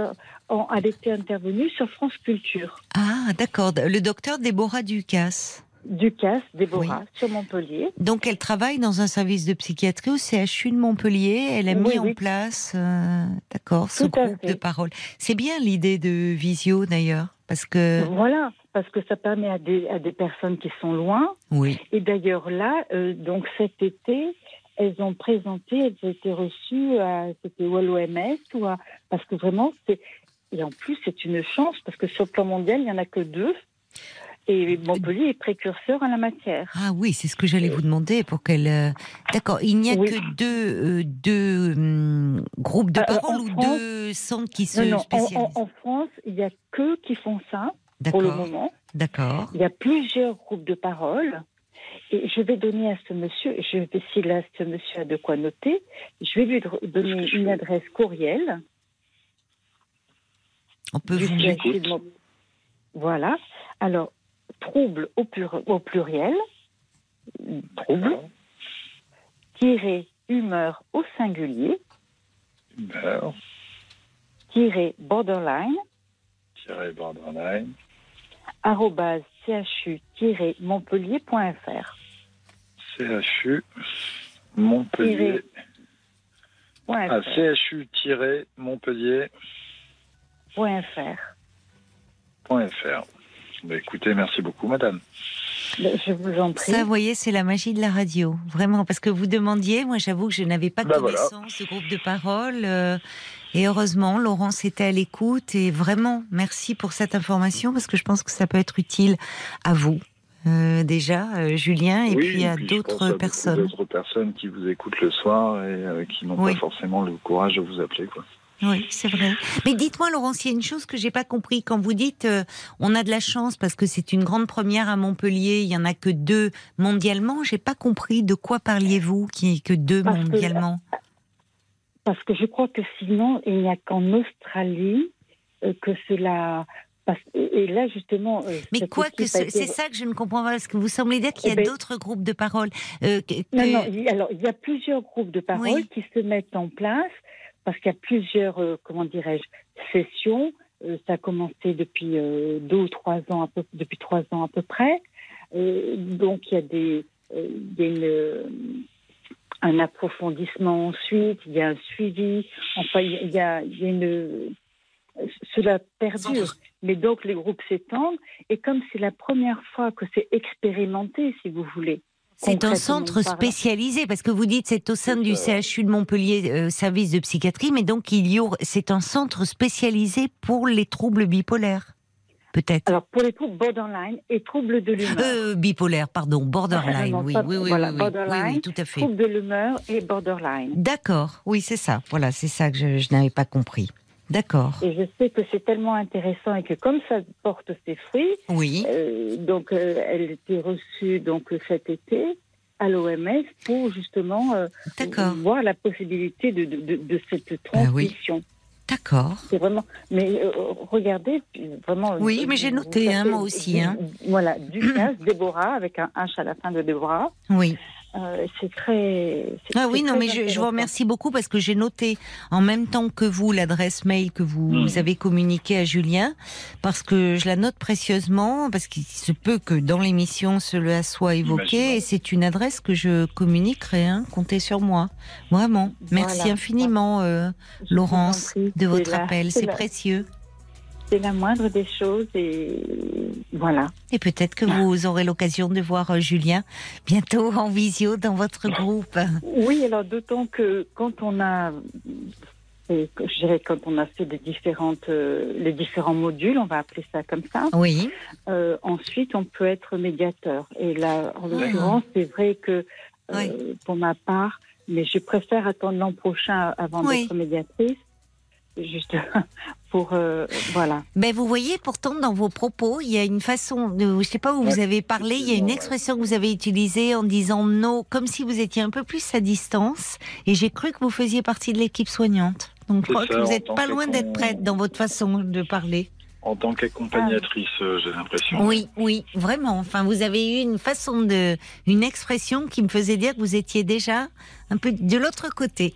en- était intervenue sur France Culture. ah d'accord, le docteur Déborah Ducasse. Ducasse, Déborah, sur Montpellier. Donc elle travaille dans un service de psychiatrie au CHU de Montpellier. Elle a Oui, mis en place, euh, d'accord, ce groupe fait. de parole. C'est bien l'idée de visio d'ailleurs, parce que Voilà, parce que ça permet à des, à des personnes qui sont loin. oui, Et d'ailleurs là, euh, donc cet été, elles ont présenté, elles ont été reçues à, c'était ou à l'OMS ou à, parce que vraiment c'est, et en plus c'est une chance parce que sur le plan mondial il y en a que deux. Et Montpellier est précurseur en la matière. ah oui, c'est ce que j'allais vous demander pour qu'elle. euh, D'accord, il n'y a Oui. que deux, euh, deux hum, groupes de Euh, parole en ou France- deux centres qui se Non, non, en, spécialisent. en- en France, il n'y a que qui font ça pour le D'accord, moment. d'accord. Il y a plusieurs groupes de parole. Et je vais donner à ce monsieur, je vais, si là, ce monsieur a de quoi noter, je vais lui donner une adresse courriel. On peut vous. Voilà. Alors, trouble au, au pluriel, trouble, tiré humeur au singulier, Humeur, tiré borderline, tiré borderline, arrobase chu-montpellier.fr. CHU, Montpellier. Ah, .fr. CHU-Montpellier.fr. .fr. Bah, écoutez, merci beaucoup, madame. Ben, Je vous en prie. Ça, vous voyez, c'est la magie de la radio, vraiment, parce que vous demandiez, moi j'avoue que je n'avais pas Bah, voilà. connaissance de groupe de parole, euh, et heureusement, Laurence était à l'écoute, et vraiment, merci pour cette information, parce que je pense que ça peut être utile à vous, euh, déjà, euh, Julien, et Oui, puis à d'autres personnes. D'autres personnes qui vous écoutent le soir et euh, qui n'ont Oui. pas forcément le courage de vous appeler. Quoi. Oui, c'est vrai. Mais dites-moi, Laurence, il y a une chose que j'ai pas compris. Quand vous dites euh, on a de la chance parce que c'est une grande première à Montpellier, il y en a que deux mondialement, j'ai pas compris de quoi parliez-vous qui est que deux Parce que- mondialement? Parce que je crois que sinon, il n'y a qu'en Australie euh, que cela. Parce, et là, justement. euh, Mais quoi que ce- c'est ça que je ne comprends pas parce que vous semblez dire qu'il y a Eh ben- d'autres groupes de parole. euh, que- Non, non, il alors il y a plusieurs groupes de parole Oui. qui se mettent en place parce qu'il y a plusieurs, euh, comment dirais-je, sessions. Euh, ça a commencé depuis euh, deux ou trois ans, à peu, depuis trois ans à peu près. Donc il y a des, il y a une, un approfondissement ensuite, il y a un suivi. Enfin, il y a, il y a une cela perdure. Mais donc les groupes s'étendent et comme c'est la première fois que c'est expérimenté, si vous voulez. C'est un centre spécialisé parce que vous dites c'est au sein du. CHU de Montpellier, euh, service de psychiatrie, mais donc il y aura, c'est un centre spécialisé pour les troubles bipolaires, peut-être. Alors, pour les troubles borderline et troubles de l'humeur. Euh, bipolaire, pardon, borderline, oui, oui, oui, voilà, oui, oui, borderline, oui, oui, tout à fait. Troubles de l'humeur et borderline. D'accord, oui, c'est ça. Voilà, c'est ça que je, je n'avais pas compris. D'accord. Et je sais que c'est tellement intéressant et que comme ça porte ses fruits, Oui. euh, donc euh, elle était reçue donc cet été à l'OMS pour justement euh, voir la possibilité de, de, de- de cette Ah oui. transmission. D'accord. C'est vraiment. Mais euh, regardez, vraiment. Oui, mais j'ai noté, hein, moi aussi, hein. Voilà, Ducasse, Déborah, avec un H à la fin de Déborah. Oui. Euh, c'est très. Ah très, oui, non, mais je, je vous remercie beaucoup parce que j'ai noté en même temps que vous l'adresse mail que vous Mm. avez communiquée à Julien, parce que je la note précieusement, parce qu'il se peut que dans l'émission cela soit évoqué, et c'est une adresse que je communiquerai, hein, comptez sur moi. Vraiment. Merci Voilà. infiniment, euh, Laurence, de votre appel, c'est précieux. C'est la moindre des choses et voilà. Et peut-être que vous aurez l'occasion de voir euh, Julien bientôt en visio dans votre groupe. Oui, alors d'autant que quand on a Et je dirais quand on a fait des différentes, euh, les différents modules, on va appeler ça comme ça. Oui. Euh, ensuite, on peut être médiateur. Et là, en l'occurrence, c'est vrai que euh, Oui. pour ma part, mais je préfère attendre l'an prochain avant Oui. d'être médiatrice, juste pour euh, voilà. Mais vous voyez, pourtant, dans vos propos, il y a une façon, de, je sais pas où vous avez parlé, il y a une expression que vous avez utilisée en disant non, comme si vous étiez un peu plus à distance. Et j'ai cru que vous faisiez partie de l'équipe soignante. Donc, je crois ça, que vous n'êtes pas loin d'être prête dans votre façon de parler. En tant qu'accompagnatrice, euh, j'ai l'impression. Oui, oui, vraiment. Enfin, vous avez eu une façon de, une expression qui me faisait dire que vous étiez déjà un peu de l'autre côté.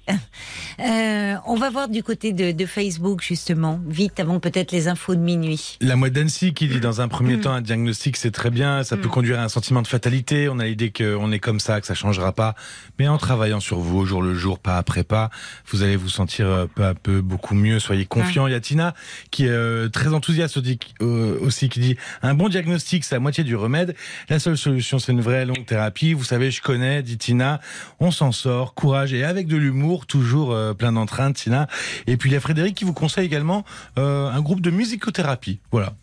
Euh, on va voir du côté de, de Facebook justement, vite avant peut-être les infos de minuit. La mouette d'Annecy qui dit dans un Mm. premier temps un diagnostic c'est très bien, ça peut conduire à un sentiment de fatalité, on a l'idée qu'on est comme ça, que ça changera pas, mais en travaillant sur vous au jour le jour, pas après pas, vous allez vous sentir euh, peu à peu beaucoup mieux, soyez confiants. Il y a Tina qui est euh, très enthousiaste aussi qui dit un bon diagnostic c'est la moitié du remède, la seule solution c'est une vraie longue thérapie, vous savez je connais, dit Tina, on s'en sort, courage et avec de l'humour, toujours euh, plein d'entrain Tina. Et puis il y a Frédéric qui vous conseille également euh, un groupe de musicothérapie, voilà.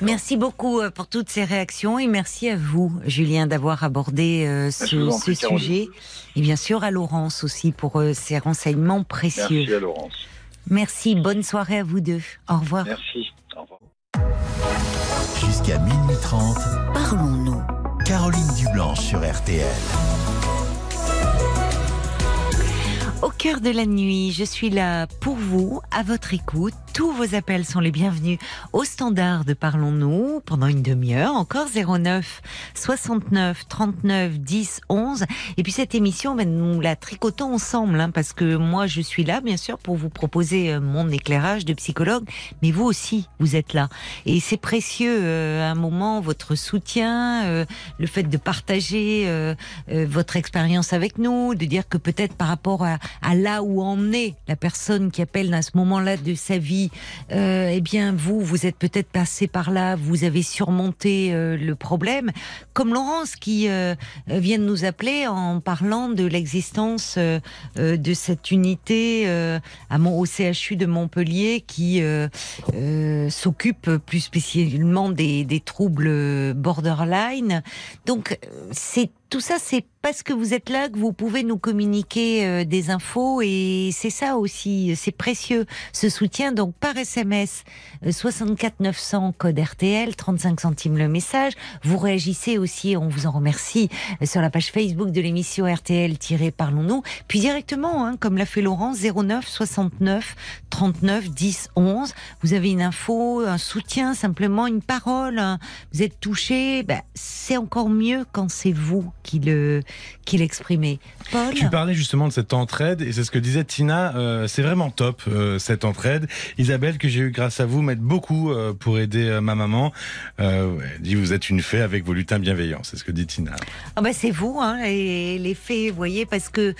Merci beaucoup euh, pour toutes ces réactions et merci à vous, Julien, d'avoir abordé euh, vous ce, Caroline. sujet. Et bien sûr à Laurence aussi pour euh, ces renseignements précieux. Merci à Laurence. Merci, bonne soirée à vous deux. Au revoir. Merci. Au revoir. Jusqu'à minuit 30, Parlons-nous. Caroline Dublanche sur RTL. Au cœur de la nuit, je suis là pour vous, à votre écoute. Tous vos appels sont les bienvenus au standard de Parlons-nous pendant une demi-heure. Encore 09 69 39 10 11. Et puis cette émission, ben, nous la tricotons ensemble, hein, parce que moi je suis là, bien sûr, pour vous proposer euh, mon éclairage de psychologue, mais vous aussi, vous êtes là. Et c'est précieux, euh, un moment, votre soutien, euh, le fait de partager euh, euh, votre expérience avec nous, de dire que peut-être par rapport à, à là où en est la personne qui appelle à ce moment-là de sa vie, euh, eh bien vous, vous êtes peut-être passé par là, vous avez surmonté euh, le problème, comme Laurence qui euh, vient de nous appeler en parlant de l'existence euh, euh, de cette unité euh, à mon au CHU de Montpellier qui s'occupe plus spécialement des, des troubles borderline. Donc c'est tout ça, c'est parce que vous êtes là que vous pouvez nous communiquer euh, des infos et c'est ça aussi, c'est précieux ce soutien. Donc par SMS euh, 64 900 code RTL 35 centimes le message. Vous réagissez aussi, on vous en remercie euh, sur la page Facebook de l'émission RTL Parlons-nous, puis directement, hein, comme l'a fait Laurence 09 69 39 10 11. Vous avez une info, un soutien, simplement une parole. Vous êtes touché, ben, c'est encore mieux quand c'est vous qui le qui l'exprimez. Paul. Tu parlais justement de cette entraide et c'est ce que disait Tina. euh, c'est vraiment top euh, cette entraide. Isabelle que j'ai eu grâce à vous m'aide beaucoup euh, pour aider ma maman. Euh, ouais, dit vous êtes une fée avec vos lutins bienveillants. C'est ce que dit Tina. Ah bah c'est vous, hein, les, les faits, vous voyez, parce que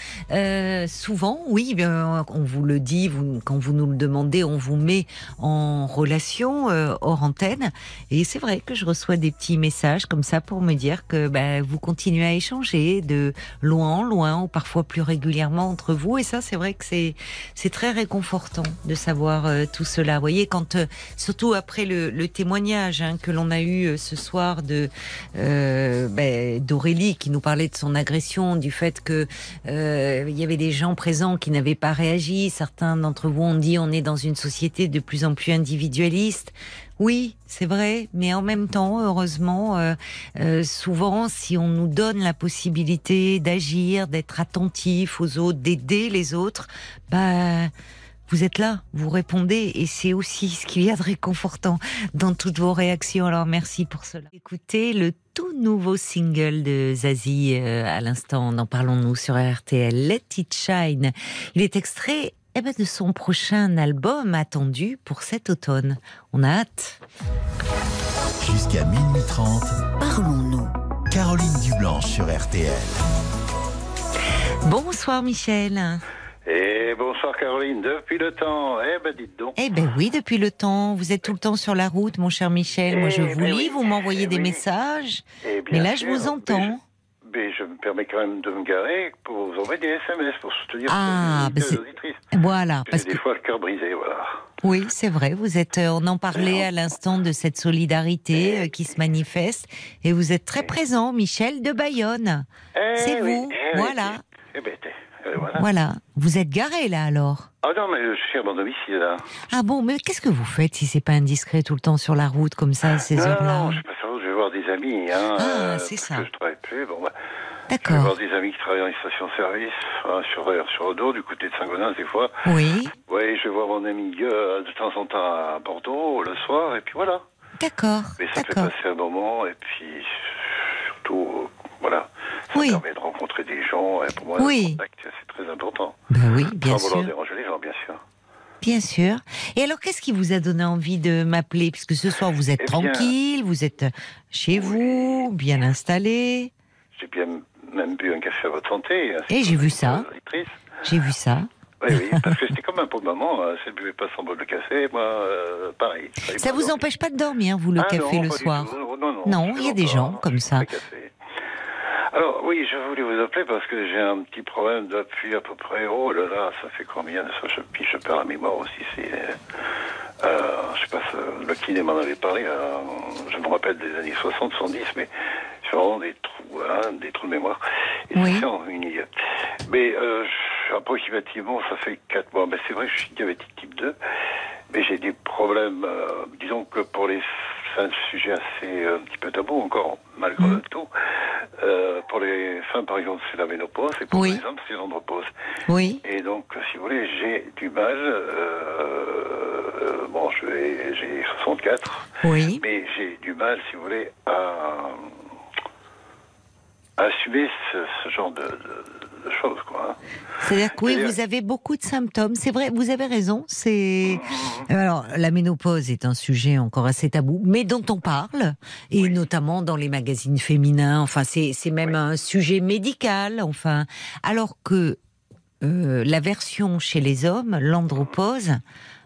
souvent, oui, bien, on vous le dit, vous, quand vous nous le demandez, on vous met en relation hors antenne. Et c'est vrai que je reçois des petits messages comme ça pour me dire que bah, vous continuez à échanger de loin en loin ou parfois plus régulièrement entre vous. Et ça, c'est vrai que c'est c'est très réconfortant de savoir euh, tout cela. Vous voyez, quand euh, surtout après le, témoignage hein, que l'on a eu euh, ce soir de ben, d'Aurélie qui nous parlait de son agression, du fait que il y avait des gens présents qui n'avaient pas réagi. Certains d'entre vous ont dit on est dans une société de plus en plus individualiste. Oui, c'est vrai, mais en même temps, heureusement, euh, euh, souvent, si on nous donne la possibilité d'agir, d'être attentif aux autres, d'aider les autres, bah vous êtes là, vous répondez, et c'est aussi ce qu'il y a de réconfortant dans toutes vos réactions. Alors merci pour cela. Écoutez le tout nouveau single de Zazie euh, à l'instant, en parlons-nous sur RTL, Let It Shine. Il est extrait eh ben, de son prochain album attendu pour cet automne. On a hâte. Jusqu'à minuit 30, Parlons-nous. Caroline Dublanche sur RTL. Bonsoir Michel. Et bonsoir Caroline, depuis le temps. Eh ben dites donc. Eh ben oui, depuis le temps, vous êtes tout le temps sur la route, mon cher Michel. Moi, je Eh vous ben lis, oui. vous m'envoyez Eh des oui. messages. Eh Mais là, je vous entends. Mais je me permets quand même de me garer pour vous envoyer des SMS pour soutenir Ah, les bah auditrices. Voilà, parce des que fois le cœur brisé, voilà. oui, c'est vrai. Vous êtes, euh, on en parlait à l'instant de cette solidarité euh, qui se manifeste, et vous êtes très présent, Michel de Bayonne. Eh C'est oui, vous, eh voilà. Eh ben, euh, voilà. Voilà. Vous êtes garé là alors? Ah non, mais je suis à mon domicile, là. Ah bon, mais qu'est-ce que vous faites si c'est pas indiscret tout le temps sur la route comme ça à ces non, non, heures-là? non, je pas sur je vais voir des amis. Hein, Ah, euh, c'est parce ça. Que je travaille plus. Bon, bah, je vais D'accord. voir des amis qui travaillent dans les stations-service, hein, sur, sur Odo, du côté de Saint-Gonin, des fois. Oui, Oui, je vais voir mon ami euh, de temps en temps à Bordeaux, le soir, et puis voilà. d'accord, Mais ça fait d'accord. passer un moment, et puis surtout, euh, voilà, ça Oui. permet de rencontrer des gens, et pour moi, Oui. le contact, c'est très important. Ben oui, bien Sans vouloir sûr, déranger les gens, bien sûr. bien sûr. Et alors, qu'est-ce qui vous a donné envie de m'appeler? Puisque ce soir vous êtes Eh bien- tranquille, vous êtes chez vous, bien installé. J'ai bien même bu un café à votre santé. Et que j'ai vu ça. J'ai vu ça. Oui, oui, parce que c'était comme un pauvre maman, euh, si elle ne buvait pas son bol de café, moi, euh, pareil. Ça pas vous empêche pas de dormir, vous, le. Ah café non, le soir? tout. Non, non, Non, il y a des gens comme Je ça. Alors, oui, je voulais vous appeler parce que j'ai un petit problème depuis à peu près, oh là là, ça fait combien de ça je, Puis je perds la mémoire aussi, c'est... Euh, euh, je sais pas, le kiné m'en avait parlé, euh, je me rappelle des années 60, 70, mais j'ai vraiment des trous, hein, des trous de mémoire. Et Oui. c'est en une idée. Mais euh, approximativement, ça fait 4 mois. Mais c'est vrai que je suis diabétique type 2, mais j'ai des problèmes, euh, disons que pour les c'est un sujet assez euh, un petit peu tabou encore, malgré Mm. tout. Euh, pour les femmes, par exemple, c'est la ménopause, et pour Oui. les hommes, c'est l'andropause. Oui, Et donc, si vous voulez, j'ai du mal. euh, bon, j'ai 64, oui. mais j'ai du mal, si vous voulez, à, à assumer ce, ce genre de, de- de choses, quoi. C'est-à-dire que oui, C'est-à-dire- vous avez beaucoup de symptômes. C'est vrai, vous avez raison. C'est alors la ménopause est un sujet encore assez tabou, mais dont on parle et Oui. notamment dans les magazines féminins. Enfin, c'est c'est même Oui. un sujet médical. Enfin, alors que euh, la version chez les hommes, l'andropause.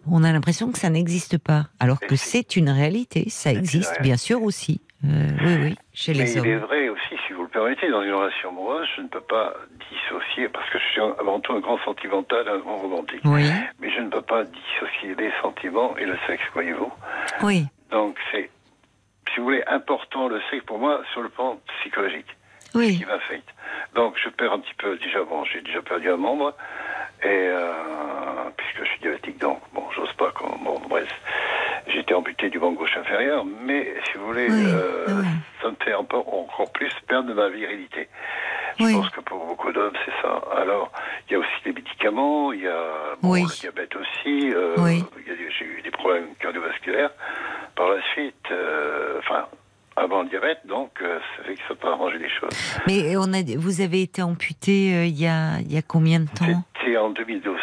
On a l'impression que ça n'existe pas, alors que c'est une réalité. Ça existe, bien sûr aussi. Euh, oui, oui, chez Mais les il est vrai aussi, si vous le permettez, dans une relation amoureuse, je ne peux pas dissocier, parce que je suis avant tout un grand sentimental, un grand romantique. Oui, Mais je ne peux pas dissocier les sentiments et le sexe, voyez-vous. oui, Donc c'est, si vous voulez, important le sexe pour moi sur le plan psychologique, oui. qui m'affecte. Donc je perds un petit peu, déjà, bon, j'ai déjà perdu un membre, et euh, puisque je suis diabétique, donc bon, j'ose pas, comme, bon, bref, j'étais amputé du banc gauche inférieur, mais si vous voulez, Oui, euh, oui. ça me fait encore, encore plus perdre de ma virilité. Je Oui. pense que pour beaucoup d'hommes, c'est ça. Alors, il y a aussi des médicaments, il y a bon, le diabète aussi, euh, j'ai eu des problèmes cardiovasculaires. Par la suite, euh, enfin, avant le diabète, donc, euh, ça fait que ça peut arranger les choses. Mais on a, vous avez été amputé euh, il y, a, il y a combien de temps? C'était en 2012.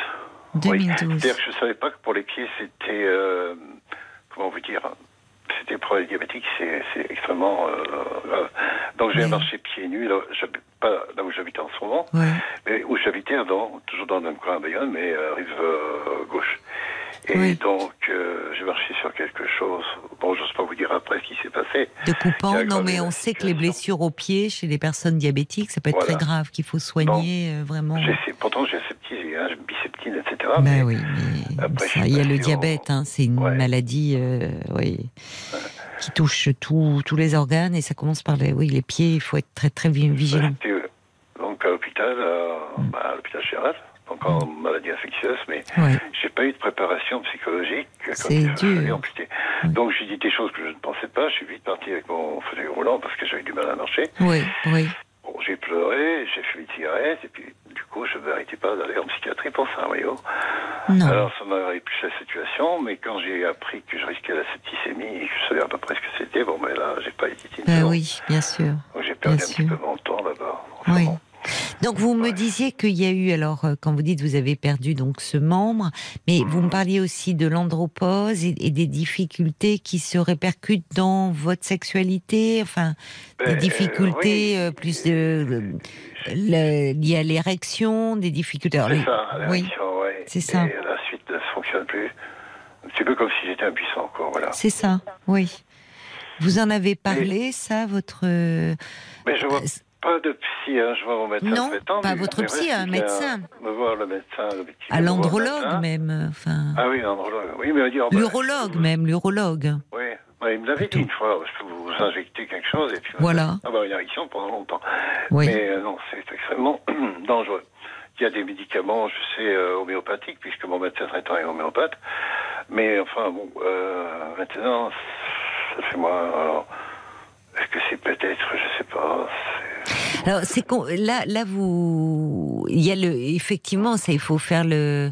2012. C'est-à-dire que je ne savais pas que pour les pieds, c'était. euh, comment vous dire C'était pour les diabétiques, c'est c'est extrêmement euh, grave. Donc j'ai Oui. marché pieds nus, là, pas là où j'habite en ce moment, mais où j'habitais avant, toujours dans le même coin à Bayonne, mais euh, rive euh, gauche. Et Oui. donc, euh, j'ai marché sur quelque chose. Bon, j'ose pas vous dire après ce qui s'est passé. De coupant, non, mais on sait que les blessures au pied chez les personnes diabétiques, ça peut être Voilà. très grave, qu'il faut soigner euh, vraiment. Pourtant, j'ai septisé, hein, j'ai biceptine, etc. Ben mais oui, mais Après, ça, je il y a le diabète, hein, c'est une Ouais. maladie euh, oui, qui touche tout- tous les organes et ça commence par les, oui, les pieds, il faut être très très vi- vigilant. Donc à l'hôpital, euh, Mm. bah, à l'hôpital général, donc en maladie infectieuse, mais Ouais. j'ai pas eu de préparation psychologique quand amputer. Oui. Donc j'ai dit des choses que je ne pensais pas. Je suis vite parti avec mon fauteuil roulant parce que j'avais du mal à marcher. Oui, oui. Bon, j'ai pleuré, j'ai fumé une cigarette et puis du coup je ne méritais pas d'aller en psychiatrie pour ça. Non. Alors ça m'a plus la situation, mais quand j'ai appris que je risquais la septicémie et que je savais à peu près ce que c'était, bon ben là j'ai pas hésité. une Ben oui, bien sûr. Donc j'ai perdu bien un petit peu mon temps là-bas. Oui. Donc vous me disiez qu'il y a eu alors euh, quand vous dites vous avez perdu donc ce membre, mais vous me parliez aussi de l'andropause et, et des difficultés qui se répercutent dans votre sexualité, enfin des Ben, difficultés oui. euh, plus de euh, le- liées à l'érection, des difficultés. C'est ça, oui, ouais. c'est ça. Et la suite ne fonctionne plus. Un petit peu comme si j'étais impuissant, quoi, voilà. c'est ça. Oui. Vous en avez parlé, ça, votre. euh, Mais je vois, pas de psy, hein, je vois mon médecin Non, traitant, pas votre psy, un médecin. Me voir le médecin. le petit- À l'andrologue médecin. même, enfin. Ah oui, l'andrologue. Oui, mais dit, oh, bah, L'urologue même, l'urologue. Oui, il me l'avait dit une fois, je peux vous injecter quelque chose et puis. Voilà. Ah bah une érection pendant longtemps. Oui. Mais euh, non, c'est extrêmement dangereux. Il y a des médicaments, je sais, euh, homéopathiques, puisque mon médecin traitant est homéopathe. Mais enfin, bon, euh, maintenant, ça fait moi. Alors, est-ce que c'est peut-être, je sais pas. Alors c'est con- là, là vous, il y a le, effectivement, ça, il faut faire le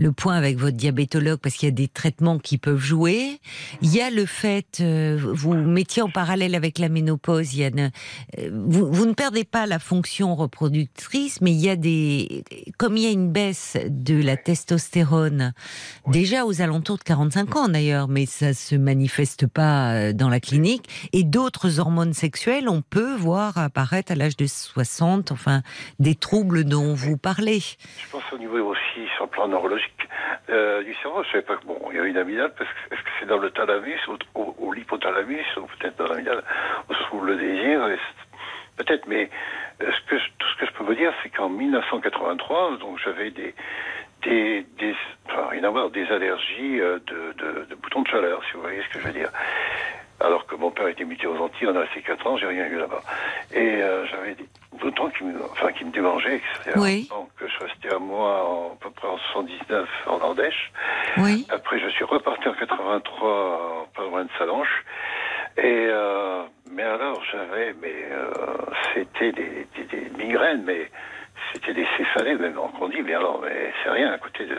le point avec votre diabétologue parce qu'il y a des traitements qui peuvent jouer. Il y a le fait, euh, vous mettiez en parallèle avec la ménopause, il y a euh, vous, vous ne perdez pas la fonction reproductrice, mais il y a des, comme il y a une baisse de la testostérone, déjà aux alentours de 45 ans d'ailleurs, mais ça se manifeste pas euh, dans la clinique, et d'autres hormones sexuelles, on peut voir apparaître à l'âge de 60, enfin, des troubles dont vous parlez. Je pense au niveau aussi sur le plan neurologique euh, du cerveau. Je savais pas que bon, il y a une amygdale, parce que est-ce que c'est dans le thalamus, ou au, au l'hypothalamus, ou peut-être dans l'amygdale, où se trouve le désir Peut-être, mais tout ce que je peux vous dire, c'est qu'en 1983, donc j'avais des des, enfin, rien à des allergies euh, de boutons de chaleur, si vous voyez ce que je veux dire. Alors que mon père était muté aux Antilles, on a resté 4 ans, j'ai rien eu là-bas. Et euh, j'avais des boutons qui me, enfin, qui me démangeaient, etc. Oui. Donc je restais à moi en, à peu près en 79 en Ardèche. Oui. Après je suis reparti en 83 pas loin de Salanches. Et euh, mais alors j'avais, mais euh, c'était des, des, des migraines, mais c'était des céphalées même on dit, mais alors mais c'est rien à côté de.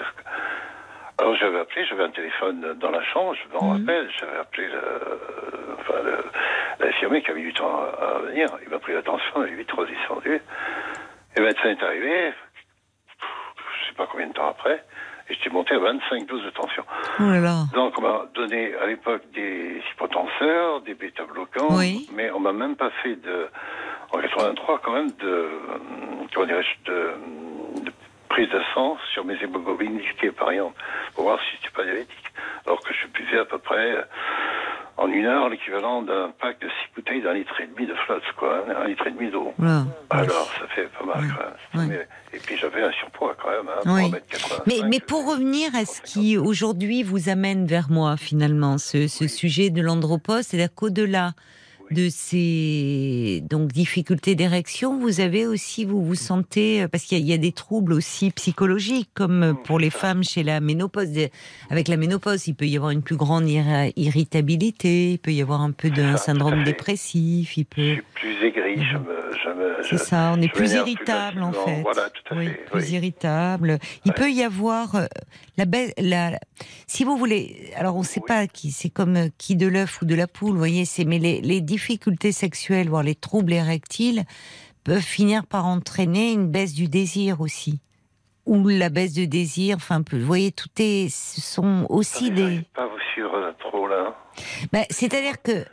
Alors j'avais appelé, j'avais un téléphone dans la chambre, je m'en rappelle, j'avais appelé le, enfin, le, l'infirmier qui a mis du temps à, à venir, il m'a pris l'attention, il est vite redescendu. Et le médecin est arrivé, je sais pas combien de temps après, et j'étais monté à 25 doses de tension. Oh là là. Donc on m'a donné à l'époque des hypotenseurs, des bêta-bloquants, Oui. mais on m'a même pas fait de, en 83 quand même, de, comment dirais-je, de prise de sang sur mes hémoglobines glycées par exemple, pour voir si j'étais pas diabétique. Alors que je buvais à peu près euh, en une heure l'équivalent d'un pack de six bouteilles d'un litre et demi de flotte, quoi, un litre et demi d'eau. Alors ça fait pas mal quand même. Ouais. Mais- et puis j'avais un surpoids quand même, hein, Oui. 3m85. Mais, mais pour revenir à ce qui aujourd'hui vous amène vers moi finalement, ce, ce sujet de l'andropause, c'est-à-dire qu'au-delà de ces donc difficultés d'érection, vous avez aussi vous vous sentez parce qu'il y, a- il y a des troubles aussi psychologiques comme pour les femmes chez la ménopause. Avec la ménopause, il peut y avoir une plus grande irritabilité, il peut y avoir un peu d'un à syndrome dépressif, il peut. plus aigri, je me, C'est ça, on est plus irritable en fait. Voilà, tout à oui, fait. plus oui. irritable. Il peut y avoir euh, la, baisse- la si vous voulez. Alors on ne sait pas qui c'est comme euh, qui de l'œuf ou de la poule, vous voyez. C'est mais les, les difficultés sexuelles, voire les troubles érectiles, peuvent finir par entraîner une baisse du désir aussi, ou la baisse de désir. Enfin, vous voyez, tout est, ce sont aussi Attendez, des. Pas vous suivre euh, trop là. Ben, C'est-à-dire que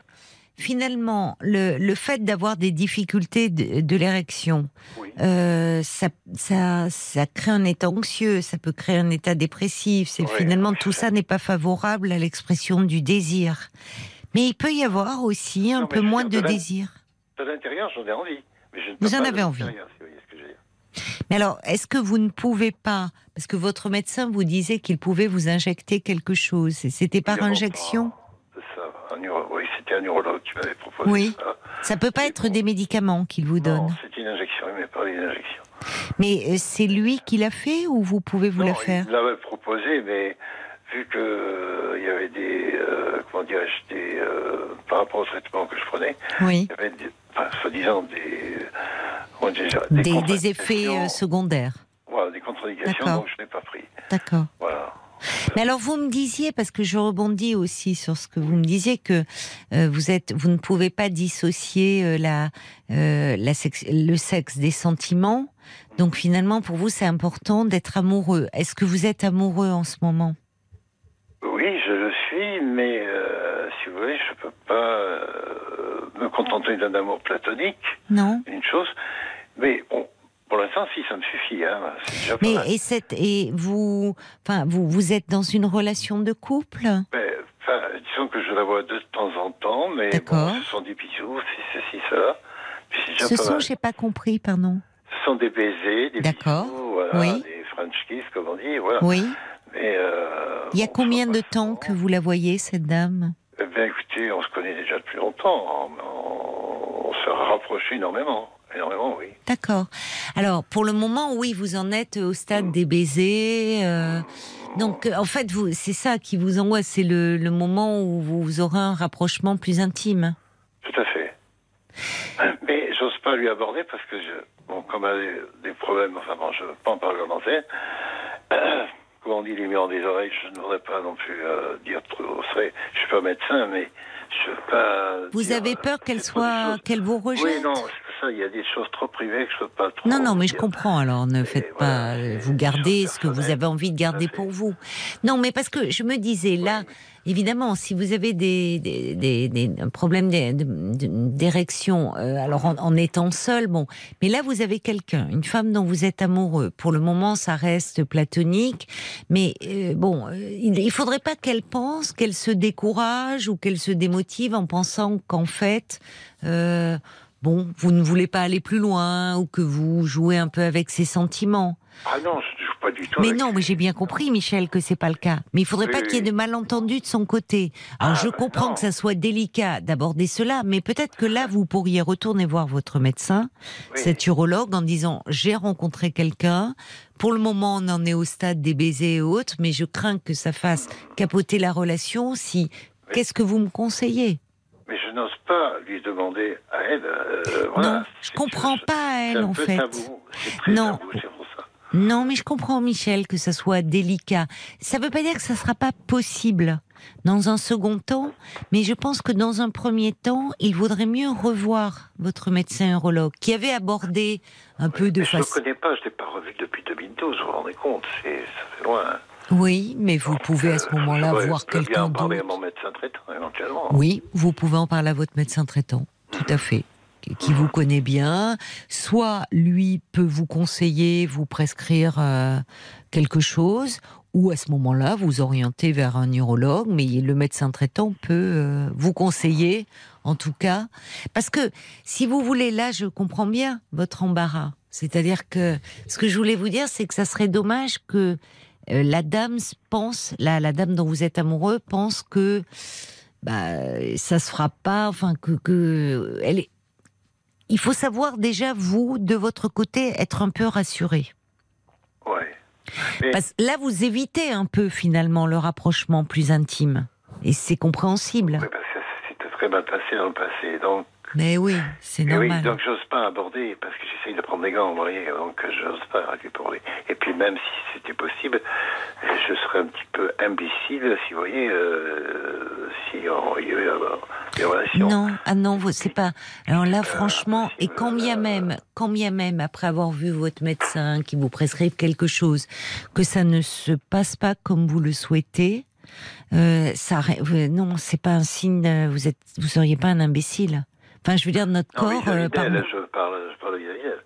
finalement, le, le fait d'avoir des difficultés de, de l'érection, Oui. euh, ça, ça, ça crée un état anxieux, ça peut créer un état dépressif. C'est Oui, finalement tout ça n'est pas favorable à l'expression du désir. Mais il peut y avoir aussi un Non, peu moins dire, de désir. De l'intérieur, j'en ai envie. Mais je ne Vous en avez envie. l'extérieur, si vous voyez ce que je veux dire. Mais alors, est-ce que vous ne pouvez pas, parce que votre médecin vous disait qu'il pouvait vous injecter quelque chose, c'était par injection? C'est ça. Un neuro- Oui, c'était un neurologue qui m'avait proposé Oui. ça. Ça peut pas être bon. des médicaments qu'il vous donne. Non, c'était une injection. Il m'avait parlé d'une injection. Mais euh, c'est lui qui l'a fait ou vous pouvez vous non, la faire? Il l'avait proposé, mais vu que euh, il y avait des, euh, comment dirais-je, des, euh, par rapport au traitement que je prenais, Oui. il y avait des, enfin, soi-disant des, Des, effets secondaires. Voilà, des contre-indications, donc je n'ai pas pris. D'accord. Voilà. Mais alors vous me disiez, parce que je rebondis aussi sur ce que vous me disiez, que euh, vous êtes, vous ne pouvez pas dissocier euh, la, euh, le sexe des sentiments. Donc finalement, pour vous, c'est important d'être amoureux. Est-ce que vous êtes amoureux en ce moment? Suis, mais euh, si vous voulez, je peux pas euh, me contenter d'un amour platonique, Non. une chose. Mais bon, pour l'instant, si, ça me suffit. Hein, déjà Mais et cette et vous, enfin vous, vous êtes dans une relation de couple? Mais, enfin, disons que je la vois de temps en temps, mais bon, ce sont des bisous, c'est ceci, cela. Ce sont, j'ai pas compris, pardon. Ce sont des baisers, des bisous, voilà, Oui. des French kiss, comme on dit, voilà. Oui. Mais, euh, Il y a combien se de temps que vous la voyez, cette dame? Eh bien, écoutez, on se connaît déjà depuis longtemps. On, on, on s'est rapproché énormément. Énormément, oui. D'accord. Alors, pour le moment, oui, vous en êtes au stade des baisers. euh, donc, euh, en fait, vous, c'est ça qui vous angoisse, c'est le, le moment où vous aurez un rapprochement plus intime. Tout à fait. Mais j'ose pas lui aborder parce que, je, bon, comme elle a des, des problèmes, enfin bon, je ne veux pas en parler comment c'est. Comme on dit, les murs des oreilles, je ne voudrais pas non plus euh, dire trop. c'est- Je suis pas médecin, mais je veux pas. Vous dire- avez peur qu'elle soit, qu'elle vous rejette Oui, non, c'est ça. Il y a des choses trop privées que je peux pas trop. Non, non, mais je comprends. Alors, ne faites pas. euh, vous gardez ce que vous avez envie de garder pour vous. Non, mais parce que je me disais là, évidemment, si vous avez des des, des, des- un problème d'é- de- de- d'érection, euh, alors en, étant seul, bon. Mais là, vous avez quelqu'un, une femme dont vous êtes amoureux. Pour le moment, ça reste platonique, mais euh, bon, euh, il, il faudrait pas qu'elle pense qu'elle se décourage ou qu'elle se démotive en pensant qu'en fait. Bon, vous ne voulez pas aller plus loin ou que vous jouez un peu avec ses sentiments. Ah non, je ne pas du tout. Mais non, mais j'ai bien compris, Michel, que c'est pas le cas. Mais il faudrait Oui, pas qu'il y ait de malentendus de son côté. Alors Ah, je bah comprends que ça soit délicat d'aborder cela, mais peut-être que là vous pourriez retourner voir votre médecin, Oui. cet urologue, en disant j'ai rencontré quelqu'un. Pour le moment, on en est au stade des baisers et autres, mais je crains que ça fasse capoter la relation. Si qu'est-ce que vous me conseillez? Mais je n'ose pas lui demander à elle. euh, voilà. Non, je comprends pas à elle en fait. tabou. C'est très Non. tabou. Non, mais je comprends, Michel, que ça soit délicat. Ça ne veut pas dire que ça ne sera pas possible dans un second temps, mais je pense que dans un premier temps, il vaudrait mieux revoir votre médecin urologue qui avait abordé un peu de Mais je ne le façon. connais pas, je ne l'ai pas revu depuis 2012, vous vous rendez compte, c'est, ça fait loin. Oui, mais vous pouvez à ce moment-là Ouais, voir je peux bien quelqu'un en parler à d'autre. mon médecin traitant, éventuellement. Oui, vous pouvez en parler à votre médecin traitant, tout à fait, qui- vous connaît bien. Soit lui peut vous conseiller, vous prescrire euh, quelque chose, ou à ce moment-là vous orienter vers un urologue, mais le médecin traitant peut euh, vous conseiller, en tout cas, parce que si vous voulez, là, je comprends bien votre embarras. C'est-à-dire que ce que je voulais vous dire, c'est que ça serait dommage que euh, la dame pense, la, la dame dont vous êtes amoureux pense que bah, ça se fera pas, enfin que, que elle est. Il faut savoir déjà vous de votre côté être un peu rassuré. Ouais. Mais- Parce là vous évitez un peu finalement le rapprochement plus intime et c'est compréhensible. Oui, parce que c'était très mal passé dans le passé. Donc, Mais oui, c'est et oui, normal. donc j'ose pas aborder parce que j'essaye de prendre des gants, vous voyez, donc j'ose pas parler. Et puis même si c'était possible, je serais un petit peu imbécile si vous voyez, euh, si on, il y avait euh, des relations. Non, ah non, c'est pas. Alors là, franchement, et quand bien même, quand bien même, après avoir vu votre médecin qui vous prescrive quelque chose, que ça ne se passe pas comme vous le souhaitez, euh, ça, non, c'est pas un signe. euh, Vous êtes, vous seriez pas un imbécile. Enfin, je veux dire, notre Non, corps. euh, je parle, je parle vis-à-vis d'elle.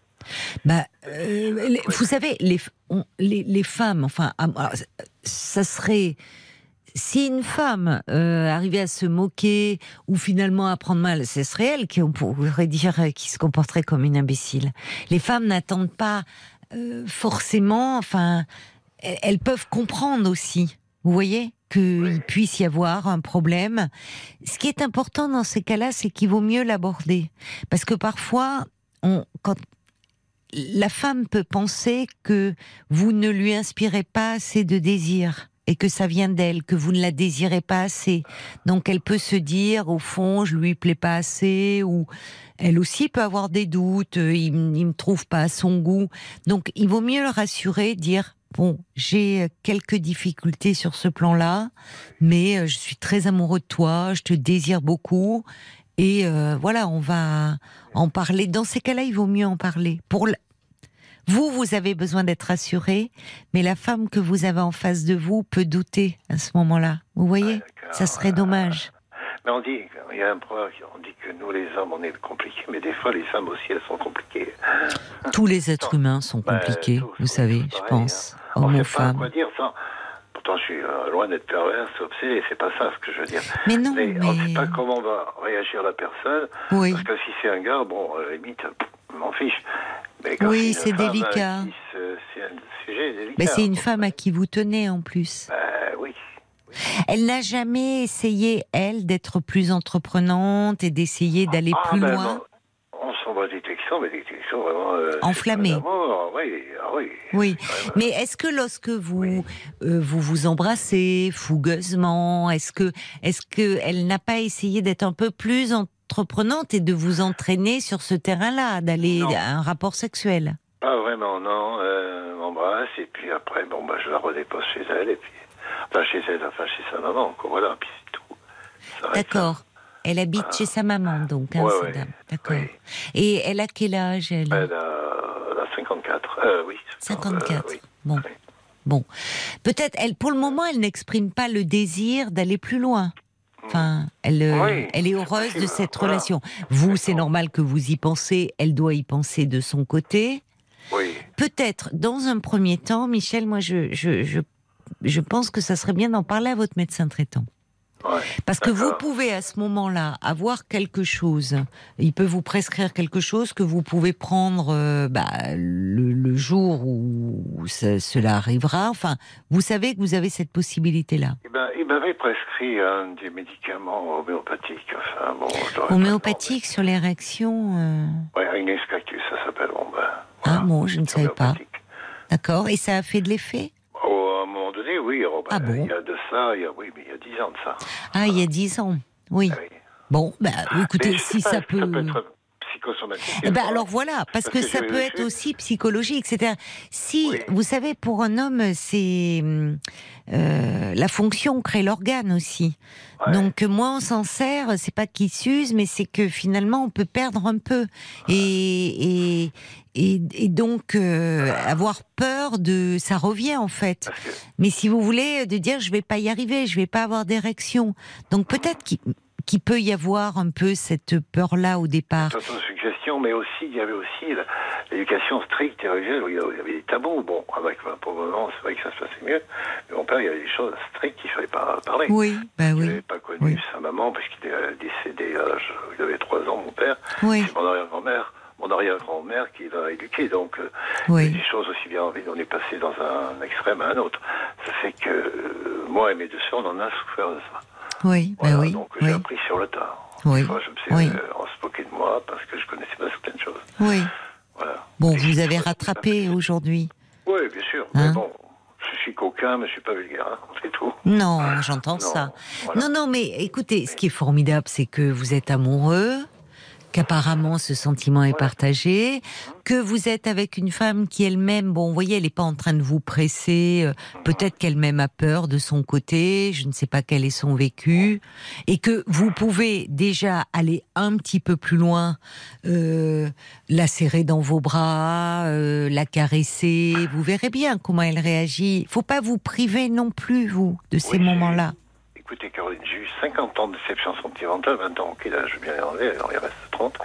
Bah, euh, les- vous savez, les, on- les, les femmes, enfin, ah, alors, ça serait. Si une femme euh, arrivait à se moquer ou finalement à prendre mal, ce serait elle qui, on pourrait dire, euh, qui se comporterait comme une imbécile. Les femmes n'attendent pas euh, forcément, enfin, elles, elles peuvent comprendre aussi. Vous voyez qu'il puisse y avoir un problème. Ce qui est important dans ces cas-là, c'est qu'il vaut mieux l'aborder, parce que parfois, on, quand la femme peut penser que vous ne lui inspirez pas assez de désir et que ça vient d'elle, que vous ne la désirez pas assez. Donc elle peut se dire, au fond, je lui plais pas assez, ou elle aussi peut avoir des doutes, euh, il, il me trouve pas à son goût. Donc il vaut mieux le rassurer, dire, bon, j'ai quelques difficultés sur ce plan-là, mais euh, je suis très amoureux de toi, je te désire beaucoup, et euh, voilà, on va en parler. Dans ces cas-là, il vaut mieux en parler. Pour vous, vous avez besoin d'être rassuré, mais la femme que vous avez en face de vous peut douter à ce moment-là. Vous voyez? Ça serait dommage. Mais on dit, il y a un proverbe, on dit que nous les hommes, on est compliqués, mais des fois les femmes aussi, elles sont compliquées. Tous les êtres humains sont Bah, compliqués, tous, vous savez, je pareil, pense. On Hommes ou femmes. quoi dire sans, pourtant, je suis euh, loin d'être perverse, obsédé, c'est pas ça ce que je veux dire. Mais non, mais, on ne mais- sait pas comment va réagir la personne. Oui. Parce que si c'est un gars, bon, à la limite, m'en fiche. Mais quand Oui, c'est délicat. C'est un sujet délicat. Ben, c'est une femme à qui vous tenez en plus. Ben, oui. Elle n'a jamais essayé, elle, d'être plus entreprenante et d'essayer d'aller Ah, plus ben, loin. S'envoie des mais des vraiment. euh, Enflammés. Oui, ah oui. Même. mais est-ce que lorsque vous euh, vous vous embrassez fougueusement, est-ce que est-ce que elle n'a pas essayé d'être un peu plus entreprenante et de vous entraîner sur ce terrain-là, d'aller à un rapport sexuel? Pas vraiment, non. Euh, m'embrasse, et puis après, bon, bah, je la redépose chez elle, et puis. Enfin, chez elle, enfin, chez sa maman, quoi, voilà, puis c'est tout. D'accord. Elle habite chez sa maman, donc, hein, Ouais, cette dame. D'accord. Oui. Et elle a quel âge, elle? Elle a, elle a 54. Euh, oui. 54. Euh, oui. Bon. Oui. Bon. Peut-être, elle, pour le moment, elle n'exprime pas le désir d'aller plus loin. Enfin, elle, euh, Oui, elle est heureuse de cette voilà. relation. Vous, c'est normal que vous y pensez. Elle doit y penser de son côté. Oui. Peut-être, dans un premier temps, Michel, moi, je, je, je, je pense que ça serait bien d'en parler à votre médecin traitant. Ouais. Parce que vous pouvez à ce moment-là avoir quelque chose. Il peut vous prescrire quelque chose que vous pouvez prendre euh, bah, le, le jour où ça- cela arrivera. Enfin, vous savez que vous avez cette possibilité-là. Eh ben, il m'avait prescrit un des médicaments homéopathiques. Enfin, bon, je l'aurais pas Homéopathique sur les réactions. euh. Ouais, Ignis Cactus, ça s'appelle. Bon, ben. Ah bon, je ne savais pas. D'accord. Et ça a fait de l'effet Oh, à un moment donné, oui. oh, ben, Ah bon Il y a de ça, il y a, oui, mais il y a 10 ans de ça. Ah, il y a dix ans. Oui. Ah oui. Bon, bah, écoutez, Mais je si pas, ça peut. Ça peut être psychosomatique. Eh ben alors voilà, parce, Parce que, que ça peut être aussi psychologique. C'est-à-dire, si Oui. vous savez, pour un homme, c'est euh, la fonction crée l'organe aussi. Ouais. Donc moins on s'en sert, c'est pas qu'il s'use, mais c'est que finalement on peut perdre un peu et et et, et donc euh, avoir peur de ça revient en fait. Que, Mais si vous voulez de dire je vais pas y arriver, je vais pas avoir d'érection, donc peut-être qu'il qu'il peut y avoir un peu cette peur là au départ. c'est une suggestion, mais aussi, il y avait aussi l'éducation stricte et religieuse, où il y avait il des tabous. Bon, avec, ben, pour le moment, c'est vrai que ça se passait mieux. Mais mon père, il y avait des choses strictes qu'il ne fallait pas parler. Oui, Il oui. n'avait pas connu Oui. sa maman, parce qu'il est décédé à l'âge, il avait 3 ans, mon père. Oui, C'est mon arrière-grand-mère, mon arrière-grand-mère qui l'a éduqué. Donc, euh, oui. des choses aussi bien envie. On est passé dans un extrême à un autre. Ça fait que euh, moi et mes deux sœurs, on en a souffert de ça. Oui, Voilà, bah oui, donc oui, j'ai appris sur le tard. Oui, fois, je me suis oui. euh, on se moquait de moi parce que je connaissais pas certaines choses. oui. Voilà. Bon, Et vous avez rattrapé aujourd'hui. Oui, bien sûr. Hein mais bon, je suis coquin, mais je suis pas vulgaire. hein, c'est tout. Non, j'entends ça. voilà. Non, non, mais écoutez, ce qui est formidable, c'est que vous êtes amoureux, qu'apparemment ce sentiment est partagé, que vous êtes avec une femme qui elle-même, bon, vous voyez, elle n'est pas en train de vous presser, euh, peut-être qu'elle-même a peur de son côté, je ne sais pas quel est son vécu, et que vous pouvez déjà aller un petit peu plus loin, euh, la serrer dans vos bras, euh, la caresser, vous verrez bien comment elle réagit. Faut pas vous priver non plus, vous, de ces Oui, moments-là. Écoutez, Caroline, j'ai eu 50 ans de déception sentimentale, 20 ans, ok, là, je vais bien les enlever, alors il reste 30.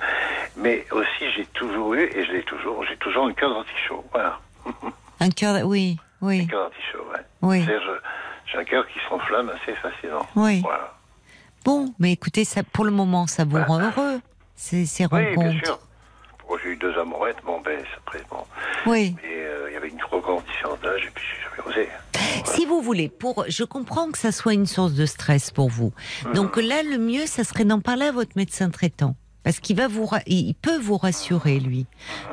Mais aussi, j'ai toujours eu, et je l'ai toujours, j'ai toujours un cœur d'artichaut. Voilà. Un cœur, oui, oui, Un cœur d'artichaut, ouais. oui. C'est-à-dire, je- j'ai un cœur qui s'enflamme assez facilement. Oui. Voilà. Bon, mais écoutez, ça, pour le moment, ça vous rend heureux, ces, ces Oui, bien sûr. J'ai eu deux amourettes, bon, ben, après, bon. Oui. Et euh, il y avait une trop grande différence d'âge, et puis j'ai Si vous voulez, pour, je comprends que ça soit une source de stress pour vous. Donc là, le mieux, ça serait d'en parler à votre médecin traitant. Parce qu'il va vous, il peut vous rassurer, lui.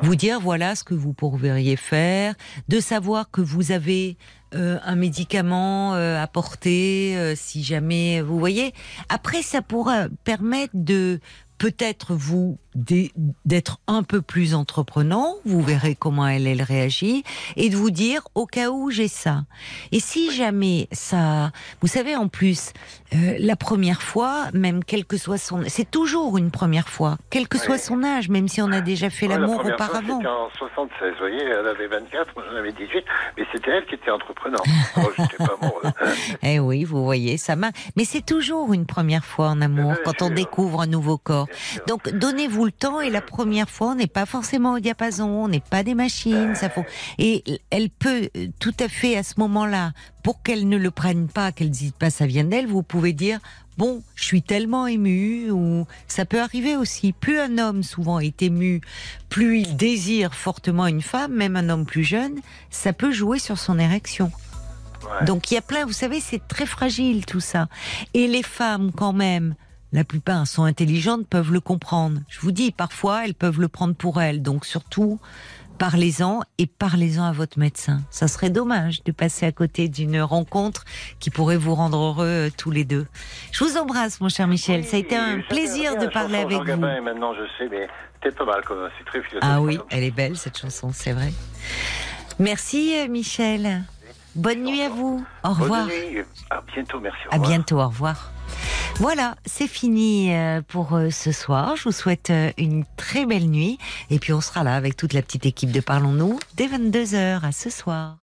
Vous dire, voilà ce que vous pourriez faire, de savoir que vous avez euh, un médicament euh, à porter, euh, si jamais, vous voyez. Après, ça pourra permettre de peut-être vous d'être un peu plus entreprenant, vous verrez comment elle, elle réagit, et de vous dire au cas où j'ai ça. Et si jamais ça, vous savez en plus, euh, la première fois, même quel que soit son, c'est toujours une première fois, quel que soit Oui. son âge, même si on a déjà fait la l'amour fois, auparavant. C'était en 76, vous voyez, elle avait 24, moi j'en avais 18, mais c'était elle qui était entreprenante. Moi, j'étais pas. Eh oui, vous voyez, ça m'a. Mais c'est toujours une première fois en amour Bien quand on découvre un nouveau corps. Donc donnez-vous tout le temps et la première fois, on n'est pas forcément au diapason, on n'est pas des machines, ça faut. Et elle peut euh, tout à fait à ce moment-là, pour qu'elle ne le prenne pas, qu'elle dise pas ça vient d'elle, vous pouvez dire bon, je suis tellement ému ou ça peut arriver aussi. Plus un homme souvent est ému, plus il désire fortement une femme, même un homme plus jeune, ça peut jouer sur son érection. Donc il y a plein, vous savez, c'est très fragile tout ça. Et les femmes quand même, la plupart sont intelligentes, peuvent le comprendre. Je vous dis, parfois, elles peuvent le prendre pour elles. Donc surtout, parlez-en et parlez-en à votre médecin. Ça serait dommage de passer à côté d'une rencontre qui pourrait vous rendre heureux euh, tous les deux. Je vous embrasse, mon cher Michel. ça a été un plaisir de parler avec vous. maintenant, je sais, mais c'est pas mal, c'est très Ah oui, elle est belle cette chanson, c'est vrai. Merci, euh, Michel. Bonne nuit à vous. Au revoir. Bonne nuit. À bientôt, merci. À bientôt, au revoir. Voilà, c'est fini euh, pour euh, ce soir. Je vous souhaite euh, une très belle nuit. Et puis on sera là avec toute la petite équipe de Parlons-nous dès 22h à ce soir.